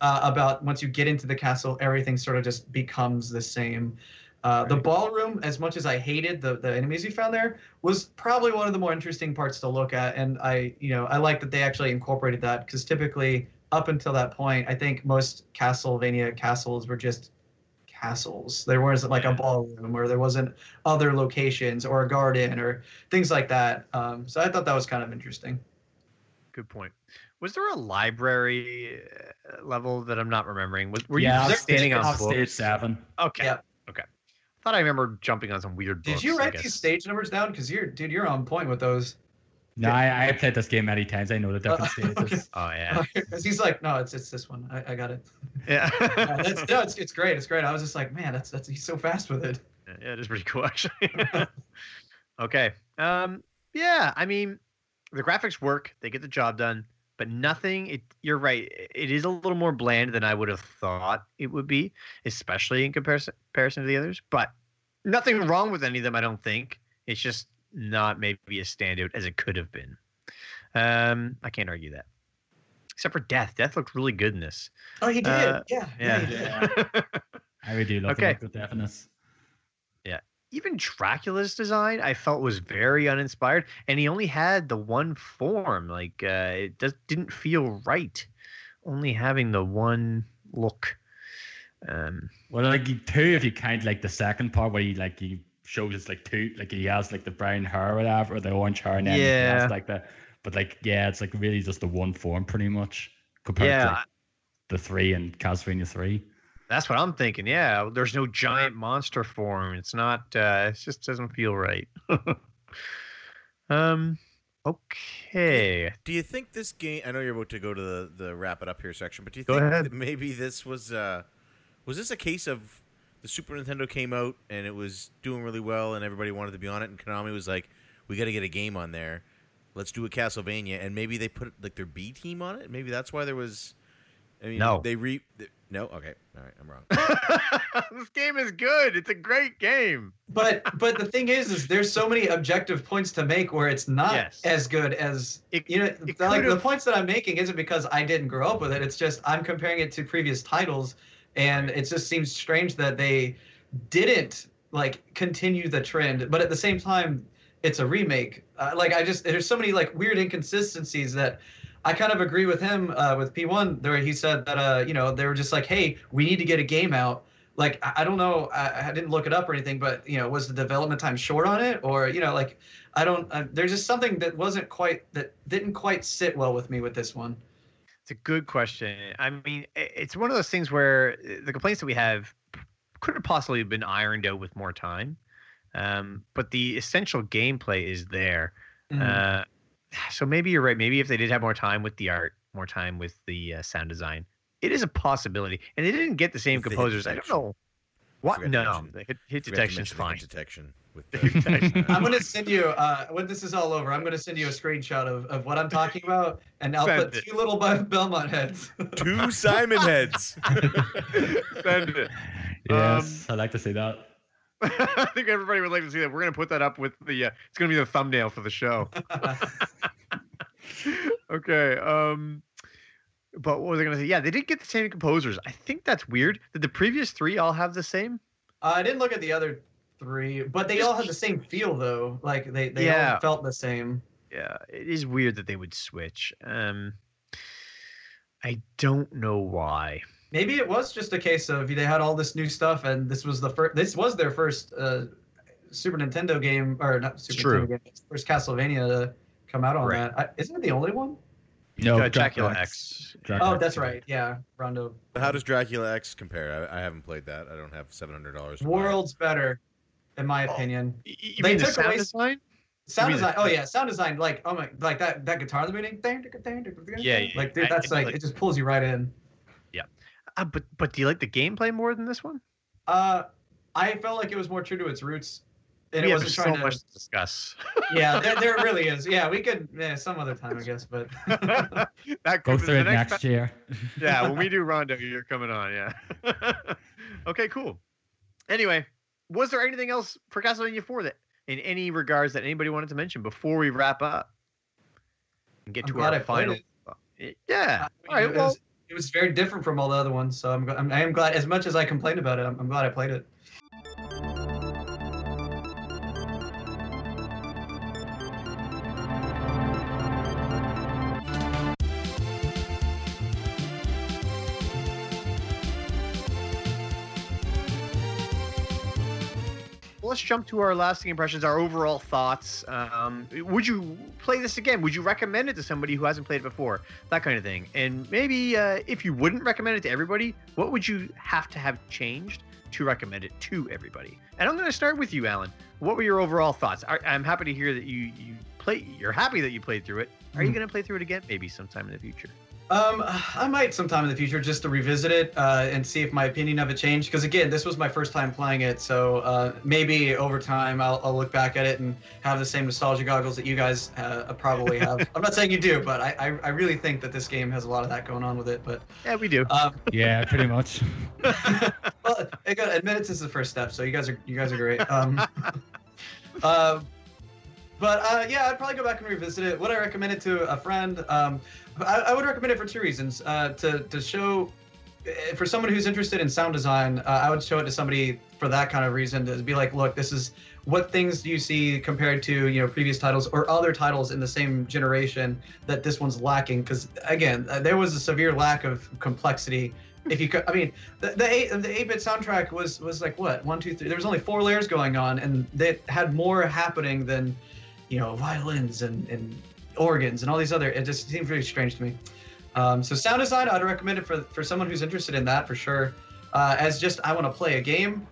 uh, about once you get into the castle, everything sort of just becomes the same. Uh, The ballroom, as much as I hated the, the enemies you found there, was probably one of the more interesting parts to look at, and I you know I like that they actually incorporated that because typically up until that point, I think most Castlevania castles were just castles. There wasn't like a ballroom or there wasn't other locations or a garden or things like that. Um, so I thought that was kind of interesting. Good point. Was there a library uh, level that I'm not remembering? Was, were yeah, you standing on stage seven. Okay. Yeah. Okay. I thought I remember jumping on some weird Did books. you write these stage numbers down? Because you're, dude, you're on point with those. No, I, I played this game many times. I know the different Uh, stages. okay. Oh yeah. Because he's like, no, it's it's this one. I, I got it. Yeah. Uh, that's, no, it's, it's great. It's great. I was just like, man, that's that's he's so fast with it. yeah, it is pretty cool actually. okay. Um. Yeah. I mean, the graphics work. They get the job done. But nothing. It. You're right. It is a little more bland than I would have thought it would be, especially in comparison comparison to the others. But nothing wrong with any of them. I don't think. It's just not maybe as standout as it could have been. Um. I can't argue that. Except for Death. Death looked really good in this. Oh, he did. Uh, yeah. Yeah. He did. I really do love Okay. the look of deafness. Even Dracula's design I felt was very uninspired, and he only had the one form. Like uh, it just didn't feel right, only having the one look. Um, Well, like two, if you count like the second part where he like he shows it's like two, like he has like the brown hair or whatever, or the orange hair, and then he Yeah. has like that. but like yeah, it's like really just the one form pretty much compared Yeah. to like, the three in Castlevania three. That's what I'm thinking. Yeah, there's no giant monster form. It's not. Uh, it just doesn't feel right. um. Okay. Do you think this game? I know you're about to go to the, the wrap it up here section, but do you Go think maybe this was uh, was this a case of the Super Nintendo came out and it was doing really well and everybody wanted to be on it, and Konami was like, "We got to get a game on there. Let's do a Castlevania," and maybe they put like their B team on it. Maybe that's why there was. I mean, No. they re. Th- No, okay, all right, I'm wrong. this game is good. It's a great game. But but the thing is, is there's so many objective points to make where it's not Yes. as good as It- you know. like the points that I'm making isn't because I didn't grow up with it. It's just I'm comparing it to previous titles, and it just seems strange that they didn't like continue the trend. But at the same time, it's a remake. Uh, like I just there's so many like weird inconsistencies that. I kind of agree with him uh, with P1 where he said that uh, you know they were just like, hey, we need to get a game out. Like I, I don't know, I, I didn't look it up or anything, but you know, was the development time short on it, or you know, like I don't. Uh, there's just something that wasn't quite that didn't quite sit well with me with this one. It's a good question. I mean, it's one of those things where uh, the complaints that we have could have possibly been ironed out with more time, um, but the essential gameplay is there. Mm. So maybe you're right. Maybe if they did have more time with the art, more time with the uh, sound design, it is a possibility. And they didn't get the same With the composers. I don't know. What? No, mention- the hit, hit Forgot to detection's mention the hit fine. Detection with Hit detection. the, I'm gonna send you uh, when this is all over. I'm gonna send you a screenshot of, of what I'm talking about, and I'll Send put it. two little Belmont heads. two Simon heads. Send it. Yes, I like to see that. I think everybody would like to see that. We're gonna put that up with the. Uh, it's gonna be the thumbnail for the show. okay. Um. But what was I gonna say? Yeah, they did get the same composers. I think that's weird. Did the previous three all have the same? Uh, I didn't look at the other three, but they all had the same feel though. Like they they Yeah. all felt the same. Yeah, it is weird that they would switch. Um. I don't know why. Maybe it was just a case of they had all this new stuff, and this was the first. This was their first uh, Super Nintendo game, or not Super true. Nintendo game. First Castlevania to come out on Right. that. I, isn't it the only one? No, Uh, Dracula X. Dracula Oh, that's X. right. Yeah, Rondo. How does Dracula X compare? I, I haven't played that. I don't have seven hundred dollars. Worlds better, in my Oh. opinion. Y- y- You They mean the took sound away- design? Sound mean the- design. Oh yeah, sound design. Like oh my, like that that guitar in the beginning. Yeah, yeah, Like dude, that's I like like- it just pulls you right in. Uh, but but do you like the gameplay more than this one? Uh, I felt like it was more true to its roots, and yeah, it wasn't there's so trying to. much to discuss. Yeah, there, there really is. Yeah, we could yeah, some other time, I guess, but. that Go through it next next year. yeah, when we do Rondo, you're coming on. Yeah. okay, cool. Anyway, was there anything else for Castlevania 4 that in any regards that anybody wanted to mention before we wrap up and get I'm to glad our I played final? it. Yeah. I mean, it, Well, was, it was very different from all the other ones, so I'm, I'm I am glad. As much as I complained about it, I'm, I'm glad I played it. Let's jump to our lasting impressions, our overall thoughts. Um, would you play this again? Would you recommend it to somebody who hasn't played it before? That kind of thing. And maybe uh, if you wouldn't recommend it to everybody, what would you have to have changed to recommend it to everybody? And I'm going to start with you, Alan. What were your overall thoughts? I, I'm happy to hear that you you play. You're happy that you played through it. Are you Mhm. going to play through it again? Maybe sometime in the future. Um, I might sometime in the future just to revisit it uh, and see if my opinion of it changed. Because again, this was my first time playing it, so uh, maybe over time I'll, I'll look back at it and have the same nostalgia goggles that you guys uh, probably have. I'm not saying you do, but I, I, I really think that this game has a lot of that going on with it. But Yeah, we do. um, Yeah, pretty much. well, I gotta admittance is the first step, so you guys are you guys are great. Um, uh, but uh, yeah, I'd probably go back and revisit it. Would I recommend it to a friend? Um, I, I would recommend it for two reasons. Uh, to to show eh, for someone who's interested in sound design, uh, I would show it to somebody for that kind of reason to be like, look, this is what things do you see compared to you know previous titles or other titles in the same generation that this one's lacking? Because again, uh, there was a severe lack of complexity. If you could, I mean, the the eight the eight bit soundtrack was was like what one two three. There was only four layers going on, and they had more happening than, you know, violins and and organs and all these other. It just seemed really strange to me. Um, so sound design, I'd recommend it for for someone who's interested in that for sure. Uh, as just I want to play a game,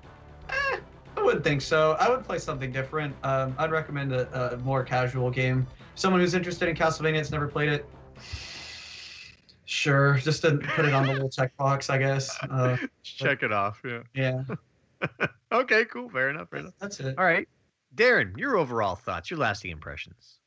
eh, I wouldn't think so. I would play something different. Um, I'd recommend a, a more casual game. Someone who's interested in Castlevania that's never played it. Sure, just to put it on the little checkbox, I guess. Uh, Check it off. Yeah. yeah, Okay. Cool. Fair enough. Fair enough. that's it. All right, Darren, your overall thoughts, your lasting impressions.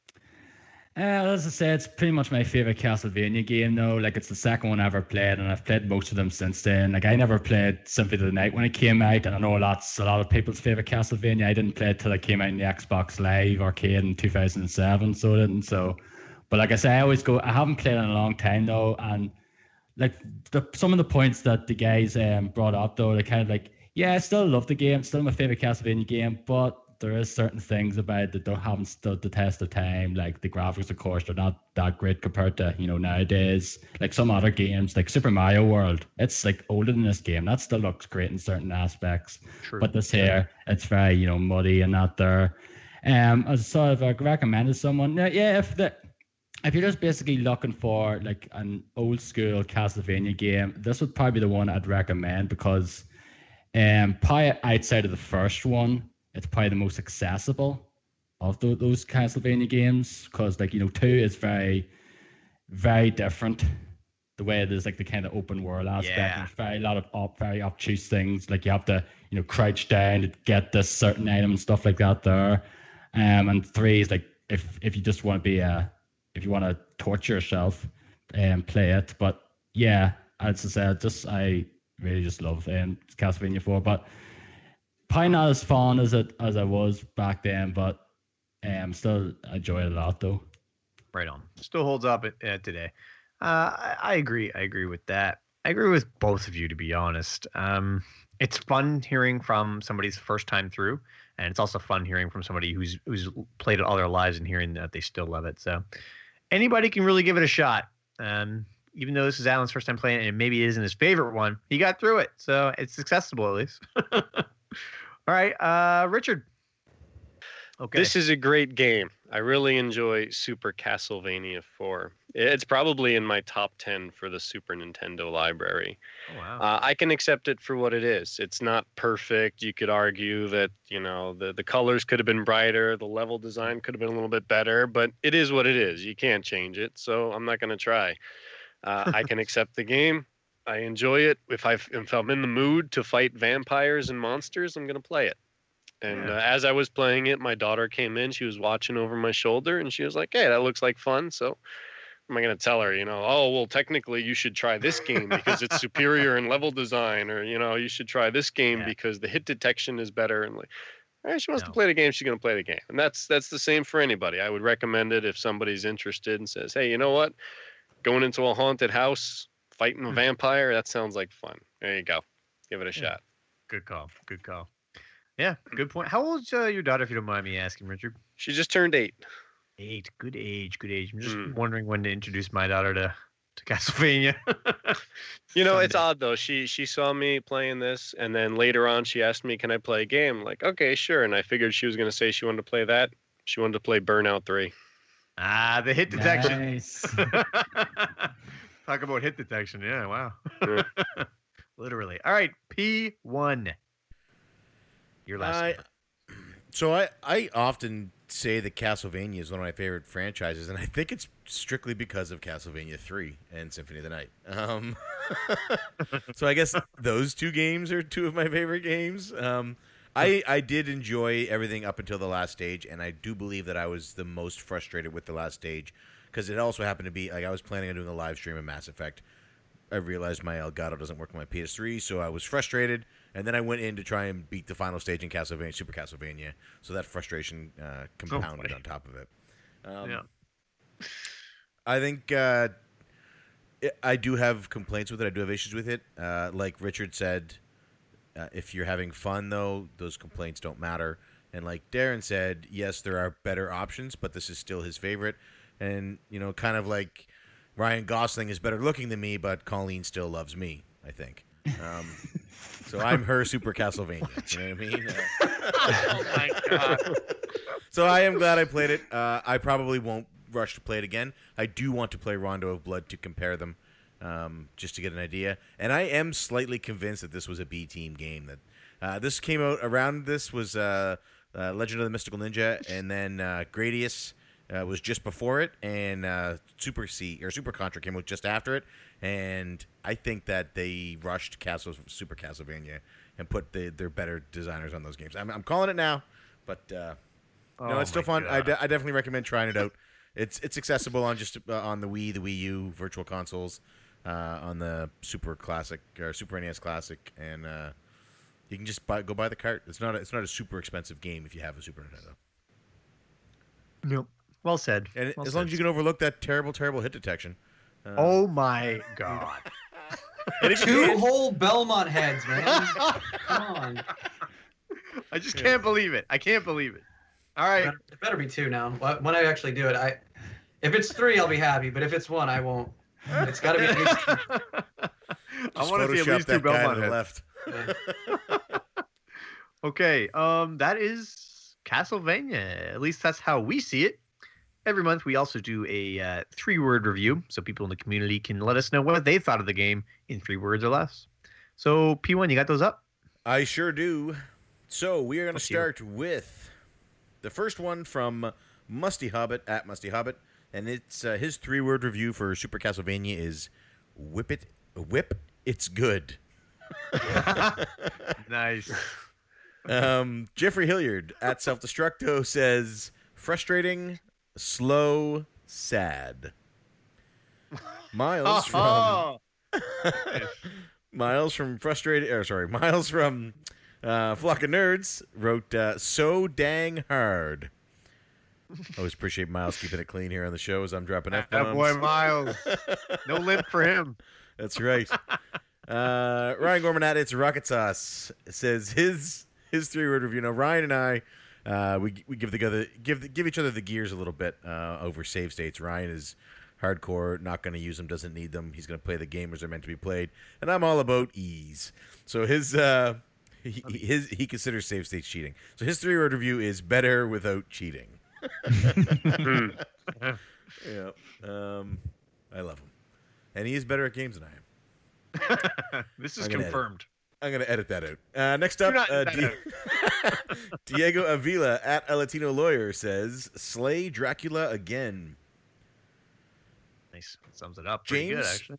Uh, as I said, it's pretty much my favorite Castlevania game though. Like it's the second one I ever played, and I've played most of them since then. Like I never played Symphony of the Night when it came out, and I know that's a lot of people's favorite Castlevania. I didn't play it till it came out in the Xbox Live arcade in 2007, so didn't. So, but like I say, I always go. I haven't played in a long time though, and like the some of the points that the guys um brought up though, they kind of like, yeah, I still love the game, still my favorite Castlevania game, but there is certain things about it that don't haven't stood the test of time. Like the graphics, of course, they're not that great compared to you know nowadays. Like some other games, like Super Mario World, it's like older than this game. That still looks great in certain aspects. True. But this here, it's very you know muddy and not there. Um, as sort of I recommended someone, yeah, yeah, if the if you're just basically looking for like an old school Castlevania game, this would probably be the one I'd recommend because um probably outside of the first one, it's probably the most accessible of tho- those Castlevania games because like you know two is very very different the way there's like the kind of open world aspect. Yeah. very a lot of op, very obtuse things like you have to you know crouch down to get this certain item and stuff like that there. Um and three is like if if you just want to be a if you want to torture yourself and play it. But yeah as I said just I really just love um, Castlevania 4 but probably not as fun as it as I was back then but um still enjoy it a lot though Right on. Still holds up uh, today. Uh, I, I agree. I agree with that. I agree with both of you, to be honest. Um, it's fun hearing from somebody's first time through, and it's also fun hearing from somebody who's who's played it all their lives and hearing that they still love it. So anybody can really give it a shot. Um, even though this is Alan's first time playing it, and maybe it isn't his favorite one, he got through it, so it's accessible at least. all right, uh, Richard. Okay. This is a great game. I really enjoy Super Castlevania 4. It's probably in my top 10 for the Super Nintendo library. oh, wow. Uh, I can accept it for what it is. It's not perfect. You could argue that, you know, the, the colors could have been brighter, the level design could have been a little bit better, but it is what it is. You can't change it, so I'm not going to try. Uh, I can accept the game. I enjoy it. If, I, if I'm in the mood to fight vampires and monsters, I'm going to play it. And Yeah. uh, as I was playing it, my daughter came in. She was watching over my shoulder, and she was like, "Hey, that looks like fun." So, am I going to tell her, you know, oh well, technically you should try this game because it's superior in level design, or you know, you should try this game Yeah. because the hit detection is better, and like, All right, she wants No. to play the game. She's gonna play the game, and that's that's the same for anybody. I would recommend it if somebody's interested and says, "Hey, you know what? Going into a haunted house, fighting a Hmm. vampire. That sounds like fun. There you go. Give it a Yeah. shot." Good call. Good call. Yeah, good point. How old's uh, your daughter, if you don't mind me asking, Richard? She just turned eight. Eight. Good age. Good age. I'm just Mm. wondering when to introduce my daughter to to Castlevania. You know, it's odd though. She she saw me playing this, and then later on, she asked me, "Can I play a game?" I'm like, okay, sure. And I figured she was gonna say she wanted to play that. She wanted to play Burnout Three. Ah, the hit detection. Nice. Talk about hit detection. Yeah, wow. Yeah. Literally. All right, P1. Your last. I, number. so I, I often say that Castlevania is one of my favorite franchises, and I think it's strictly because of Castlevania 3 and Symphony of the Night. Um, so I guess those two games are two of my favorite games. Um, I, I did enjoy everything up until the last stage, and I do believe that I was the most frustrated with the last stage because it also happened to be like I was planning on doing a live stream of Mass Effect. I realized my Elgato doesn't work on my PS3, so I was frustrated, and then I went in to try and beat the final stage in Castlevania, Super Castlevania. So that frustration uh, compounded boy. on top of it. Um, Yeah. I think uh, it, I do have complaints with it. I do have issues with it. Uh, like Richard said, uh, if you're having fun, though, those complaints don't matter. And like Darren said, yes, there are better options, but this is still his favorite. And you know, kind of like Ryan Gosling is better looking than me, but Colleen still loves me. I think. Um, so I'm her Super Castlevania. You know what I mean? Uh, oh my god. so I am glad I played it. Uh, I probably won't rush to play it again. I do want to play Rondo of Blood to compare them, um, just to get an idea. And I am slightly convinced that this was a B team game. That uh, this came out around. This was uh, uh, Legend of the Mystical Ninja, and then uh, Gradius. Uh, was just before it, and uh, Super C or Super Contra came out just after it, and I think that they rushed Castle Super Castlevania and put the, their better designers on those games. I'm, I'm calling it now, but uh, no, Oh it's still fun. I, de- I definitely recommend trying it out. It's it's accessible on just uh, on the Wii, the Wii U, Virtual Consoles, uh, on the Super Classic or Super NES Classic, and uh, you can just buy go buy the cart. It's not a, it's not a super expensive game if you have a Super Nintendo. Nope. Well said. And Well as long as you can overlook that terrible, terrible hit detection. Uh, Oh my god. and if you Two whole Belmont heads, man. Come on. I just Yeah. can't believe it. I can't believe it. All right. Better- It better be two now. When I actually do it, I if it's three, I'll be happy. But if it's one, I won't. It's got to be at least two. I want to see at least two Belmont heads. left. Okay, um, that is Castlevania. At least that's how we see it. Every month, we also do a uh, three-word review, so people in the community can let us know what they thought of the game in three words or less. So, P1, you got those up? I sure do. So we are going to Let's hear start with the first one from Musty Hobbit at Musty Hobbit, and it's uh, his three-word review for Super Castlevania is "Whip it, whip, it's good." nice. Um, Jeffrey Hilliard at Self Destructo says frustrating, slow, sad. Miles from Miles from frustrated, or sorry, Miles from uh, Flock of Nerds wrote uh, so dang hard. Always appreciate Miles keeping it clean here on the show as I'm dropping f that boy. Miles. No limp for him. That's right. Uh, Ryan Gorman at it's rocket sauce says his his three word review. Now Ryan and I, uh, we we give together give the, give each other the gears a little bit uh, over save states. Ryan is hardcore, not going to use them, doesn't need them. He's going to play the gamers they're meant to be played, and I'm all about ease. So his uh, he, his he considers save states cheating. So his three word review is better without cheating. Yeah, um, I love him, and he is better at games than I am. this is I'm gonna edit. confirmed. I'm gonna edit that out. Uh, next up, uh, edit Di- Diego Avila at a Latino lawyer says, "Slay Dracula again." Nice. Sums it up. Pretty good, James? actually.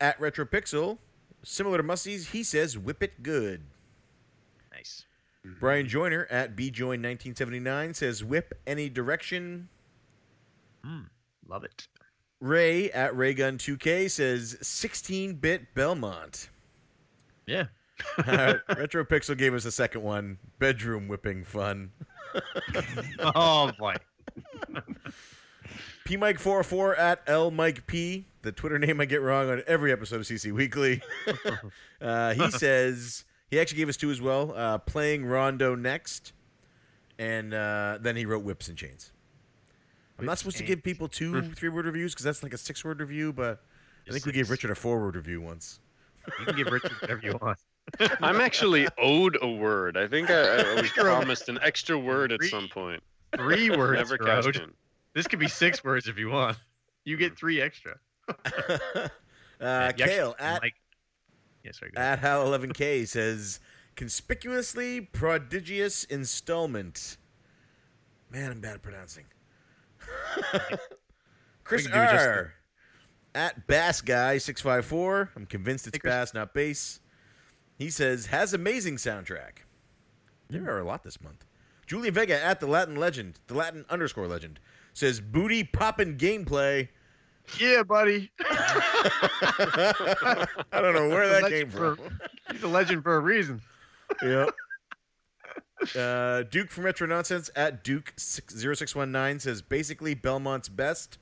At RetroPixel, similar to Musty's, he says, "Whip it good." Nice. Brian Joyner at bjoin1979 says, "Whip any direction." Mm, love it. Ray at Raygun2K says, "16-bit Belmont." Yeah. Uh, Retro Pixel gave us a second one. Bedroom whipping fun. oh boy. P Mike 44 at L Mike P, the Twitter name I get wrong on every episode of CC Weekly. uh, he says he actually gave us two as well. Uh, playing Rondo next, and uh, then he wrote Whips and Chains. I'm not supposed to give people two three word reviews because that's like a six word review, but I think we gave Richard a four word review once. You can give Richard whatever you want. I'm actually owed a word. I think I, I was promised an extra word at Three some point. Three words. Never cashed in. This could be six words if you want. You get three extra. uh, You actually- Kale at like, yeah, sorry. at Hal11K says conspicuously prodigious installment. Man, I'm bad at pronouncing. Chris We can do just- R. At Bass Guy six five four. I'm convinced it's Hey, Bass, not bass. He says has amazing soundtrack. There are a lot this month. Julia Vega at the Latin legend, the Latin underscore legend, says booty popping gameplay. Yeah, buddy. I don't know where that came Legend for- from. He's a legend for a reason. Yep. Uh, Duke from Retro Nonsense at Duke 0619 says basically Belmont's best.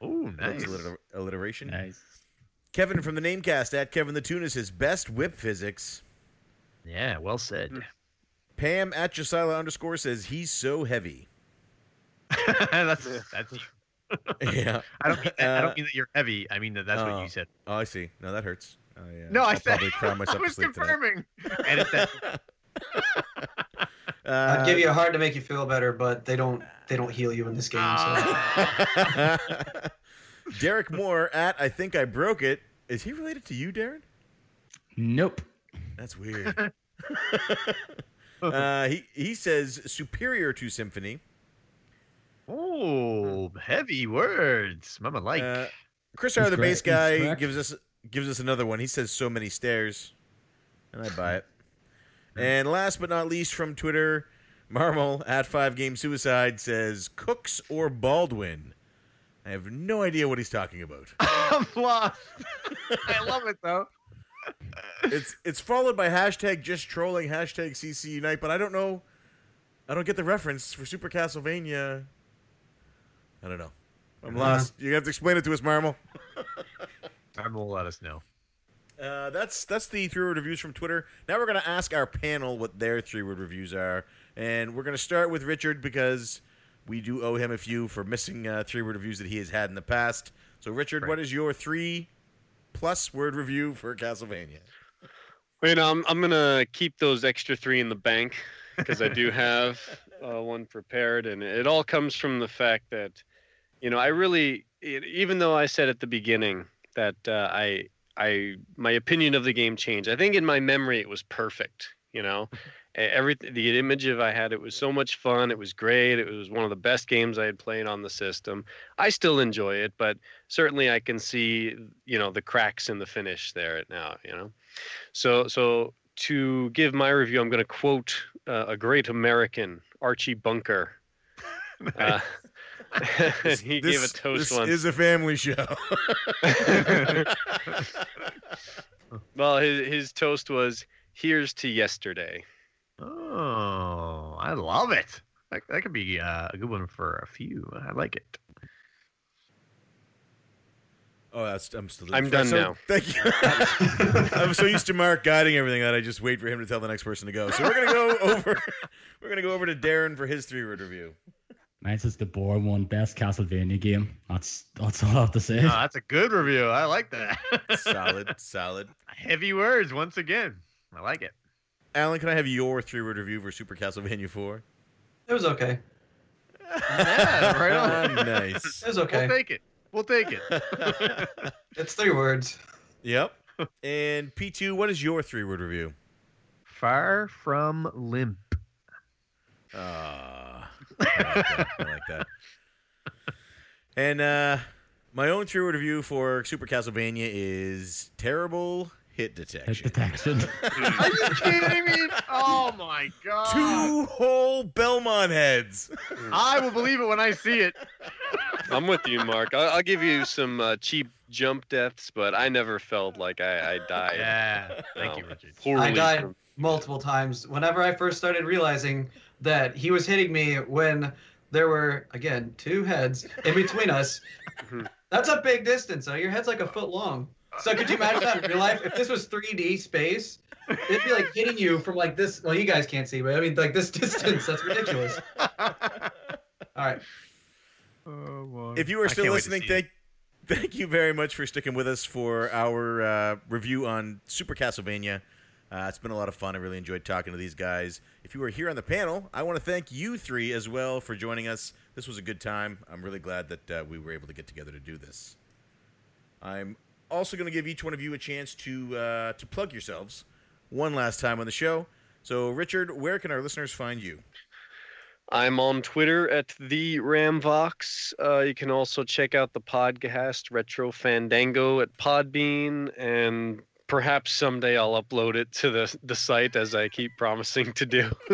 Oh, That's nice. alliter- alliteration. Nice. Kevin from the Namecast at Kevin the Tuna his best whip physics. Yeah, well said. Pam at Josiah underscore says he's so heavy. that's that's. yeah. I don't mean that. I Uh, don't mean that you're heavy. I mean that that's oh. what you said. Oh, I see. No, that hurts. I, uh, No, I I'll said. probably cry myself I to was sleep confirming. Edit that. Uh, I'd give you a heart to make you feel better, but they don't they don't heal you in this game. So. Derek Moore at I think I broke it. Is he related to you, Darren? Nope. That's weird. uh, he he says superior to Symphony. Oh, heavy words. Mama like. Uh, Chris R, the correct- bass guy, gives us gives us another one. He says so many stairs, and I buy it. And last but not least, from Twitter, Marmal at Five Game Suicide says Cooks or Baldwin. I have no idea what he's talking about. I'm lost. I love it though. It's it's followed by hashtag just trolling hashtag CC Unite, but I don't know. I don't get the reference for Super Castlevania. I don't know. I'm Uh-huh. lost. You have to explain it to us, Marmal. I'm will let us know. Uh, that's that's the three word reviews from Twitter. Now we're gonna ask our panel what their three word reviews are, and we're gonna start with Richard because we do owe him a few for missing uh, three word reviews that he has had in the past. So, Richard, Right. what is your three plus word review for Castlevania? Wait, I'm I'm gonna keep those extra three in the bank because I do have uh, one prepared, and it all comes from the fact that, you know, I really, it, even though I said at the beginning that uh, I I my opinion of the game changed. I think in my memory it was perfect. You know, everything the image of I had it was so much fun. It was great. It was one of the best games I had played on the system. I still enjoy it, but certainly I can see you know the cracks in the finish there now. You know. So, so to give my review, I'm going to quote uh, a great American, Archie Bunker. Uh, he gave a toast this once. is a family show. well, his, his toast was, "Here's to yesterday." Oh, I love it. That, that could be uh, a good one for a few. I like it. oh, that's I'm still. I'm done so- now. Thank you. I'm so used to Mark guiding everything that I just wait for him to tell the next person to go. So we're gonna go over. We're gonna go over to Darren for his three word review. Mine's is the boring one, best Castlevania game. That's that's all I have to say. Oh, that's a good review. I like that. Solid, solid. Heavy words once again. I like it. Alan, can I have your three word review for Super Castlevania 4? It was okay. Yeah, right on. nice. It was okay. We'll take it. We'll take it. It's three words. yep. And P2, what is your three word review? Far from limp. Ah, I like that. I like that. And uh, my own three word review for Super Castlevania is terrible hit Hit detection. detection. Are you kidding me? Oh my god. Two whole Belmont heads. I will believe it when I see it. I'm with you, Mark. I'll, I'll give you some uh, cheap jump deaths, but I never felt like I, I died Yeah. Thank you, Richard. poorly. I died from- multiple times whenever I first started realizing that he was hitting me when there were again two heads in between us. Mhm. That's a big distance. So your head's like a foot long. So could you imagine that in real life? If this was 3D space, it'd be like hitting you from like this. Well, you guys can't see, but I mean like this distance. That's ridiculous. All right. Oh, boy. If you are still can't wait to listening, see it. thank thank you very much for sticking with us for our uh, review on Super Castlevania. Uh, it's been a lot of fun. I really enjoyed talking to these guys. If you were here on the panel, I want to thank you three as well for joining us. This was a good time. I'm really glad that uh, we were able to get together to do this. I'm also going to give each one of you a chance to uh, to plug yourselves one last time on the show. So, Richard, where can our listeners find you? I'm on Twitter at the Rambox. Uh, you can also check out the podcast Retro Fandango at Podbean, and perhaps someday I'll upload it to the the site as I keep promising to do.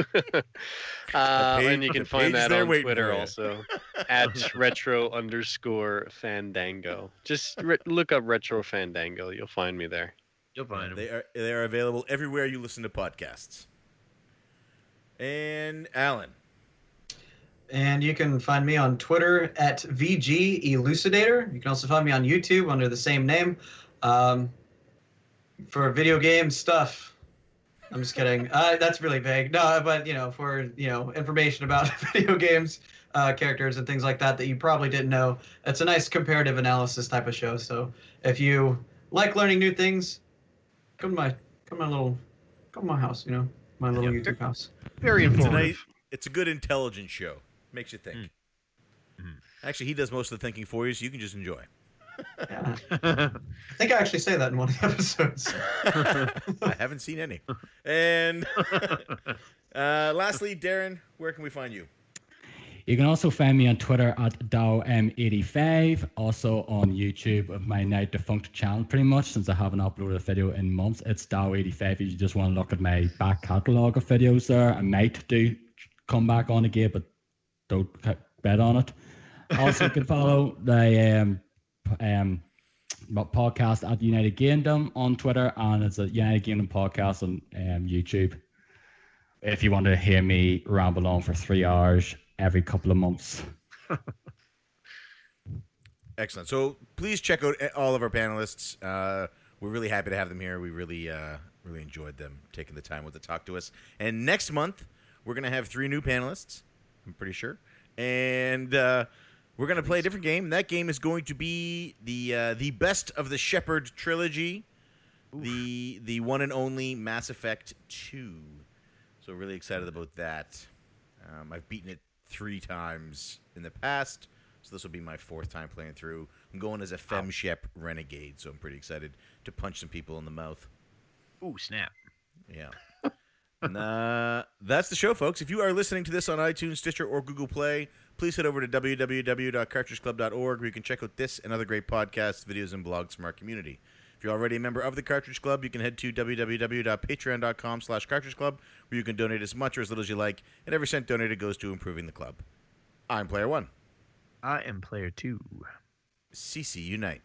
uh, page- and you can find that on Twitter also at retro underscore Fandango. Just re- look up Retro Fandango. You'll find me there. You'll find him. They are they are available everywhere you listen to podcasts. And Alan, And you can find me on Twitter at VG Elucidator. You can also find me on YouTube under the same name. Um, for video game stuff. I'm just kidding. Uh, that's really vague. No, but you know, for you know, information about video games, uh, characters, and things like that that you probably didn't know. It's a nice comparative analysis type of show. So if you like learning new things, come to my come to my little come to my house. You know, my little Yep. YouTube house. Very it's a, informative. nice, it's a good intelligence show. Makes you think. Mhm. Actually, he does most of the thinking for you, so you can just enjoy. Yeah. I think I actually say that in one of the episodes. I haven't seen any. And uh, lastly, Darren, where can we find you? You can also find me on Twitter at DowM85, also on YouTube of my now defunct channel, pretty much, since I haven't uploaded a video in months. It's Dow85 if you just want to look at my back catalogue of videos there. I might do come back on again, but don't bet on it. Also, you can follow the um, p- um, podcast at United Kingdom on Twitter, and it's a United Kingdom podcast on um, YouTube if you want to hear me ramble on for three hours every couple of months. Excellent. So please check out all of our panelists. Uh, we're really happy to have them here. We really, uh, really enjoyed them taking the time with to talk to us. And next month, we're gonna have three new panelists. I'm pretty sure, and uh, we're gonna play a different game. That game is going to be the uh, the best of the Shepard trilogy, the the one and only Mass Effect Two. So really excited about that. Um, I've beaten it three times in the past, so this will be my fourth time playing through. I'm going as a FemShep renegade, so I'm pretty excited to punch some people in the mouth. Ooh, snap. Yeah. and uh, that's the show, folks. If you are listening to this on iTunes, Stitcher, or Google Play, please head over to www.cartridgeclub.org where you can check out this and other great podcasts, videos, and blogs from our community. If you're already a member of the Cartridge Club, you can head to www.patreon.com slash cartridge club where you can donate as much or as little as you like, and every cent donated goes to improving the club. I'm Player One. I am player two. CC Unite.